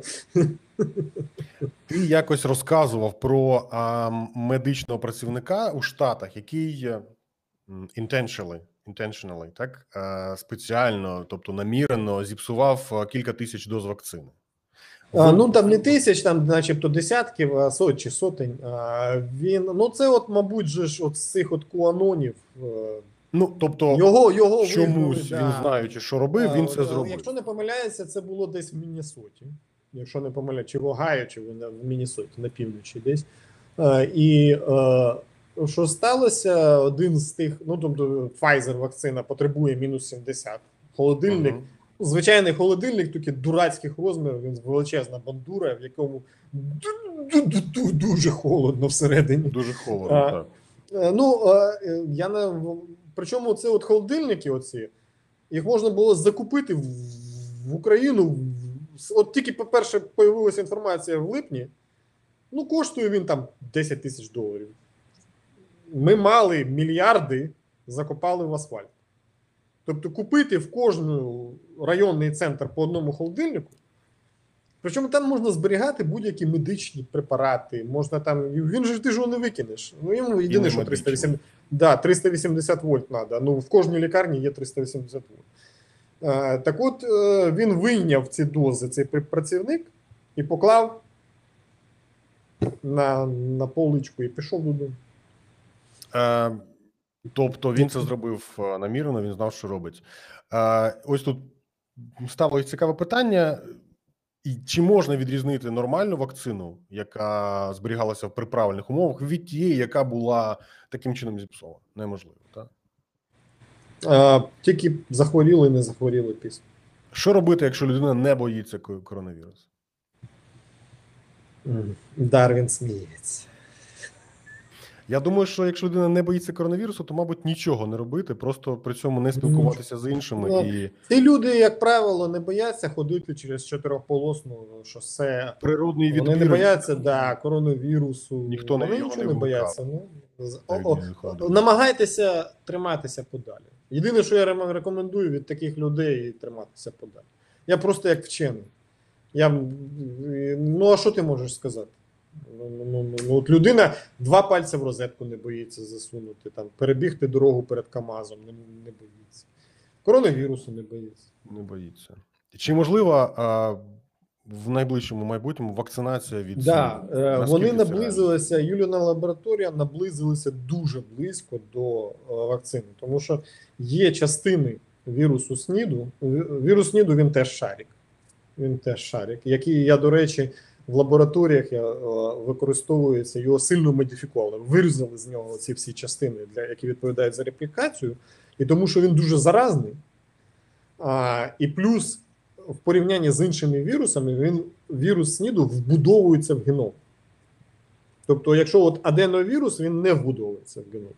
Ти якось розказував про а, медичного працівника у Штатах, який intentionally, intentionally, так е, спеціально, тобто намірено зіпсував е, кілька тисяч доз вакцини. А, ну там не тисяч, там, начебто, десятків, а сот чи сотень. А, він, ну це, от, мабуть, же ж от з цих от куанонів. е, Ну тобто, Його, його чомусь він да. знаючи, що робив, він це зробив. Якщо не помиляється, це було десь в Міннесоті. Якщо не помиляється, чи в Огайо, чи в Міннесоті, на півночі десь. І що сталося, один з тих, ну тобто Pfizer вакцина потребує мінус 70. Холодильник, Мгм. звичайний холодильник, тільки дурацьких розмірів, він величезна бандура, в якому дуже холодно всередині. Дуже холодно. А, так. Е, Ну, е, я не причому це от холодильники, оці, їх можна було закупити в, в Україну. От тільки, по-перше, появилася інформація в липні. Ну, коштує він там 10 тисяч доларів. Ми мали мільярди, закопали в асфальт. Тобто купити в кожну районний центр по одному холодильнику. Причому там можна зберігати будь-які медичні препарати. Можна там. Він же ти ж його не викинеш. Ну йому єдине, що 380, да, 380 вольт треба. Ну в кожній лікарні є 380 вольт. Е, так от е, він вийняв ці дози, цей працівник, і поклав на, на поличку і пішов додому. Е, тобто він це зробив е, намірено, він знав, що робить. Е, ось тут ставилось цікаве питання: і чи можна відрізнити нормальну вакцину, яка зберігалася при правильних умовах, від тієї, яка була таким чином зіпсована? Неможливо, так? Е, тільки захворіли, не захворіли після. Що робити, якщо людина не боїться ко- коронавірусу? Дарвін сміється. Я думаю, що якщо людина не боїться коронавірусу, то, мабуть, нічого не робити, просто при цьому не спілкуватися з іншими Ну, і Ці люди, як правило, не бояться ходити через чотирьохполосну шосе. природний Вони не бояться да, коронавірусу. Ніхто не- Вони нічого не не бояться. Ну, о, о, намагайтеся триматися подалі. Єдине, що я рекомендую від таких людей триматися подалі. Я просто як вчений. Я, ну, а що ти можеш сказати? Ну, ну, ну, ну, от людина два пальці в розетку не боїться засунути, там, перебігти дорогу перед КАМАЗом не, не боїться. Коронавірусу не боїться. Не боїться. Чи можлива а, в найближчому майбутньому вакцинація від Да, е, Наскільки вони наблизилися, Юліна лабораторія наблизилися дуже близько до е, вакцини, тому що є частини вірусу СНІДу. Вірус СНІДу він теж шарик. Він теж шарик, який я, до речі, в лабораторіях я, е, використовується, його сильно модифікували. Вирізали з нього ці всі частини, для, які відповідають за реплікацію, і тому що він дуже заразний. А, і плюс в порівнянні з іншими вірусами, він вірус СНІДу вбудовується в геном. Тобто, якщо от аденовірус, він не вбудовується в геном.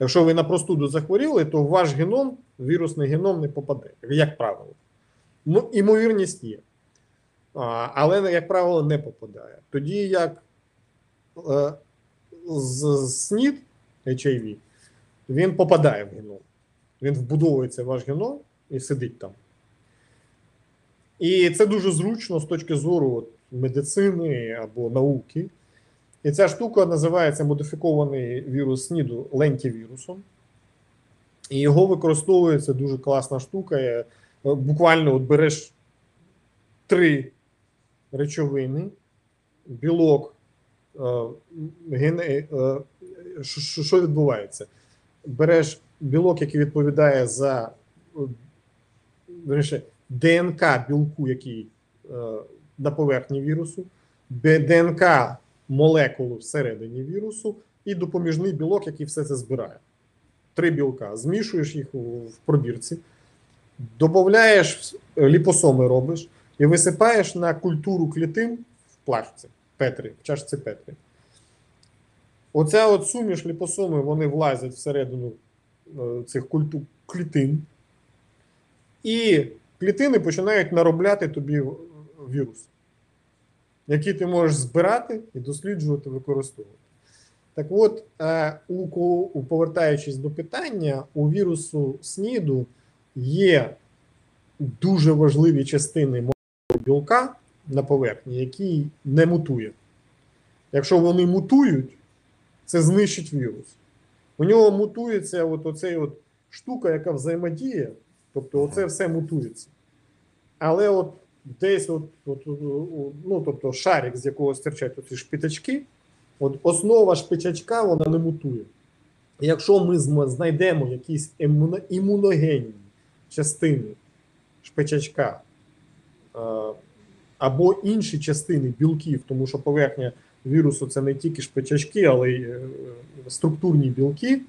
Якщо ви на простуду захворіли, то в ваш геном, вірусний геном не попаде, як правило. Ну, імовірність є. Але, як правило, не попадає. Тоді як е, з СНІД HIV, він попадає в геном. Він вбудовується в ваш геном і сидить там. І це дуже зручно з точки зору от, медицини або науки. І ця штука називається модифікований вірус СНІДу лентівірусом. І його використовується дуже класна штука. Е, Буквально от береш три речовини, білок, е, е, що- відбувається? Береш білок, який відповідає за е, ДНК білку, який на поверхні вірусу, ДНК молекулу всередині вірусу, і допоміжний білок, який все це збирає. Три білка. Змішуєш їх в пробірці, додаєш ліпосоми робиш і висипаєш на культуру клітин в плашці Петри, в чашці Петри. Оця от суміш ліпосоми, вони влазять всередину е, цих культу клітин, і клітини починають наробляти тобі вірус, який ти можеш збирати і досліджувати, використовувати. Так от, е, у, повертаючись до питання, у вірусу СНІДу є дуже важливі частини білка на поверхні, який не мутує. Якщо вони мутують, це знищить вірус. У нього мутується от оцей от штука, яка взаємодіє, тобто оце все мутується. Але от десь от, от, ну, тобто шарик, з якого стирчать оці шпитачки, от основа шпичачка вона не мутує. І якщо ми знайдемо якісь імуногенні частини шпичачка або інші частини білків, тому що поверхня вірусу це не тільки шпичачки, але й е, структурні білки,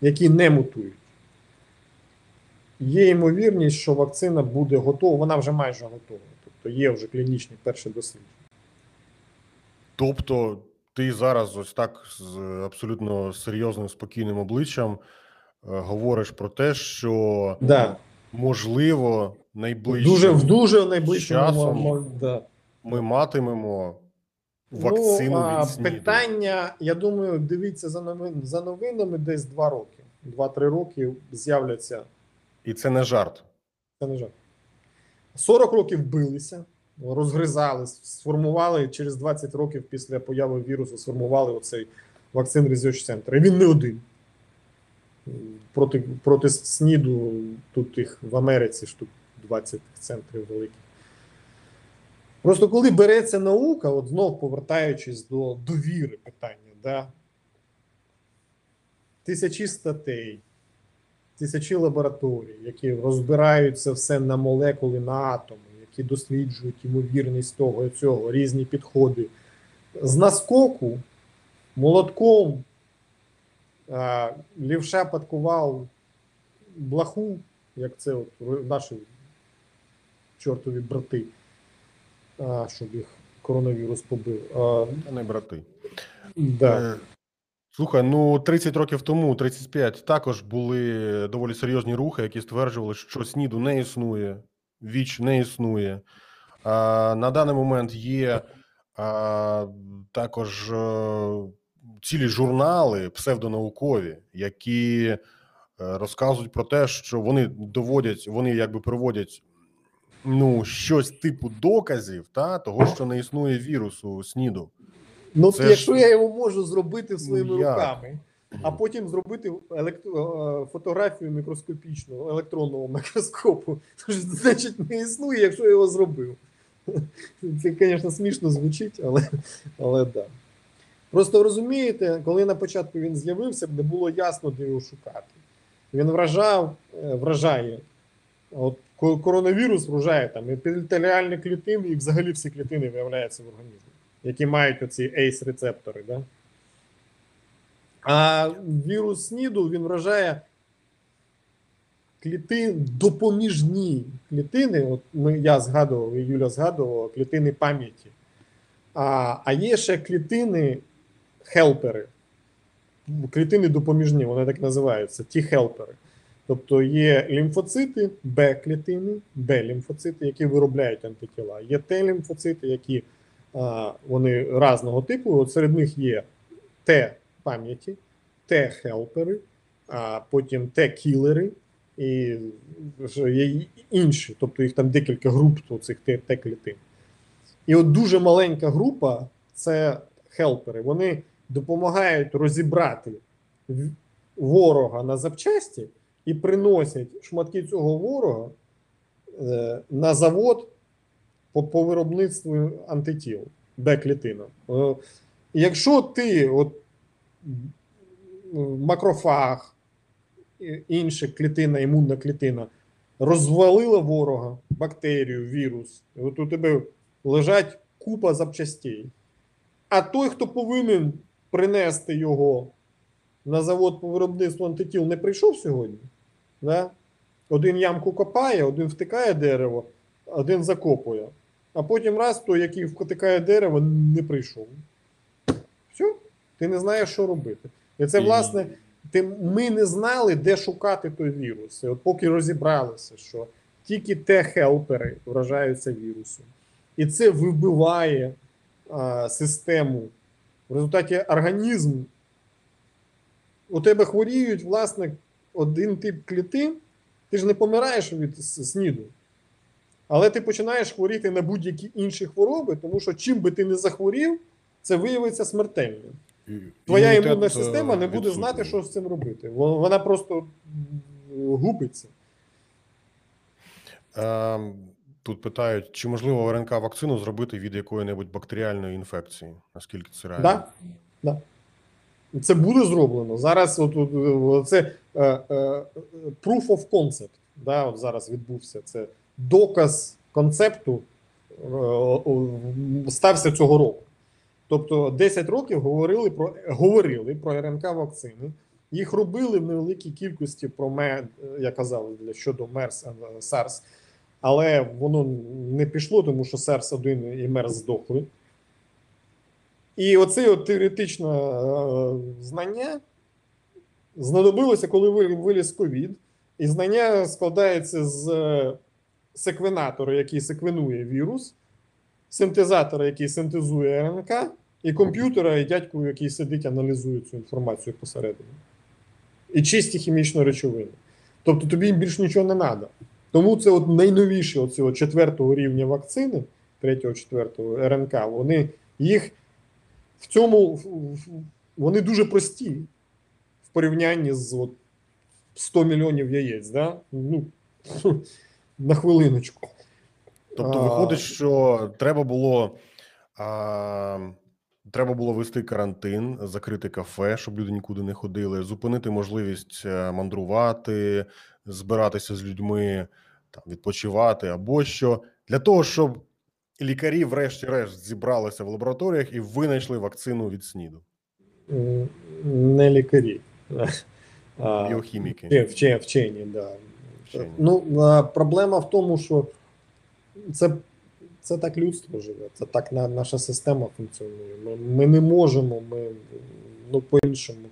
які не мутують. Є ймовірність, що вакцина буде готова, вона вже майже готова. Тобто є вже клінічні перші дослідження. Тобто, ти зараз ось так з абсолютно серйозним спокійним обличчям е, говориш про те, що Да. Можливо найближчим Дуже в дуже найближчому часом да. ми матимемо вакцину ну, від СНІДу. питання, я думаю, дивіться за новин за новинами десь два роки. Два-три роки з'являться. І це не жарт. Це не жаль. 40 років билися, розгризали, сформували через 20 років після появи вірусу, сформували оцей вакцин Research Center. І він не один. Проти, проти СНІДу тут їх в Америці штук 20 центрів великих. Просто коли береться наука, от знов повертаючись до довіри питання, да? тисячі статей, тисячі лабораторій, які розбирають це все на молекули, на атоми, які досліджують ймовірність того і цього, різні підходи. З наскоку молотком а, лівша подкував блаху, як це от наші чортові брати, щоб їх коронавірус побив. А не брати. да. Е, Слухай, ну 30 років тому, 35, також були доволі серйозні рухи, які стверджували, що СНІДу не існує, ВІЧ не існує. А, на даний момент є а, також е, цілі журнали псевдонаукові, які е, розказують про те, що вони доводять, вони якби проводять ну, щось типу доказів та, того, що не існує вірусу СНІДу. Ну, Це якщо ж- я його можу зробити своїми Ну, як? руками, а потім зробити електро... е, фотографію мікроскопічну електронного (laughs) мікроскопу, то ж значить не існує, якщо я його зробив. (laughs) Це, звісно, смішно звучить, але, але да. Просто розумієте, коли на початку він з'явився, не було ясно, де його шукати. Він вражав, е, вражає. От коронавірус вражає там епітеліальні клітини, і взагалі всі клітини виявляються в організмі які мають оці ACE-рецептори. Да? А вірус СНІДу він вражає клітин, допоміжні клітини. От ми, я згадував, і Юля згадувала клітини пам'яті. А, а є ще клітини хелпери. Клітини допоміжні, вони так називаються, ті хелпери. Тобто є лімфоцити, Б-клітини, Б-лімфоцити, які виробляють антитіла. Є Т-лімфоцити, які а, вони різного типу. От серед них є Т-пам'яті, Т-хелпери, а потім Т-кілери і є інші, тобто їх там декілька груп цих Т-клітин. І от дуже маленька група це хелпери. Вони допомагають розібрати ворога на запчасті і приносять шматки цього ворога е, на завод по, по виробництву антитіл Б-клітинам. Е, Якщо ти от макрофаг, інша клітина, імунна клітина, розвалила ворога, бактерію, вірус, от у тебе лежать купа запчастей. А той, хто повинен принести його на завод по виробництву антитіл, не прийшов сьогодні. Да? Один ямку копає, один втикає дерево, один закопує. А потім раз той, який втикає дерево, не прийшов. Все, ти не знаєш, що робити. І це, власне, ти, ми не знали, де шукати той вірус. І от поки розібралися, що тільки Т-хелпери вражаються вірусом. І це вибиває а, систему. В результаті організм. У тебе хворіють, власне, один тип клітин. Ти ж не помираєш від СНІДу. Але ти починаєш хворіти на будь-які інші хвороби, тому що чим би ти не захворів, це виявиться смертельним. Твоя імунна е, система не буде знати, що з цим робити. Вона просто губиться. Е, Тут питають, чи можливо РНК вакцину зробити від якої-небудь бактеріальної інфекції? Наскільки це реально? Да? Да. Це буде зроблено. Зараз от, от, це е, е, proof of concept. Да, от зараз відбувся. Це доказ концепту е, стався цього року. Тобто 10 років говорили про говорили про РНК вакцини. Їх робили в невеликій кількості про ме, я казав для щодо МЕРС, е, SARS, але воно не пішло, тому що SARS 1 і МЕРС здохли. І оце теоретичне е, знання знадобилося, коли виліз ковід, і знання складається з е, секвенатора, який секвенує вірус, синтезатора, який синтезує РНК, і комп'ютера, і дядьку, який сидить, аналізує цю інформацію посередині. І чисті хімічні речовини. Тобто тобі більш нічого не треба. Тому це от найновіші оці четвертого рівня вакцини, третього, четвертого РНК, вони їх в цьому вони дуже прості в порівнянні з от 100 мільйонів яєць. Да? Ну, (laughs) на хвилиночку. Тобто виходить, що треба було. А... Треба було вести карантин, закрити кафе, щоб люди нікуди не ходили, зупинити можливість е, мандрувати, збиратися з людьми, там відпочивати або що для того, щоб лікарі, врешті-решт, зібралися в лабораторіях і винайшли вакцину від СНІДу. Не лікарі. (laughs) Біохіміки. Вче- вче- Вчені, да. Вчені. Ну, проблема в тому, що це, це так людство живе, це так на, наша система функціонує. Ми, ми не можемо, ми ну, по-іншому.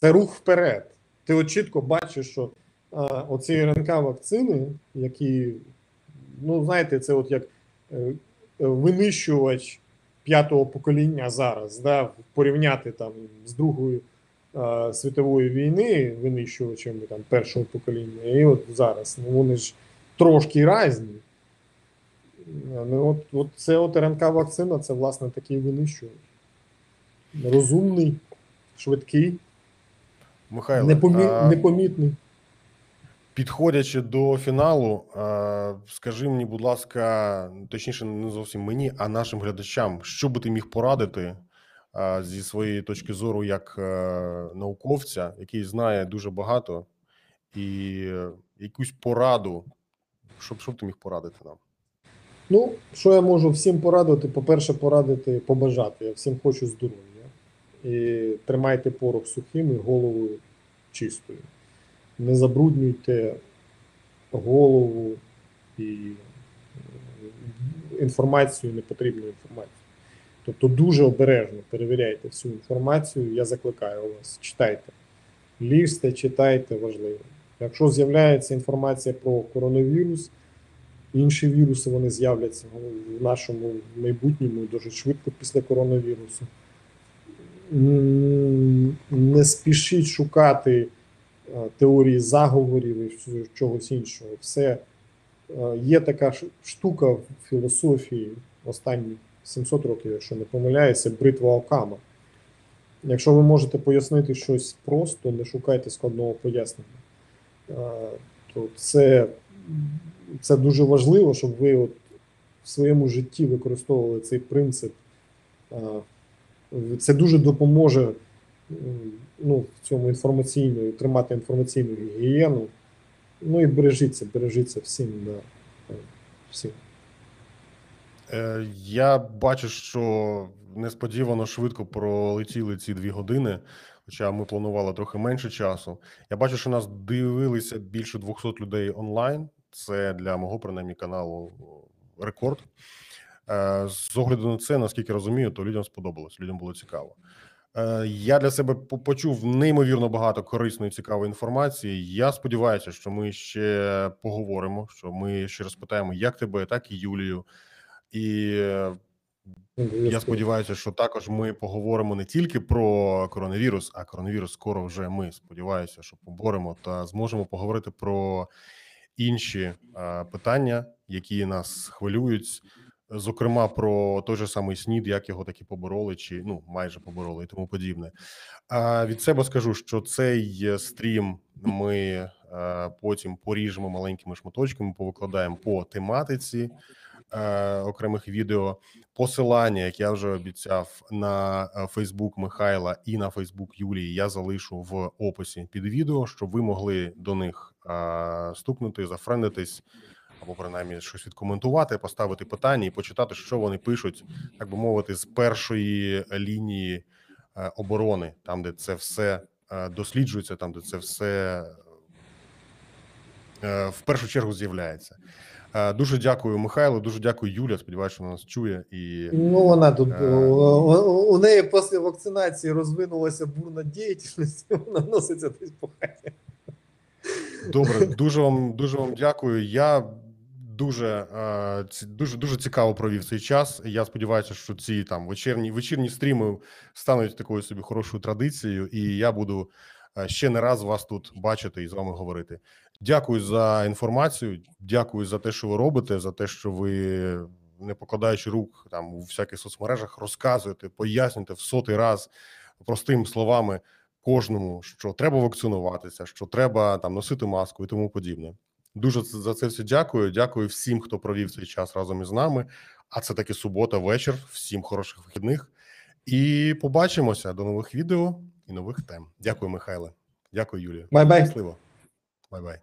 Це рух вперед. Ти от чітко бачиш, що оці РНК вакцини, які, ну, знаєте, це от як е, винищувач п'ятого покоління зараз, да, порівняти там з другою е, світової війни, винищувачами там першого покоління, і от зараз. Ну вони ж трошки різні. Ну, от, от це от РНК вакцина, це власне такий винищувач. Розумний, швидкий, Михайло, непомі... а, непомітний. Підходячи до фіналу, скажи мені, будь ласка, точніше, не зовсім мені, а нашим глядачам, що би ти міг порадити зі своєї точки зору, як е, науковця, який знає дуже багато, і е, якусь пораду, щоб, щоб ти міг порадити нам? Ну, що я можу всім порадити? По-перше, порадити, побажати. Я всім хочу здоров'я. І тримайте порох сухим і голову чистою. Не забруднюйте голову і е, інформацію, непотрібну інформацію. Тобто дуже обережно перевіряйте всю інформацію. Я закликаю вас, читайте. Лізьте, читайте, важливо. Якщо з'являється інформація про коронавірус, інші віруси вони з'являться в нашому майбутньому дуже швидко після коронавірусу. Не спішіть шукати теорії заговорів і чогось іншого. Все е, є така штука в філософії останні 700 років, якщо не помиляюся, бритва Окама. Якщо ви можете пояснити щось просто, не шукайте складного пояснення. Е, То це, це дуже важливо, щоб ви от в своєму житті використовували цей принцип. Е, Це дуже допоможе ну, в цьому інформаційному, тримати інформаційну гігієну. Ну і бережіться, бережіться всім, да. Всім. Е, Я бачу, що несподівано швидко пролетіли ці дві години, хоча ми планували трохи менше часу. Я бачу, що нас дивилися більше 200 людей онлайн. Це для мого принаймні каналу рекорд. Е, З огляду на це, наскільки розумію, то людям сподобалось, людям було цікаво. Е, Я для себе почув неймовірно багато корисної цікавої інформації. Я сподіваюся, що ми ще поговоримо. Що ми ще розпитаємо як тебе, так і Юлію. І е, я сподіваюся, що також ми поговоримо не тільки про коронавірус, а коронавірус скоро вже ми сподіваюся, що поборемо та зможемо поговорити про інші е, питання, які нас хвилюють. Зокрема, про той же самий СНІД, як його таки побороли, чи ну майже побороли і тому подібне. А від себе скажу, що цей стрім ми е, потім поріжемо маленькими шматочками, повикладаємо по тематиці е, окремих відео. Посилання, як я вже обіцяв, на е, Фейсбук Михайла і на Фейсбук Юлії, я залишу в описі під відео, щоб ви могли до них е, стукнути, зафрендитись або принаймні щось відкоментувати, поставити питання і почитати, що вони пишуть, так би мовити, з першої лінії е, оборони, там де це все е, досліджується, там де це все е, в першу чергу з'являється. Е, Дуже дякую, Михайло. Дуже дякую, Юля. Сподіваюся, що вона нас чує і Ну, вона тут Е. у неї після вакцинації розвинулася бурна діяльність, (laughs) вона носиться десь по хаті. Добре, дуже вам дуже вам дякую. Я дуже е, дуже дуже цікаво провів цей час. Я сподіваюся, що ці там вечірні вечірні стріми стануть такою собі хорошою традицією, і я буду е, ще не раз вас тут бачити і з вами говорити. Дякую за інформацію. Дякую за те, що ви робите, за те, що ви не покладаючи рук там у всяких соцмережах, розказуєте, пояснюєте в сотий раз простими словами кожному, що треба вакцинуватися, що треба там носити маску і тому подібне. Дуже за це все дякую. Дякую всім, хто провів цей час разом із нами. А це таки субота, вечір. Всім хороших вихідних. І побачимося до нових відео і нових тем. Дякую, Михайле. Дякую, Юлія. Bye-bye. Щасливо. Bye-bye.